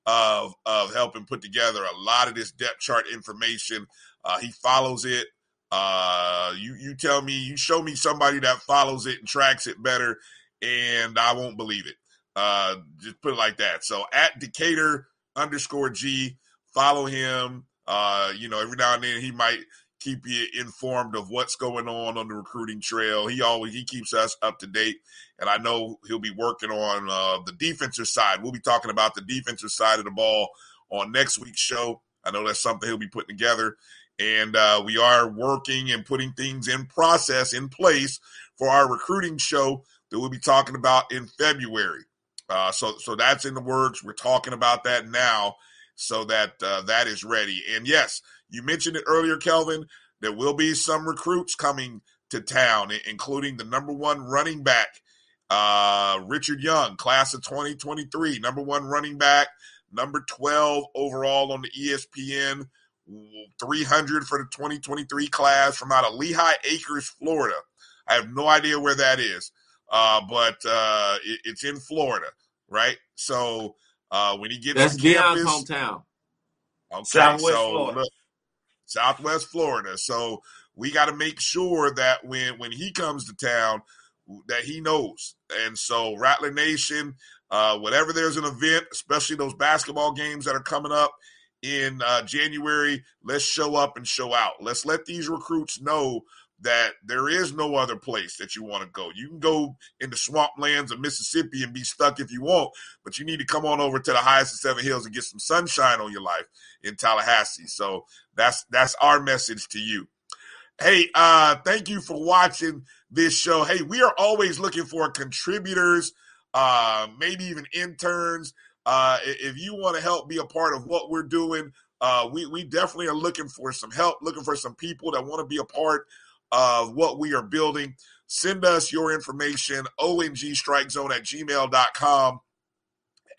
of of helping put together a lot of this depth chart information. Uh, he follows it. Uh, you you tell me, you show me somebody that follows it and tracks it better, and I won't believe it. Uh, just put it like that. So at Decatur underscore G, follow him. Uh, you know, every now and then he might keep you informed of what's going on on the recruiting trail. He always he keeps us up to date, and I know he'll be working on uh, the defensive side. We'll be talking about the defensive side of the ball on next week's show. I know that's something he'll be putting together, and uh, we are working and putting things in process in place for our recruiting show that we'll be talking about in February. Uh, so so that's in the works. We're talking about that now, so that uh, that is ready. And yes, you mentioned it earlier, Kelvin. There will be some recruits coming to town, including the number one running back, uh, Richard Young, class of 2023, number one running back, number 12 overall on the ESPN 300 for the 2023 class from out of Lehigh Acres, Florida. I have no idea where that is, uh, but uh, it, it's in Florida, right? So Uh, when he gets That's to Deion's campus, hometown. Okay, Southwest so Florida. look, Southwest Florida. So we got to make sure that when when he comes to town, that he knows. And so Rattler Nation, uh, whatever there's an event, especially those basketball games that are coming up in uh, January, let's show up and show out. Let's let these recruits know that there is no other place that you want to go. You can go in the swamplands of Mississippi and be stuck if you want, but you need to come on over to the highest of seven hills and get some sunshine on your life in Tallahassee. So that's that's our message to you. Hey, uh, thank you for watching this show. Hey, we are always looking for contributors, uh, maybe even interns. Uh, if you want to help be a part of what we're doing, uh, we, we definitely are looking for some help, looking for some people that want to be a part of what we are building. Send us your information, ongstrikezone at gmail.com,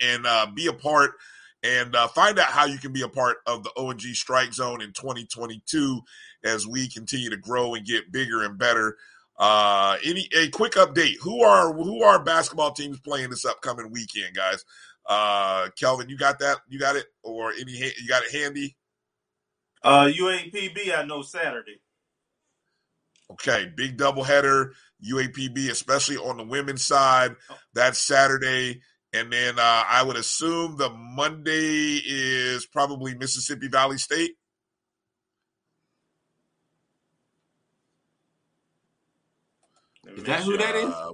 and uh, be a part and uh, find out how you can be a part of the ONG Strike Zone in 2022 as we continue to grow and get bigger and better. Uh, any a quick update? Who are who are basketball teams playing this upcoming weekend, guys? Uh, Kelvin, you got that? You got it, or any? You got it handy? Uh, UAPB, I know Saturday. Okay, big doubleheader, UAPB, especially on the women's side. That's Saturday. And then uh, I would assume the Monday is probably Mississippi Valley State. Is that who that is? Uh,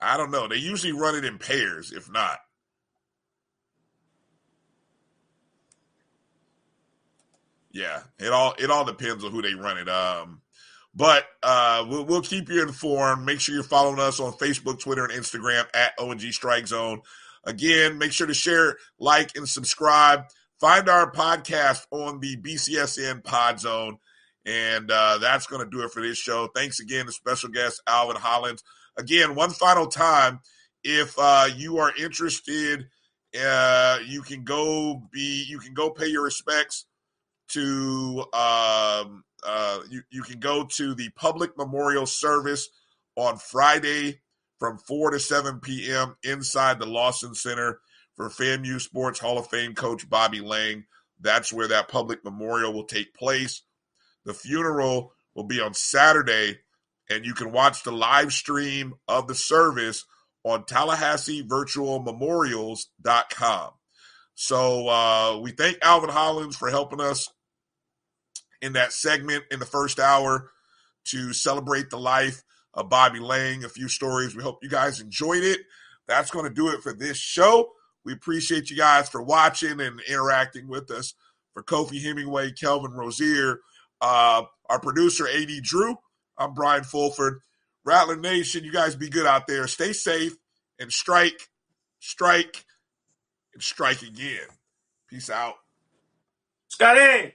I don't know. They usually run it in pairs, if not. Yeah, it all it all depends on who they run it. Um, but uh, we'll, we'll keep you informed. Make sure you're following us on Facebook, Twitter, and Instagram at ONG Strike Zone. Again, make sure to share, like, and subscribe. Find our podcast on the BCSN Pod Zone. And uh, that's going to do it for this show. Thanks again to special guest Alvin Hollins. Again, one final time, if uh, you are interested, uh, you can go be you can go pay your respects to um, uh, you, you can go to the public memorial service on Friday from 4 to 7 p.m. inside the Lawson Center for FAMU Sports Hall of Fame coach Bobby Lang. That's where that public memorial will take place. The funeral will be on Saturday, and you can watch the live stream of the service on TallahasseeVirtualMemorials.com. So uh, we thank Alvin Hollins for helping us in that segment in the first hour to celebrate the life of Bobby Lang. A few stories. We hope you guys enjoyed it. That's going to do it for this show. We appreciate you guys for watching and interacting with us. For Kofi Hemingway, Kelvin Rozier, uh, our producer, AD Drew, I'm Brian Fulford. Rattler Nation, you guys be good out there. Stay safe and strike, strike, and strike again. Peace out. Scotty!